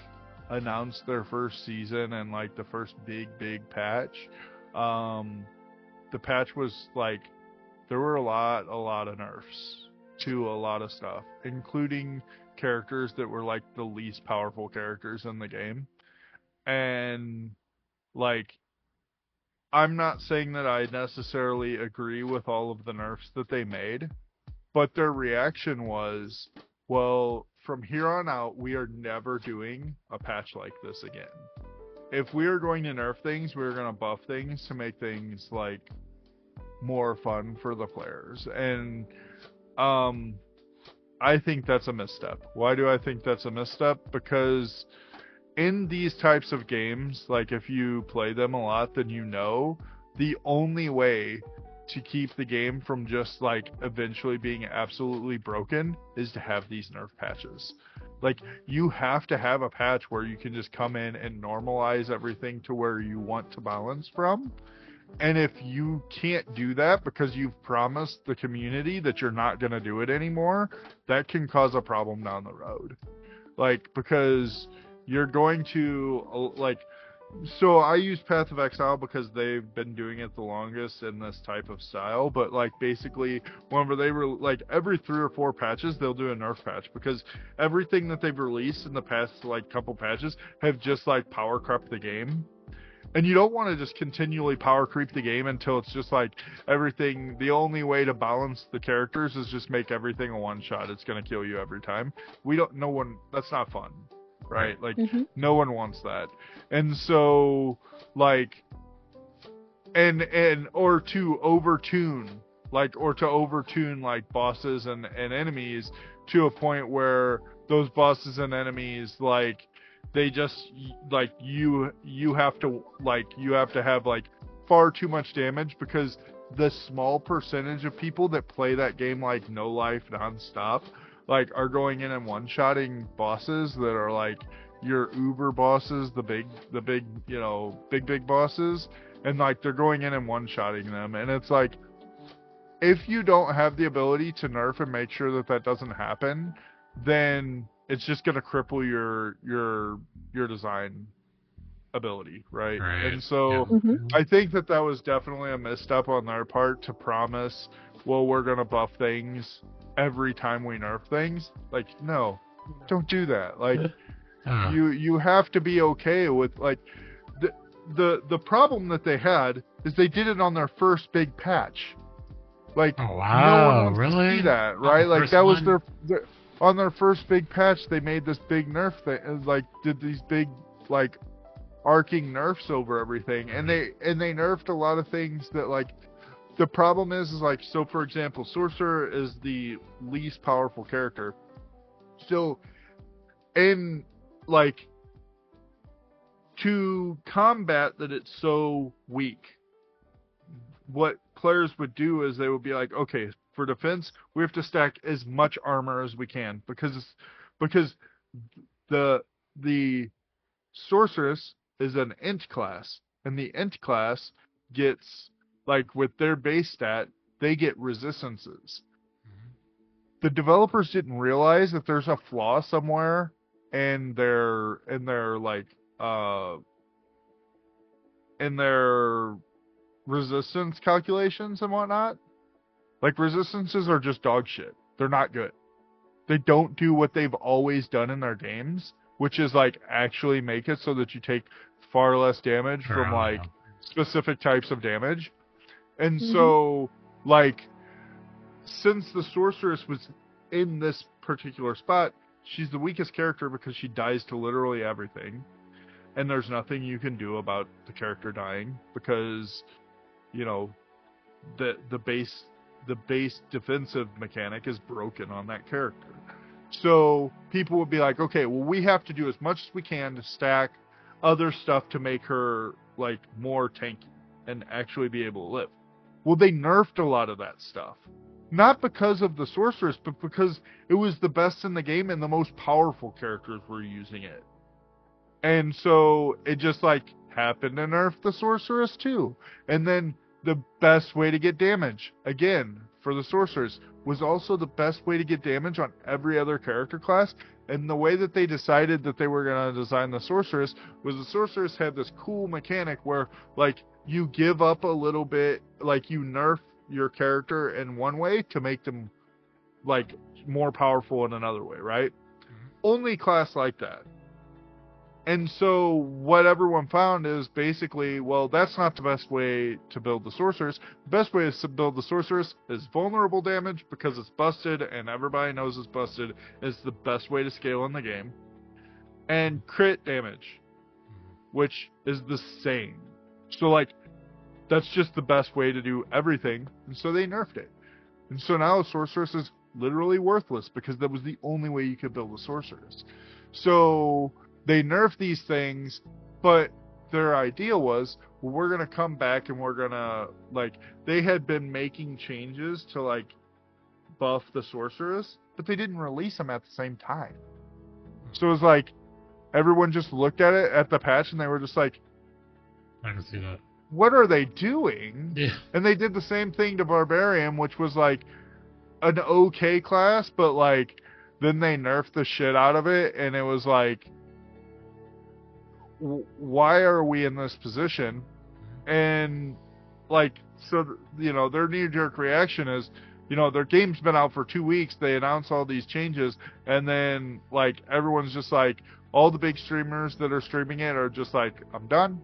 announced their first season and like the first big big patch, um, the patch was like there were a lot a lot of nerfs to a lot of stuff, including characters that were like the least powerful characters in the game. And like I'm not saying that I necessarily agree with all of the nerfs that they made, but their reaction was, well, from here on out, we are never doing a patch like this again. If we are going to nerf things, we're going to buff things to make things like more fun for the players. And um I think that's a misstep. Why do I think that's a misstep? Because in these types of games, like if you play them a lot, then you know the only way to keep the game from just like eventually being absolutely broken is to have these nerf patches. Like you have to have a patch where you can just come in and normalize everything to where you want to balance from. And if you can't do that because you've promised the community that you're not going to do it anymore, that can cause a problem down the road. Like, because you're going to, uh, like, so I use Path of Exile because they've been doing it the longest in this type of style. But like basically, whenever they were like every three or four patches, they'll do a nerf patch because everything that they've released in the past like couple patches have just like power crept the game. And you don't want to just continually power creep the game until it's just like everything. The only way to balance the characters is just make everything a one shot. It's gonna kill you every time. We don't. No one. That's not fun, right? Like hmm no one wants that. And so like and and or to overtune like or to overtune like bosses and and enemies to a point where those bosses and enemies like they just like you you have to like you have to have like far too much damage because the small percentage of people that play that game like no life nonstop like are going in and one shotting bosses that are like your uber bosses the big the big you know big big bosses and like they're going in and one shotting them and it's like if you don't have the ability to nerf and make sure that that doesn't happen then it's just going to cripple your your your design ability right, Right, and so yeah. hmm I think that that was definitely a misstep on their part to promise, well, we're gonna buff things every time we nerf things. Like, no, don't do that. Like, Uh, you you have to be okay with like the the the problem that they had is they did it on their first big patch. Like, Oh, no wow, one really? see that, right? the Like first that was their, their on their first big patch. They made this big nerf thing, uh, like did these big like arcing nerfs over everything, and they and they nerfed a lot of things that like. The problem is, is like so. For example, Sorcerer is the least powerful character. So, in like to combat that it's so weak, what players would do is they would be like, okay, for defense, we have to stack as much armor as we can because because the the sorceress is an int class, and the int class gets like with their base stat, they get resistances. The developers didn't realize that there's a flaw somewhere in their in their like uh in their resistance calculations and whatnot. Like resistances are just dog shit. They're not good. They don't do what they've always done in their games, which is like actually make it so that you take far less damage from like specific types of damage. And Mhm. so, like, since the sorceress was in this particular spot, she's the weakest character because she dies to literally everything. And there's nothing you can do about the character dying because, you know, the the base the base defensive mechanic is broken on that character. So people would be like, okay, well we have to do as much as we can to stack other stuff to make her like more tanky and actually be able to live. Well, they nerfed a lot of that stuff. Not because of the sorceress, but because it was the best in the game and the most powerful characters were using it. And so it just like happened to nerf the sorceress too. And then the best way to get damage, again, for the sorceress, was also the best way to get damage on every other character class. And the way that they decided that they were going to design the sorceress was the sorceress had this cool mechanic where, like, you give up a little bit, like, you nerf your character in one way to make them, like, more powerful in another way, right? Mm-hmm. Only class like that. And so what everyone found is basically, well, that's not the best way to build the sorceress. The best way to build the sorceress is vulnerable damage because it's busted and everybody knows it's busted. It's the best way to scale in the game. And crit damage, mm-hmm. which is the same. So like, that's just the best way to do everything. And so they nerfed it. And so now sorceress is literally worthless because that was the only way you could build a sorceress. So they nerfed these things, but their idea was well, we're gonna come back and we're gonna like they had been making changes to like buff the sorceress, but they didn't release them at the same time. So it was like everyone just looked at it at the patch and they were just like, I can see that. "What are they doing?" Yeah. And they did the same thing to Barbarian, which was like an okay class, but like then they nerfed the shit out of it, and it was like, w- why are we in this position? And like, so you know, their knee jerk reaction is, you know, their game's been out for two weeks. They announce all these changes, and then like everyone's just like, all the big streamers that are streaming it are just like, I'm done.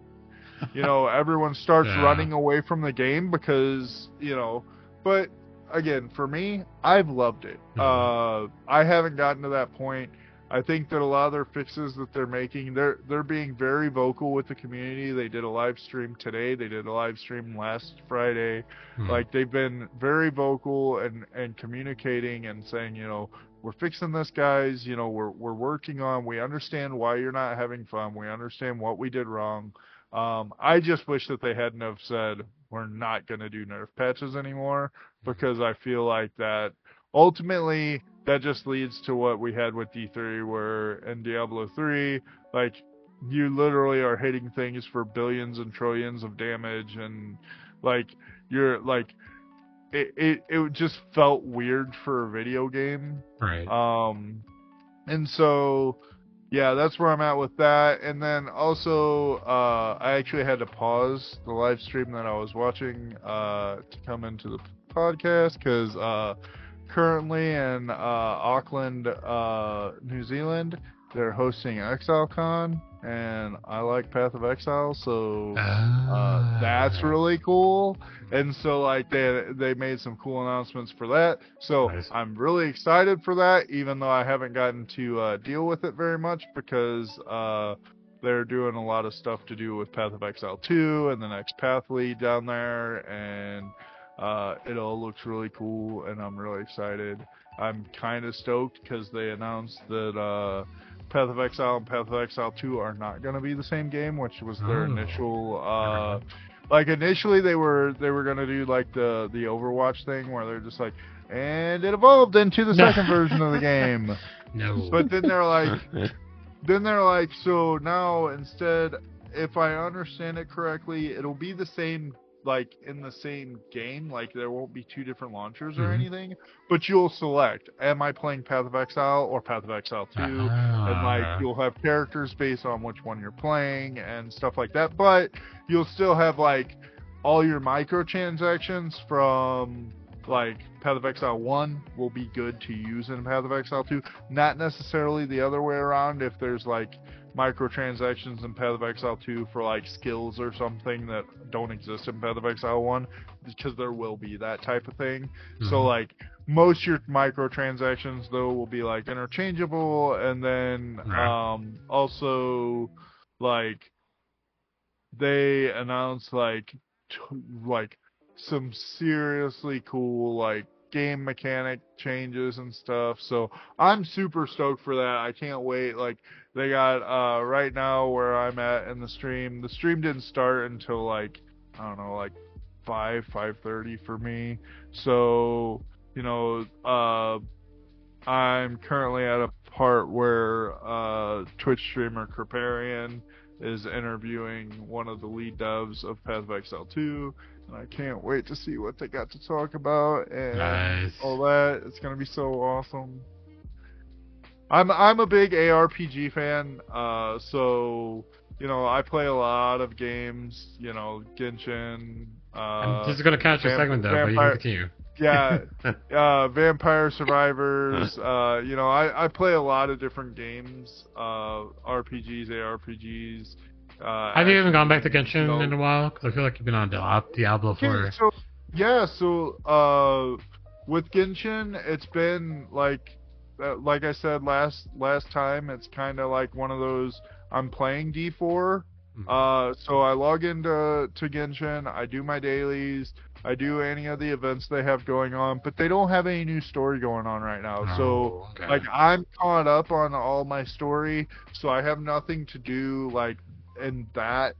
You know, everyone starts Yeah. running away from the game because you know, but again, for me, I've loved it. Uh, I haven't gotten to that point. I think that a lot of their fixes that they're making, they're they're being very vocal with the community. They did a live stream today. They did a live stream last Friday. Mhm. Like they've been very vocal and and communicating and saying, you know, we're fixing this, guys. You know, we're we're working on. We understand why you're not having fun. We understand what we did wrong. Um, I just wish that they hadn't have said we're not going to do nerf patches anymore because I feel like that ultimately that just leads to what we had with D3 where in Diablo 3 like you literally are hitting things for billions and trillions of damage and like you're like it it, it just felt weird for a video game right. um, and so, yeah, that's where I'm at with that. And then also, uh, I actually had to pause the live stream that I was watching uh, to come into the podcast because uh, currently in uh, Auckland, uh, New Zealand, they're hosting ExileCon, and I like Path of Exile, so uh, that's Ah. really cool. And so like they they made some cool announcements for that. So Nice. I'm really excited for that, even though I haven't gotten to uh, deal with it very much because uh, they're doing a lot of stuff to do with Path of Exile 2 and the next Path lead down there, and uh, it all looks really cool, and I'm really excited. I'm kind of stoked because they announced that uh, Path of Exile and Path of Exile 2 are not going to be the same game, which was their Oh. initial. Uh, like initially they were they were gonna do like the the Overwatch thing where they're just like, and it evolved into the second version of the game. no. But then they're like, then they're like, so now instead, if I understand it correctly, it'll be the same like in the same game. Like there won't be two different launchers or Mhm. anything, but you'll select, am I playing Path of Exile or Path of Exile 2? and Ah. like you'll have characters based on which one you're playing and stuff like that but you'll still have like all your microtransactions from like Path of Exile 1 will be good to use in Path of Exile 2. Not necessarily the other way around if there's like microtransactions in Path of Exile 2 for like skills or something that don't exist in Path of Exile 1 because there will be that type of thing. So Mhm. like most of your microtransactions though will be like interchangeable and then um also like they announced like t- like some seriously cool like game mechanic changes and stuff. So I'm super stoked for that. I can't wait. Like they got uh right now where I'm at in the stream. The stream didn't start until like I don't know, like five, five thirty for me. So, you know, uh I'm currently at a part where uh Twitch streamer Kripparrian is interviewing one of the lead devs of Path of Exile 2, and I can't wait to see what they got to talk about and Nice. all that. It's gonna be so awesome. I'm I'm a big ARPG fan, uh, so you know I play a lot of games. You know, Genshin. Uh, I'm just gonna catch your segment though, but you can continue. yeah, uh, Vampire Survivors. uh, you know, I, I play a lot of different games, uh, RPGs, ARPGs. Uh, Have you even gone back to Genshin No. in a while? Because I feel like you've been on Diablo, Diablo Okay, for. so yeah, so uh, with Genshin, it's been like, uh, like I said last last time, it's kind of like one of those. I'm playing D4, Mhm. uh, so I log into to Genshin, I do my dailies, I do any of the events they have going on, but they don't have any new story going on right now. So Oh, okay. like I'm caught up on all my story, so I have nothing to do like in that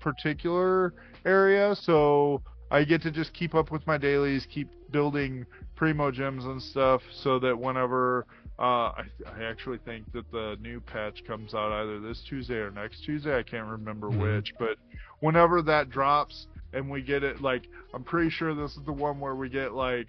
particular area. So I get to just keep up with my dailies, keep building primo gems and stuff, so that whenever uh, I, I actually think that the new patch comes out either this Tuesday or next Tuesday. I can't remember Mhm. which, but whenever that drops and we get it, like I'm pretty sure this is the one where we get like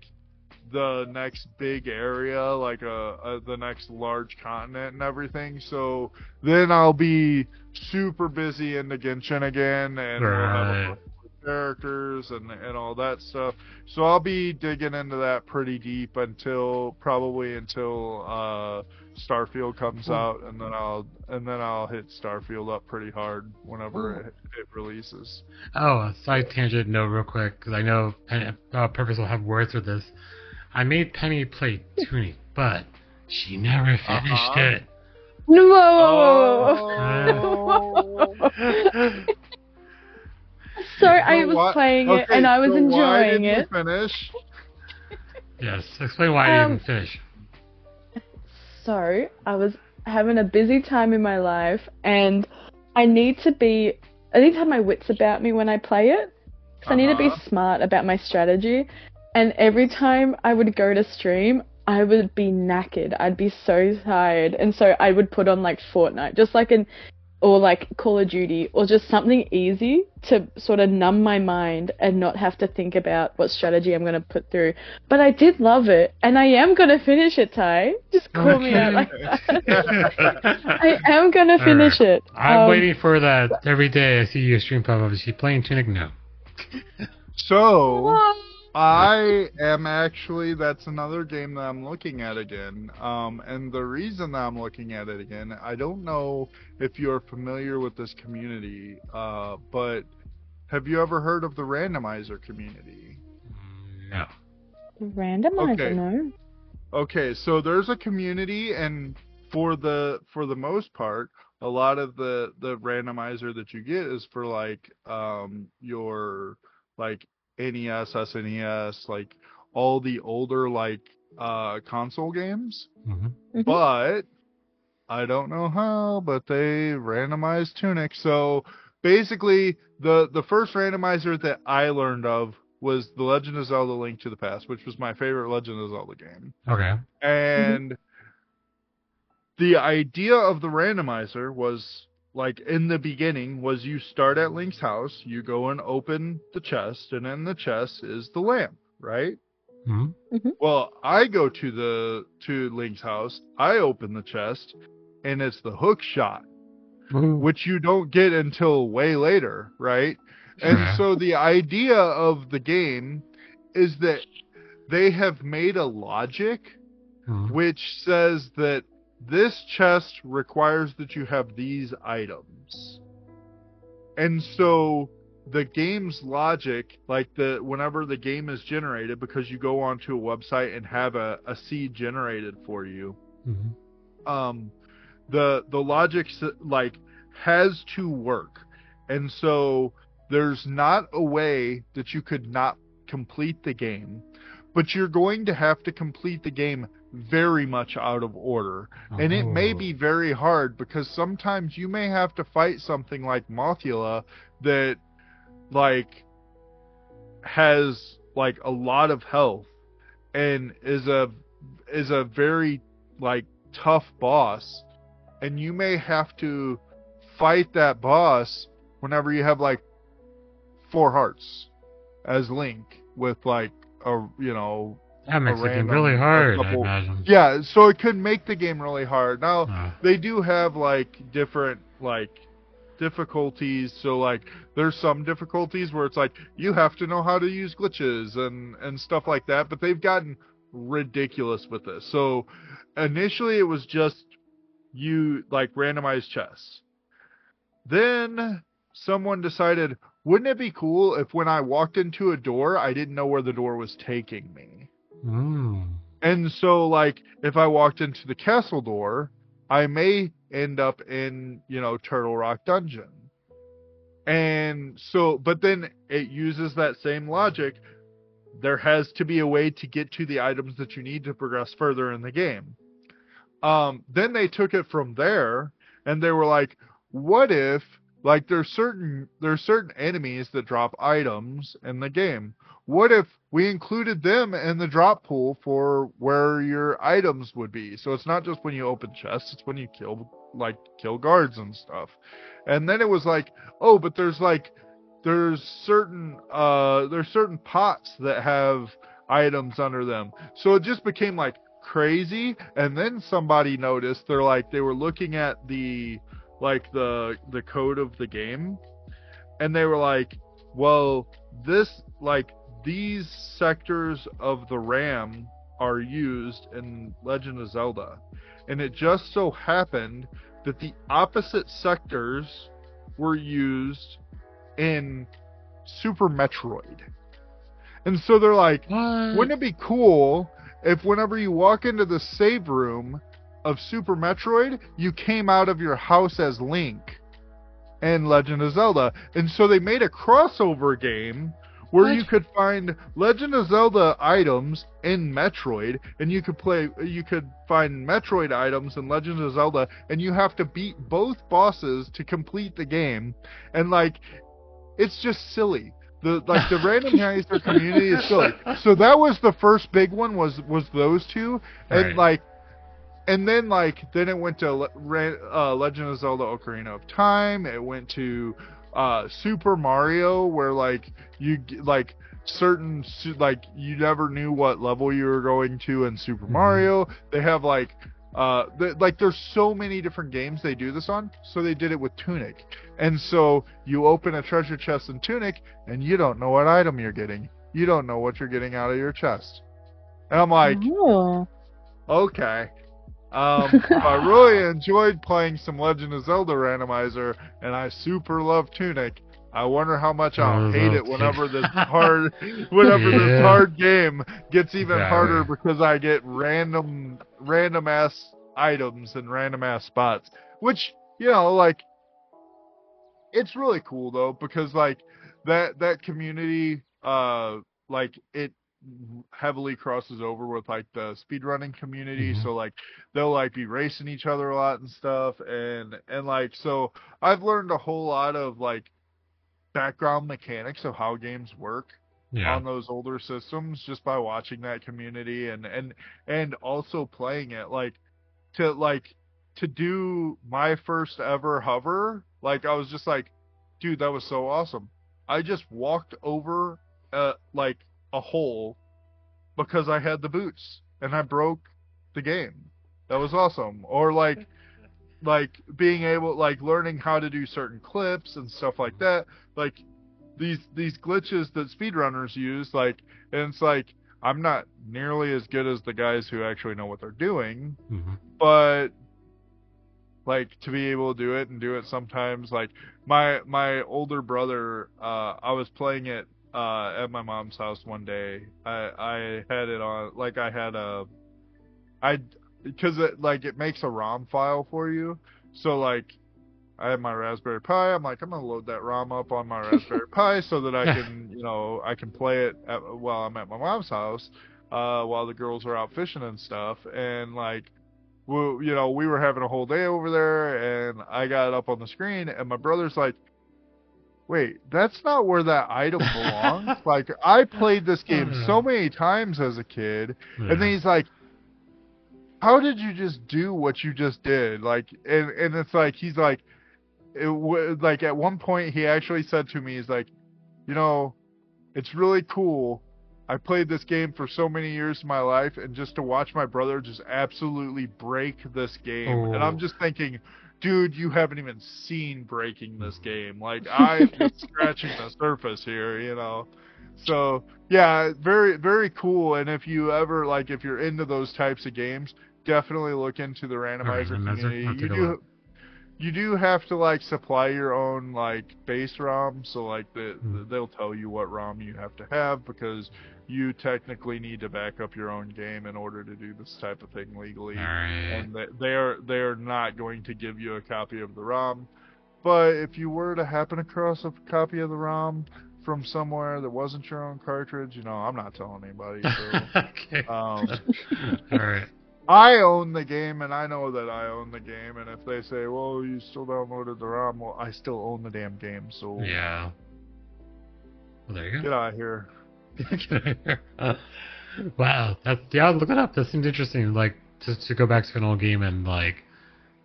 the next big area, like a, a the next large continent and everything. So then I'll be super busy into Genshin again, and we'll Right. characters and and all that stuff. So I'll be digging into that pretty deep until probably until uh, Starfield comes out, and then I'll and then I'll hit Starfield up pretty hard whenever it, it releases. Oh, a side tangent note, real quick, because I know Penny, uh, Purpose will have words with this. I made Penny play Tunic, but she never finished Uh-huh. it. No, whoa, whoa, whoa, whoa. Oh. so I was why- playing it and I was so why enjoying didn't it. You finish. Yes, explain why I Um, didn't finish. So I was having a busy time in my life, and I need to be, I need to have my wits about me when I play it, because I need to be Uh-huh. smart about my strategy. And every time I would go to stream, I would be knackered. I'd be so tired, and so I would put on like Fortnite, just like an, or like Call of Duty, or just something easy to sort of numb my mind and not have to think about what strategy I'm going to put through. But I did love it, and I am going to finish it, Ty. Just call me out like that. I am going to finish it. I'm Um, waiting for that every day. I see you stream pop up. Is she playing Tunic? No. So what? I am actually that's another game that I'm looking at again. Um, and the reason that I'm looking at it again, I don't know if you're familiar with this community, uh, but have you ever heard of the randomizer community? No. Randomizer, Okay. no. Okay, so there's a community, and for the for the most part, a lot of the the randomizer that you get is for like um your like NES, SNES, like all the older like uh console games. hmm Mhm. But I don't know how, but they randomized Tunic. So basically, the the first randomizer that I learned of was The Legend of Zelda: Link to the Past, which was my favorite Legend of Zelda game. Okay. And the idea of the randomizer was like in the beginning was you start at Link's house, you go and open the chest, and in the chest is the lamp, right? hmm Well, I go to the to Link's house, I open the chest, and it's the hook shot, which you don't get until way later, right? And Sure. so the idea of the game is that they have made a logic Mhm. which says that this chest requires that you have these items. And so the game's logic, like the whenever the game is generated, because you go onto a website and have a, a seed generated for you, Mhm. um, the the logic like has to work, and so there's not a way that you could not complete the game, but you're going to have to complete the game very much out of order, and it may Oh. be very hard because sometimes you may have to fight something like Mothula that like has like a lot of health and is a is a very like tough boss and you may have to fight that boss whenever you have like four hearts as Link with like a you know That makes the game really a hard, I imagine. yeah so it could make the game really hard. Now Uh, they do have like different like difficulties. So like there's some difficulties where it's like you have to know how to use glitches and and stuff like that but they've gotten ridiculous with this. So initially it was just you like randomized chess. Then someone decided wouldn't it be cool if when i walked into a door i didn't know where the door was taking me mm. and so, like, if I walked into the castle door, I may end up in, you know, Turtle Rock Dungeon. And so, but then it uses that same logic. There has to be a way to get to the items that you need to progress further in the game. Um, then they took it from there, and they were like, "What if, like, there's certain there's certain enemies that drop items in the game? what if we included them in the drop pool for where your items would be? So it's not just when you open chests, it's when you kill like kill guards and stuff. And then it was like, oh, but there's like there's certain uh there's certain pots that have items under them. So it just became like crazy and then somebody noticed they're like they were looking at the like the the code of the game and they were like, well, this like these sectors of the RAM are used in Legend of Zelda. And it just so happened that the opposite sectors were used in Super Metroid. And so they're like, What? wouldn't it be cool if whenever you walk into the save room of Super Metroid, you came out of your house as Link and Legend of Zelda? And so they made a crossover game where What? you could find Legend of Zelda items in Metroid, and you could play, you could find Metroid items in Legend of Zelda, and you have to beat both bosses to complete the game, and like, it's just silly. The like the randomizer community is silly. So that was the first big one was was those two, and like, and then like then it went to Le- uh, Legend of Zelda: Ocarina of Time. It went to uh, Super Mario, where like you like certain like you never knew what level you were going to in Super Mhm. Mario. They have like uh like there's so many different games they do this on. So they did it with Tunic, and so you open a treasure chest in Tunic, and you don't know what item you're getting. You don't know what you're getting out of your chest. And I'm like, Oh. okay. Um, I really enjoyed playing some Legend of Zelda randomizer, and I super love Tunic. I wonder how much I'll I hate it whenever Tunic. this hard, whenever this hard game gets even Exactly. harder because I get random, random ass items and random ass spots. Which you know, like, it's really cool though because like that that community, uh, like it heavily crosses over with like the speedrunning community Mhm. so like they'll like be racing each other a lot and stuff and and like so i've learned a whole lot of like background mechanics of how games work Yeah. on those older systems just by watching that community and and and also playing it like to like to do my first ever hover like i was just like dude that was so awesome i just walked over uh like a hole because i had the boots and i broke the game. That was awesome. Or like like being able like learning how to do certain clips and stuff like that. Like these these glitches that speedrunners use, like, and it's like I'm not nearly as good as the guys who actually know what they're doing, Mhm. but like to be able to do it and do it sometimes like my my older brother uh I was playing it uh at my mom's house one day. I I had it on like I had a I because it like it makes a ROM file for you. So like I had my Raspberry Pi. I'm like I'm gonna load that ROM up on my Raspberry Pi so that I can you know I can play it at, while I'm at my mom's house uh while the girls are out fishing and stuff. And like we, you know, we were having a whole day over there, and I got up on the screen, and my brother's like, "Wait, that's not where that item belongs." like, I played this game so hmm. many times as a kid, and then he's like, "How did you just do what you just did?" Like, and and it's like he's like, it w- like at one point he actually said to me, he's like, "You know, it's really cool." I played this game for so many years of my life, and just to watch my brother just absolutely break this game, and I'm Oh. just thinking, dude, you haven't even seen breaking this game. Like I'm just scratching the surface here, you know. So yeah, very very cool. And if you ever like, if you're into those types of games, definitely look into the randomizer randomizer? community. You do you do have to like supply your own like base ROM, so like the, Hmm. the they'll tell you what ROM you have to have because you technically need to back up your own game in order to do this type of thing legally right. and they- they're they're not going to give you a copy of the ROM. But if you were to happen across a copy of the ROM from somewhere that wasn't your own cartridge, you know, I'm not telling anybody. So okay. um, All right. I own the game, and I know that I own the game. And if they say, "Well, you still downloaded the ROM," well, I still own the damn game. So Yeah. Well, there you go. get out of here. wow, that yeah, look it up. That seems interesting. Like to to go back to an old game and like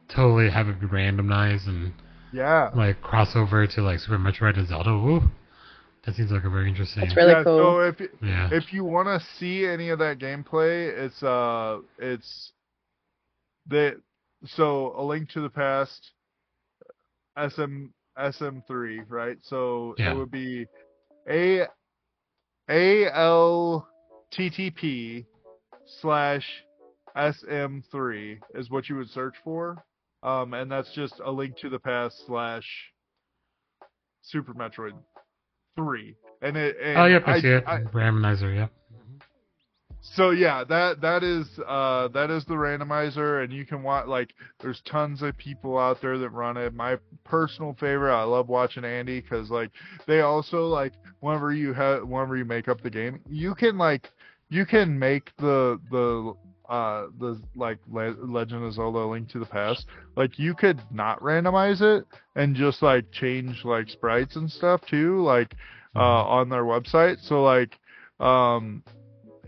totally have it be randomized and Yeah. like cross over to like Super Metroid and Zelda. Ooh, that seems like a very interesting. That's really yeah, cool. So if yeah. if you want to see any of that gameplay, it's uh, it's the so a link to the past, SM SM3, right? So Yeah. it would be a a l t t p slash SM3 is what you would search for, um, and that's just a link to the past slash Super Metroid three. And it and oh yep, I, see it. I- Randomizer. Yep. So yeah, that that is uh that is the randomizer, and you can watch like there's tons of people out there that run it. My personal favorite, I love watching Andy because like they also like whenever you have whenever you make up the game, you can like you can make the the uh the like Le- Legend of Zelda: Link to the Past. Like you could not randomize it and just like change like sprites and stuff too, like uh on their website. So like um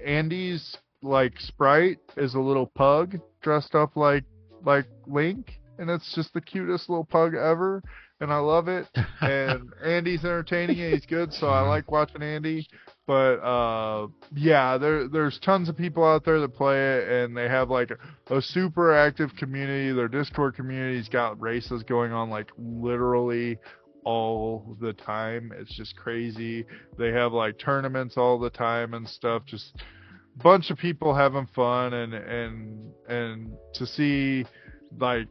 Andy's like sprite is a little pug dressed up like like Link, and it's just the cutest little pug ever, and I love it. And Andy's entertaining and he's good, so I like watching Andy. But uh, yeah, there there's tons of people out there that play it, and they have like a, a super active community. Their Discord community's got races going on like literally all the time. It's just crazy. They have like tournaments all the time and stuff. Just bunch of people having fun and and and to see like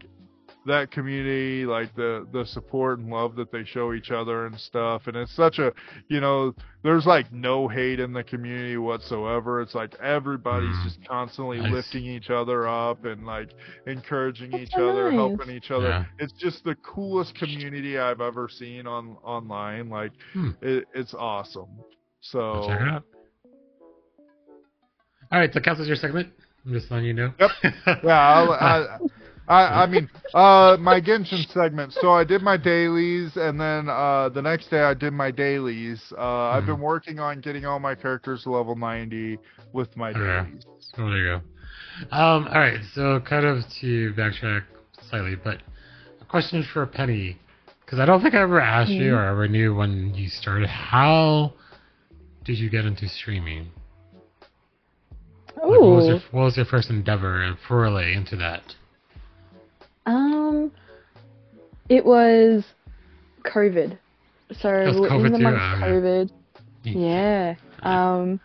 that community like the the support and love that they show each other and stuff and it's such a you know there's like no hate in the community whatsoever it's like everybody's Mm. just constantly Nice. lifting each other up and like encouraging That's each so other nice. helping each other Yeah. it's just the coolest community i've ever seen on online like Hmm. it, it's awesome so I'll check it out. All right, so counts your segment. I'm just letting you know. Yep. Yeah, I'll, I, I, I mean, uh, my Genshin segment. So I did my dailies, and then uh, the next day I did my dailies. Uh, I've been working on getting all my characters to level 90 with my Yeah. dailies. So there you go. Um, all right, so kind of to backtrack slightly, but a question for Penny, because I don't think I ever asked you Mhm. or ever knew when you started. How did you get into streaming? Like, what, was your, what was your first endeavor and foray into that? Um, it was COVID. so Just we in COVID the month of. COVID. Yeah. Yeah. Um,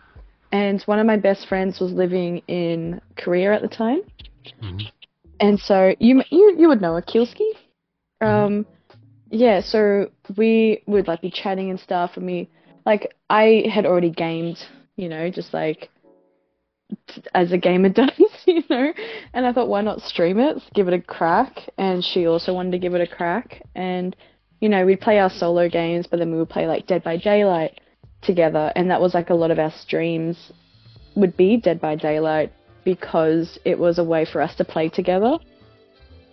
and one of my best friends was living in Korea at the time, Mhm. and so you you you would know her, Kielski. Um, yeah. So we would like be chatting and stuff, and we like I had already gamed, you know, just like as a gamer does, you know. And I thought, why not stream it, give it a crack? And she also wanted to give it a crack, and you know, we'd play our solo games, but then we would play like Dead by Daylight together, and that was like a lot of our streams would be Dead by Daylight because it was a way for us to play together,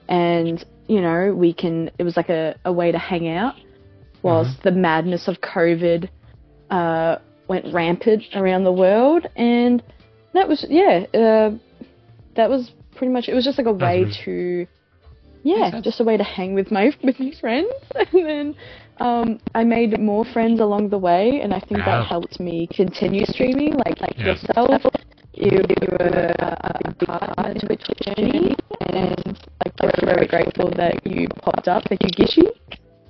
and you know, we can. It was like a, a way to hang out whilst the madness of COVID uh, went rampant around the world, and that was yeah, uh, that was pretty much. It was just like a way really- to yeah, just a way to hang with my with my friends, and then um, I made more friends along the way, and I think Yeah. that helped me continue streaming. Like like Yeah. yourself, you, you were a big part of my Twitch journey, and like we're very grateful that you popped up. Thank you, Gishi.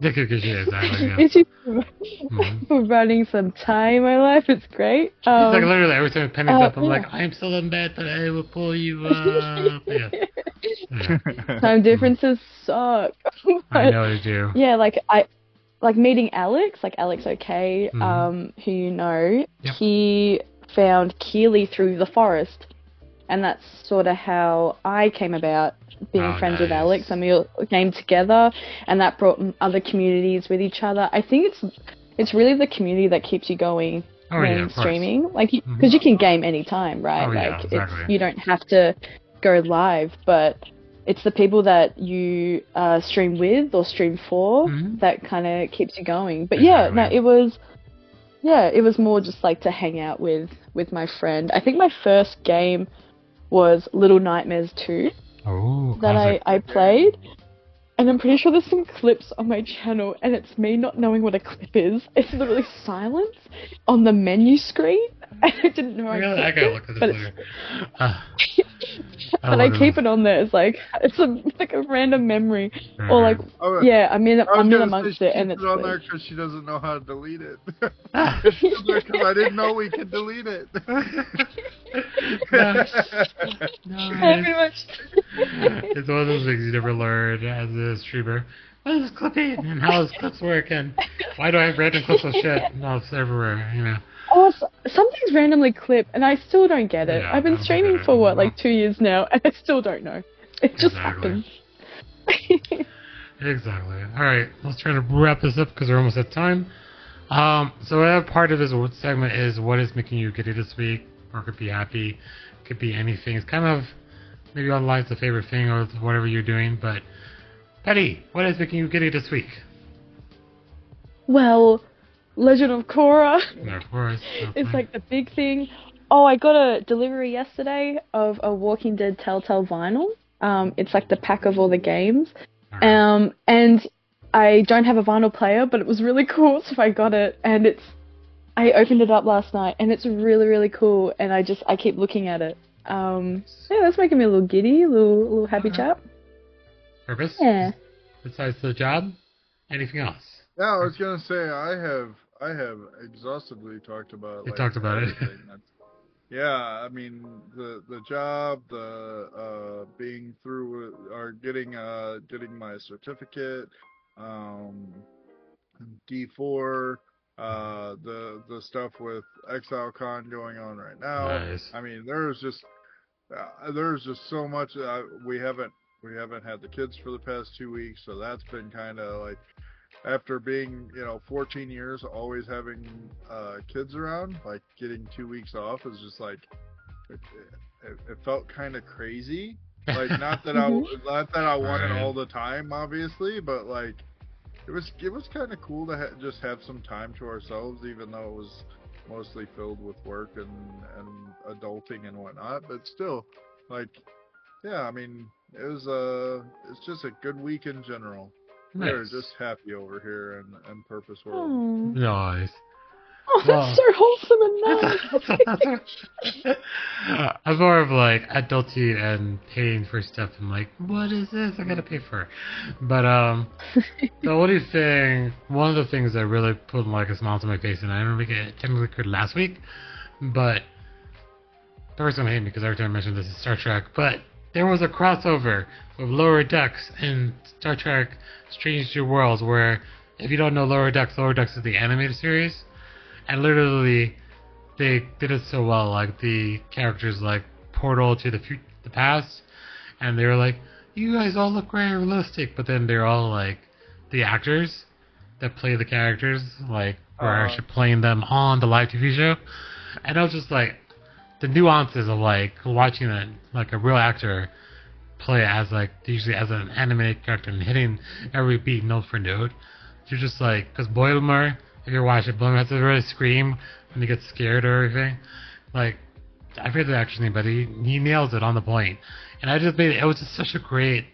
Yeah, good, good, yeah, exactly. Yeah. Mhm. for running some time in my life. It's great. It's like Um, literally every time Penny's uh, up, I'm yeah. like, I'm still in bed, but I will pull you up. Yeah. yeah. time differences suck. I know they do. Yeah, like I like meeting Alex, like Alex OK, Mhm. um, who you know, Yep. he found Keely through the forest. And that's sort of how I came about being Oh, friends with. Alex and we all came together and that brought other communities with each other. I think it's it's really the community that keeps you going Oh, when yeah, streaming. Like because you can game anytime, right? Oh, yeah, like exactly. it's you don't have to go live, but it's the people that you uh, stream with or stream for Mhm. that kind of keeps you going. But yeah, no, it was yeah, it was more just like to hang out with with my friend. I think my first game was Little Nightmares 2 Oh, that I. I played. And I'm pretty sure there's some clips on my channel, and it's me not knowing what a clip is. It's literally silence on the menu screen. I didn't know I Really? I clicked gotta it, look at but this it's- later. Uh, but I keep it on there. It's like it's a like a random memory, or like Oh, yeah, I mean I was I'm in gonna amongst it, and it's on there like, because she doesn't know how to delete it. Ah. it's just because I didn't know we could delete it. No. Yeah, pretty much. it's one of those things you never learn as a streamer. What is clipping and how is does clips work and why do I have random clips of shit? No, it's everywhere, you know. Oh, something's randomly clip, and I still don't get it. Yeah, I've been streaming for what, like two years now, and I still don't know. It just Exactly. happens. Exactly. All right, let's try to wrap this up because we're almost at time. Um, so another part of this segment is what is making you giddy this week, or could be happy, could be anything. It's kind of maybe on lines the favorite thing or whatever you're doing. But Petty, what is making you giddy this week? well, Legend of Korra. No, of course. It's like the big thing. Oh, I got a delivery yesterday of a Walking Dead Telltale vinyl. Um, it's like the pack of all the games. Alright. Um, and I don't have a vinyl player, but it was really cool, so I got it. And it's, I opened it up last night, and it's really, really cool. And I just, I keep looking at it. Um, yeah, that's making me a little giddy, a little, little happy Okay. chap. Purpose? Yeah. Besides the job, anything else? Yeah, I was gonna say I have I have exhaustively talked about. You like, talked about it. yeah, I mean the the job, the uh, being through or getting uh getting my certificate, um, D four, uh, the the stuff with ExileCon going on right now. Nice. I mean, there's just uh, there's just so much. Uh, we haven't we haven't had the kids for the past two weeks, so that's been kind of like after being you know 14 years always having uh, kids around, like getting two weeks off is just like it, it, it felt kind of crazy. Like not that I Mhm. not that I want it Right. all the time, obviously, but like it was it was kind of cool to ha- just have some time to ourselves, even though it was mostly filled with work and and adulting and whatnot. But still, like, yeah, I mean, it was uh it's just a good week in general. We're just happy over here and and purpose world. Oh. Nice. Oh, that's Well, so wholesome and nice. I'm more of like adulty and paying for stuff. I'm like, what is this? I gotta pay for. It. But um, the only thing, one of the things that really put like a smile to my face, and I don't think it technically occurred last week, but Doris gonna hate me because every time I mention this is Star Trek, but there was a crossover with Lower Decks and Star Trek Strange New Worlds, where if you don't know Lower Decks, Lower Decks is the animated series, and literally they did it so well. Like the characters like portal to the fu- the past, and they were like, "You guys all look very realistic," but then they're all like the actors that play the characters, like were Uh-huh. actually playing them on the live TV show, and I was just like, the nuances of like watching a like a real actor play as like usually as an animated character and hitting every beat note for note. You're just like because Boimler, if you're watching, Boimler has to really scream when he gets scared or everything. Like I forget the actor's name, but he he nails it on the point. And I just made. It was just such a great.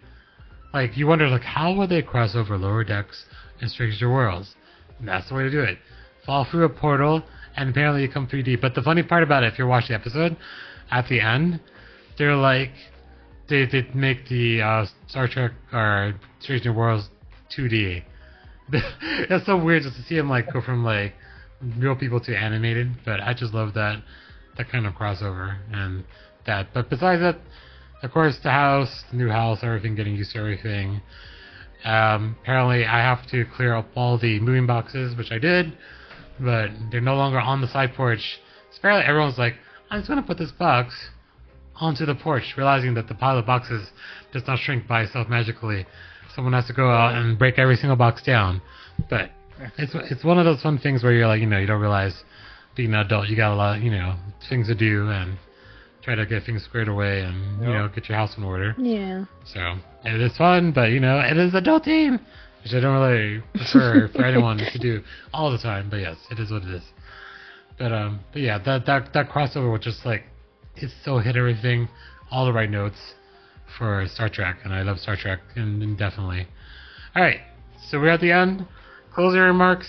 Like you wonder like how would they cross over Lower Decks and Stranger Worlds? And that's the way to do it. Fall through a portal and apparently you come 3D. But the funny part about it, if you're watching the episode, at the end, they're like they they make the uh, Star Trek or Strange New Worlds 2D. it's so weird just to see them like go from like real people to animated. But I just love that that kind of crossover and that. But besides that, of course, the house, the new house, everything, getting used to everything. Um, apparently, I have to clear up all the moving boxes, which I did, but they're no longer on the side porch. So apparently, everyone's like, I'm just gonna put this box onto the porch, realizing that the pile of boxes does not shrink by itself magically. Someone has to go out and break every single box down. But it's it's one of those fun things where you're like, you know, you don't realize being an adult, you got a lot, you know, things to do and try to get things squared away and you Yep. know get your house in order. Yeah. So it is fun, but you know, it is adulting, which I don't really prefer for anyone to do all the time. But yes, it is what it is. But um, but yeah, that that that crossover was just like it so hit everything, all the right notes for Star Trek, and I love Star Trek, and, and definitely. All right, so we're at the end. Closing remarks.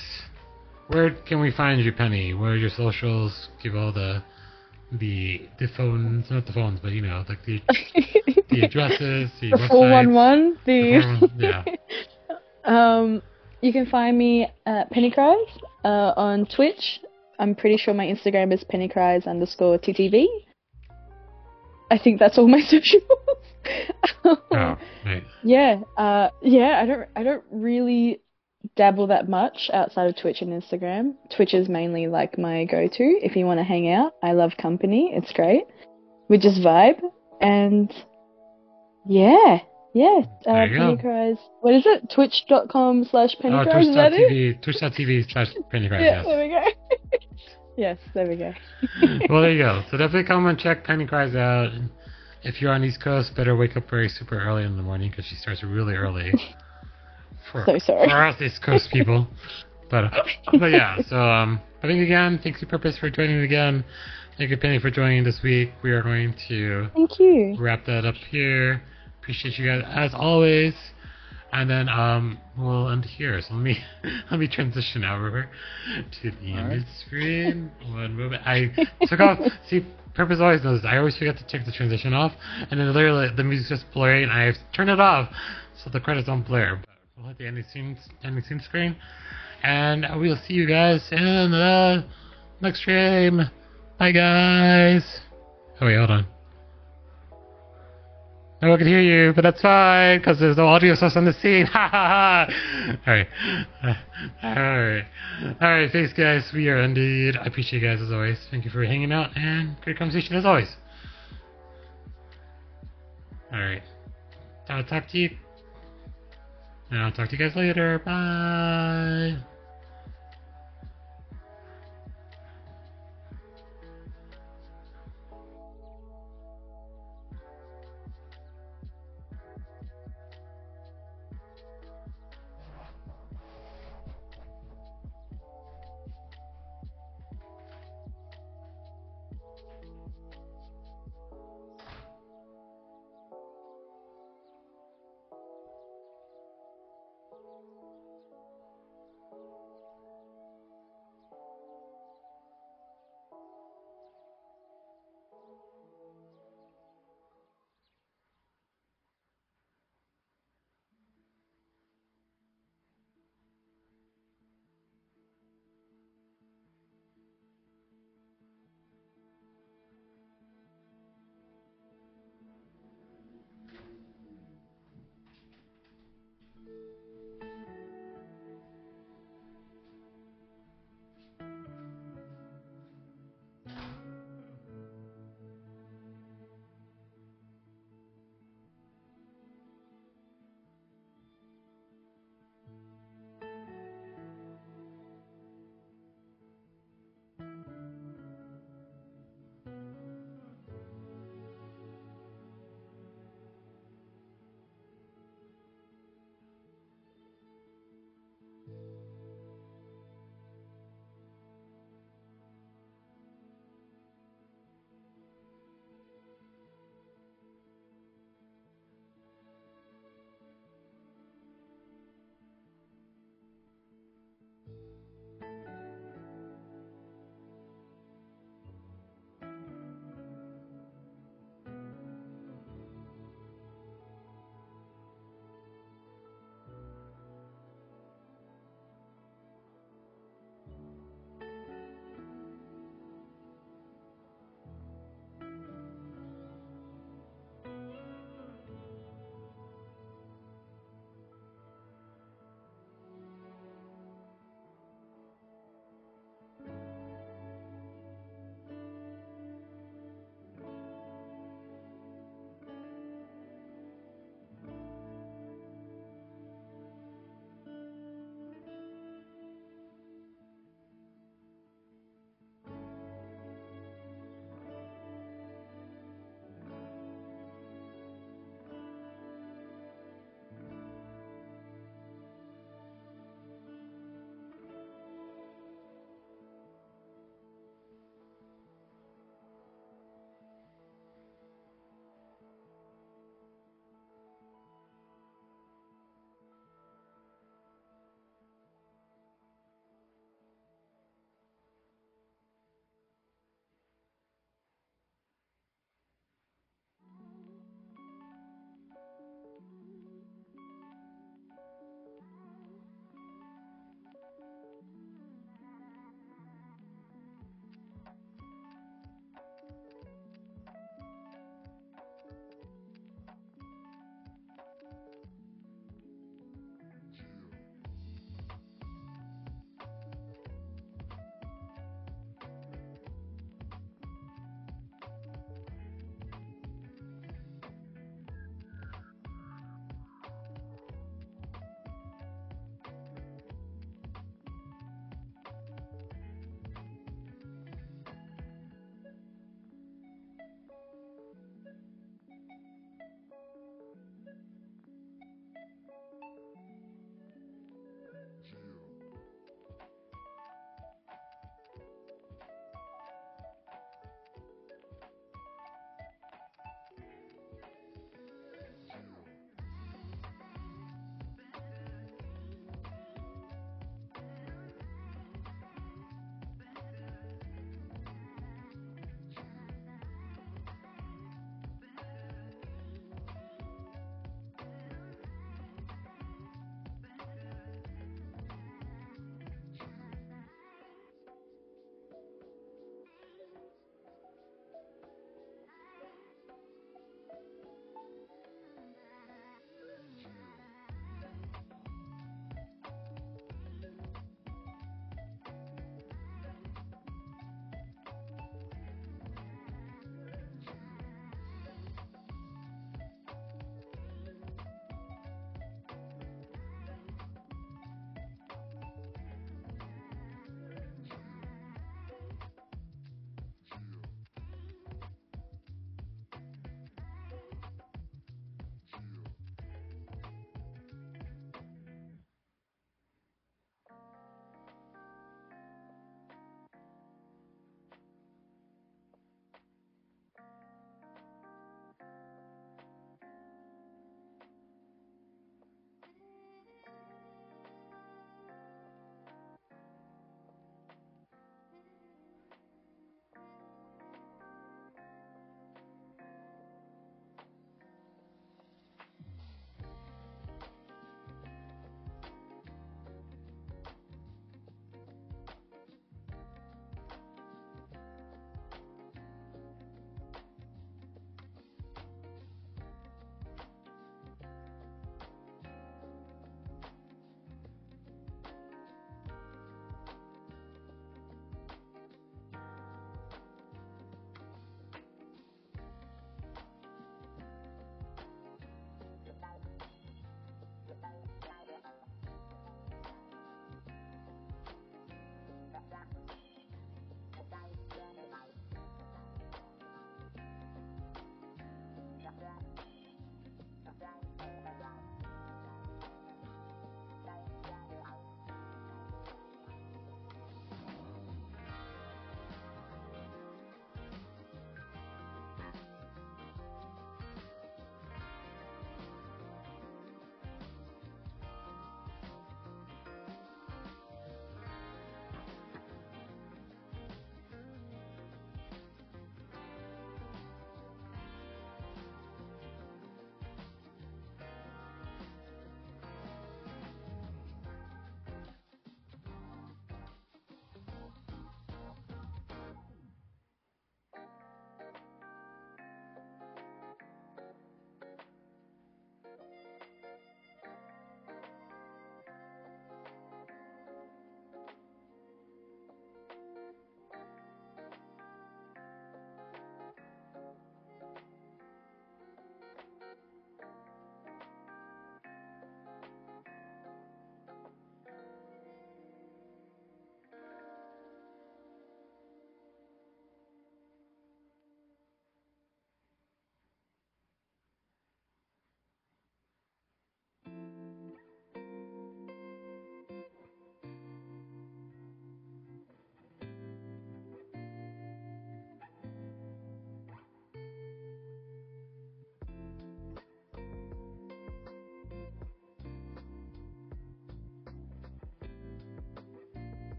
Where can we find you, Penny? Where are your socials? Give all the the the phones, not the phones, but you know, like the the addresses, the, the websites. four one one. The The 411, yeah. um, you can find me at Pennycries uh, on Twitch. I'm pretty sure my Instagram is pennycries underscore ttv. I think that's all my socials. Oh, right. Yeah, uh, yeah. I don't, I don't really dabble that much outside of Twitch and Instagram. Twitch is mainly like my go-to if you want to hang out. I love company. It's great. We just vibe, and yeah, yeah. Uh, go. Pennycries. What is it? Twitch.com slash Penny Oh, Pennycries. is that it? Twitch.tv, Twitch.tv slash Pennycries, Yeah, yes. there we go. yes, there we go. well, there you go. So definitely come and check Penny Cries out. If you're on East Coast, better wake up very super early in the morning because she starts really early. For, So sorry. for us East Coast people. But uh, but yeah, so um, I think again, thanks to Purpose for joining again. Thank you, Penny, for joining this week. We are going to Thank you. wrap that up here. Appreciate you guys as always. And then um we'll end here. So let me let me transition over to the All end right. of the screen. One moment. I took off see Purpose always knows. I always forget to take the transition off and then literally the music's just blurry and I turn it off so the credits don't blur. But we'll hit the ending scene ending scene screen. And we'll see you guys in the next stream. Bye guys. Oh wait, hold on. No one can hear you, but that's fine because there's no audio source on the scene. Ha ha ha! All right, Uh, all right, all right. Thanks, guys. We are ended. I appreciate you guys as always. Thank you for hanging out and great conversation as always. All right. I'll talk to you. I'll talk to you guys later. Bye.